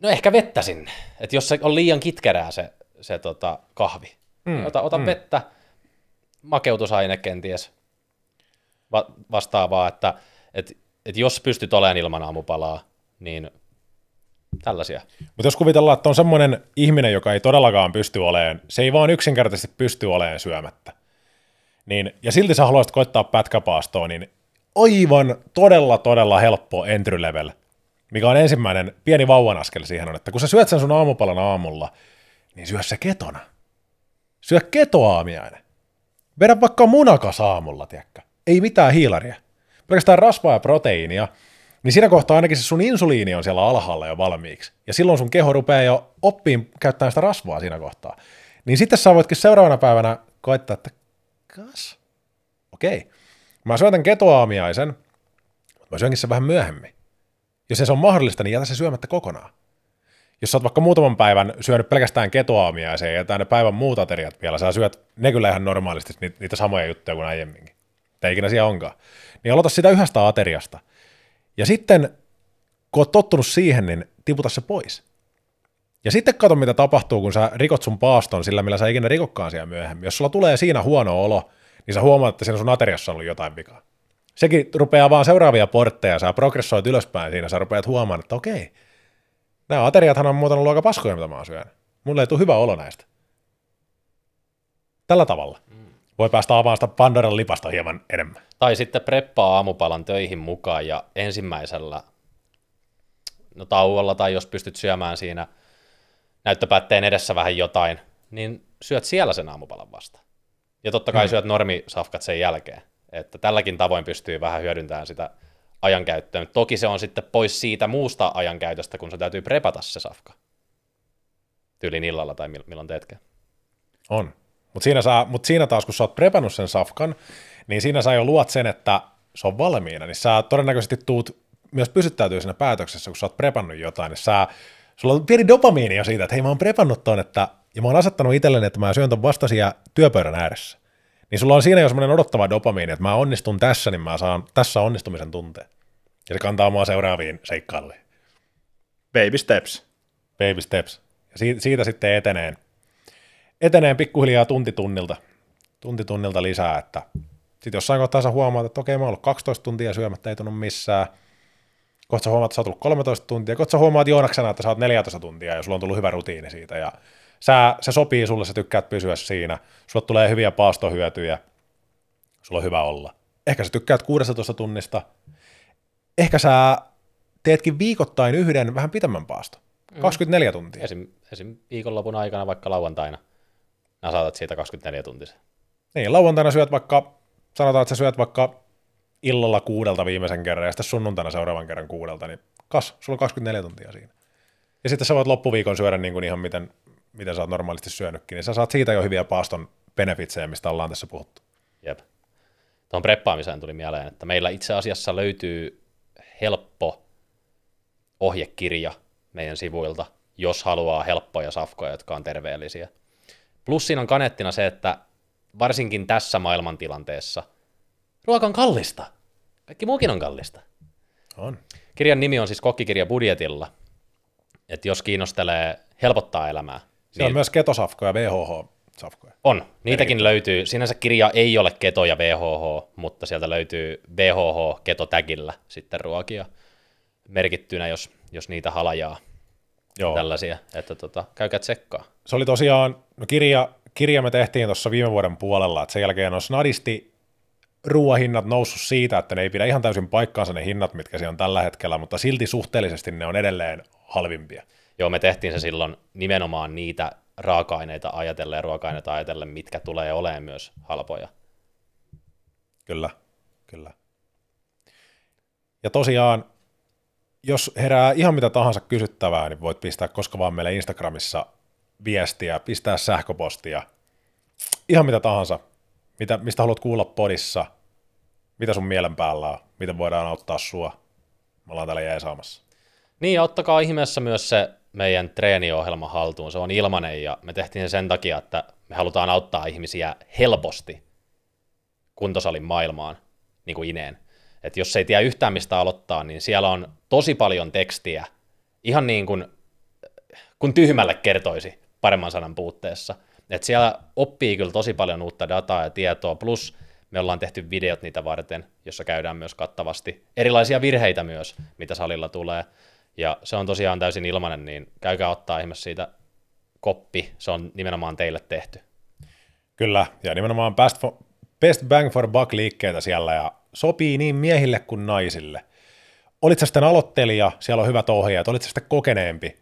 No ehkä vettä sinne. Että jos se on liian kitkerää se, se tota, kahvi, mm, ota, ota mm. vettä, makeutusaine kenties va- vastaavaa, että et, et jos pystyt olemaan ilman aamupalaa, niin tällaisia.
Mutta jos kuvitellaan, että on semmoinen ihminen, joka ei todellakaan pysty olemaan, se ei vaan yksinkertaisesti pysty olemaan syömättä, niin, ja silti sä haluaisit koittaa pätkäpaastoa, niin aivan todella, todella helppo entry level, mikä on ensimmäinen pieni vauvan askel siihen on, että kun sä syöt sen sun aamupalan aamulla, niin syö se ketona. Syö ketoaamiainen. Vedä vaikka munakas aamulla, tiedätkö? Ei mitään hiilaria. Pelkästään rasvaa ja proteiinia. Niin siinä kohtaa ainakin se sun insuliini on siellä alhaalla jo valmiiksi. Ja silloin sun keho rupeaa jo oppiin käyttämään sitä rasvaa siinä kohtaa. Niin sitten sä voitkin seuraavana päivänä koittaa, että kas, okei. Mä syön tämän ketoaamiaisen, mutta mä syönkin sen vähän myöhemmin. Jos se on mahdollista, niin jätä se syömättä kokonaan. Jos sä oot vaikka muutaman päivän syönyt pelkästään ketoaamiaisen ja jätää ne päivän muut ateriat vielä, sä syöt ne kyllä ihan normaalisti niitä, niitä samoja juttuja kuin aiemminkin. Tai ikinä siellä onkaan. Niin aloita sitä yhdestä ateriasta. Ja sitten, kun oot tottunut siihen, niin tiputa se pois. Ja sitten kato, mitä tapahtuu, kun sä rikot sun paaston sillä, millä sä ikinä rikokkaan siellä myöhemmin. Jos sulla tulee siinä huono olo, niin sä huomaat, että siinä sun ateriassa on ollut jotain vikaa. Sekin rupeaa vaan seuraavia portteja, sä progressoit ylöspäin siinä, sä rupeat huomaamaan, että okei, nämä ateriathan on muuten ollut aika paskoja, mitä mä oon syönyt. Mulle ei tule hyvä olo näistä. Tällä tavalla. Voi päästä avaamaan sitä Pandoran lipasta hieman enemmän.
Tai sitten preppaa aamupalan töihin mukaan ja ensimmäisellä no, tauolla tai jos pystyt syömään siinä näyttöpäätteen edessä vähän jotain, niin syöt siellä sen aamupalan vasta. Ja totta kai mm. syöt normisafkat sen jälkeen. Että tälläkin tavoin pystyy vähän hyödyntämään sitä ajankäyttöä. Toki se on sitten pois siitä muusta ajankäytöstä, kun se täytyy prepata se safka. Tyylin illalla tai milloin teetkään.
On. Mutta siinä, saa, mut siinä taas, kun sä oot prepannut sen safkan, niin siinä sä jo luot sen, että se on valmiina, niin sä todennäköisesti tuut myös pysyttäytyy siinä päätöksessä, kun sä oot prepannut jotain, niin sä, sulla on pieni dopamiini jo siitä, että hei mä oon prepannut ton, että, ja mä oon asettanut itselleni, että mä syön ton vasta siellä työpöydän ääressä. Niin sulla on siinä jo semmoinen odottava dopamiini, että mä onnistun tässä, niin mä saan tässä onnistumisen tunteen. Ja se kantaa mua seuraaviin seikkailuihin.
Baby steps.
Baby steps. Ja siitä, siitä sitten eteneen, eteneen pikkuhiljaa tunti tunnilta, tunti tunnilta lisää, että sitten jossain kohtaa sä huomaat, että okei, mä oon ollut 12 tuntia syömättä, ei tunnu missään. Kohta sä huomaat, että sä oot tullut 13 tuntia. Kohta sä huomaat Joonaksena, että sä oot 14 tuntia ja sulla on tullut hyvä rutiini siitä. Ja sä, se sopii sulle, sä tykkäät pysyä siinä. Sulla tulee hyviä paastohyötyjä. Sulla on hyvä olla. Ehkä sä tykkäät 16 tunnista. Ehkä sä teetkin viikoittain yhden vähän pitemmän paasto. 24 tuntia.
Esim, esim. viikonlopun aikana vaikka lauantaina. Nää saatat siitä 24 tuntisen.
Niin, lauantaina syöt vaikka, sanotaan, että sä syöt vaikka illalla kuudelta viimeisen kerran ja sitten sunnuntaina seuraavan kerran kuudelta, niin kas, sulla on 24 tuntia siinä. Ja sitten sä voit loppuviikon syödä niin kuin ihan miten, miten sä oot normaalisti syönytkin, niin sä saat siitä jo hyviä paaston benefitsejä, mistä ollaan tässä puhuttu.
Jep. Tuohon preppaamiseen tuli mieleen, että meillä itse asiassa löytyy helppo ohjekirja meidän sivuilta, jos haluaa helppoja safkoja, jotka on terveellisiä. Plus siinä on kanettina se, että varsinkin tässä maailmantilanteessa ruoka on kallista. Kaikki muukin on kallista.
On.
Kirjan nimi on siis Kokkikirja budjetilla. Että jos kiinnostelee helpottaa elämää,
Siellä on myös ketosafkoja ja VHH-safkoja.
On, niitäkin löytyy. Sinänsä kirja ei ole keto ja VHH, mutta sieltä löytyy VHH ketotägillä sitten ruokia merkittynä, jos, jos niitä halajaa,
Joo.
tällaisia, että tota, käykää tsekkaa.
Se oli tosiaan, no kirja, kirja me tehtiin tuossa viime vuoden puolella, että sen jälkeen on snadisti ruoahinnat noussut siitä, että ne ei pidä ihan täysin paikkaansa ne hinnat, mitkä siellä on tällä hetkellä, mutta silti suhteellisesti ne on edelleen halvimpia.
Joo, me tehtiin se silloin nimenomaan niitä raaka-aineita ajatellen ja ruoka-aineita ajatellen, mitkä tulee olemaan myös halpoja.
Kyllä, kyllä. Ja tosiaan, jos herää ihan mitä tahansa kysyttävää, niin voit pistää koska vaan meille Instagramissa viestiä, pistää sähköpostia, ihan mitä tahansa, mitä, mistä haluat kuulla podissa, mitä sun mielen päällä on, miten voidaan auttaa sua. Me ollaan täällä jeesaamassa.
Niin, ja ottakaa ihmeessä myös se meidän treeniohjelma haltuun. Se on ilmanen ja me tehtiin sen sen takia, että me halutaan auttaa ihmisiä helposti kuntosalin maailmaan, niin kuin Ineen. Että jos ei tiedä yhtään mistä aloittaa, niin siellä on tosi paljon tekstiä, ihan niin kuin kun tyhmälle kertoisi paremman sanan puutteessa. Et siellä oppii kyllä tosi paljon uutta dataa ja tietoa, plus me ollaan tehty videot niitä varten, jossa käydään myös kattavasti erilaisia virheitä myös, mitä salilla tulee. Ja se on tosiaan täysin ilmainen, niin käykää ottaa ihmeessä siitä koppi, se on nimenomaan teille tehty.
Kyllä, ja nimenomaan best, for, best bang for buck liikkeitä siellä, ja sopii niin miehille kuin naisille. Olit sä sitten aloittelija, siellä on hyvät ohjeet, olit sä sitten kokeneempi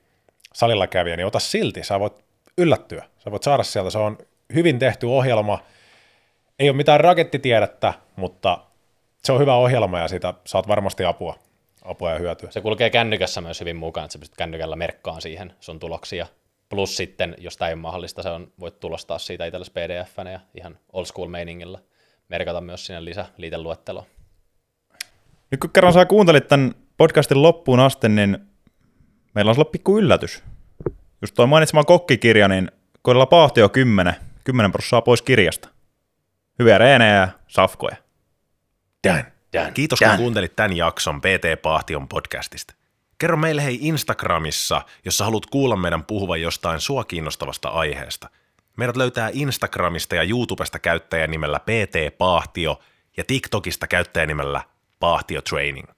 salilla kävijä, niin ota silti, sä voit yllättyä. Sä voit saada sieltä, se on hyvin tehty ohjelma, ei ole mitään rakettitiedettä, mutta se on hyvä ohjelma ja siitä saat varmasti apua, apua ja hyötyä.
Se kulkee kännykässä myös hyvin mukaan, että sä pystyt kännykällä merkkaan siihen sun tuloksia. Plus sitten, jos tämä ei ole mahdollista, se on, voit tulostaa siitä itsellesi pdf ja ihan old school meiningillä merkata myös sinne lisä liiteluetteloon.
Nyt kun kerran sä kuuntelit tämän podcastin loppuun asti, niin meillä on sulla pikku yllätys. Just toi mainitsema kokkikirja, niin kohdalla pahtio 10, 10 prosenttia pois kirjasta. Hyviä reenejä ja safkoja.
Dan.
Dan.
Kiitos Dan. kun kuuntelit tämän jakson PT Pahtion podcastista. Kerro meille hei Instagramissa, jos sä haluat kuulla meidän puhuvan jostain sua kiinnostavasta aiheesta. Meidät löytää Instagramista ja YouTubesta käyttäjänimellä PT Pahtio ja TikTokista käyttäjänimellä Pahtio Training.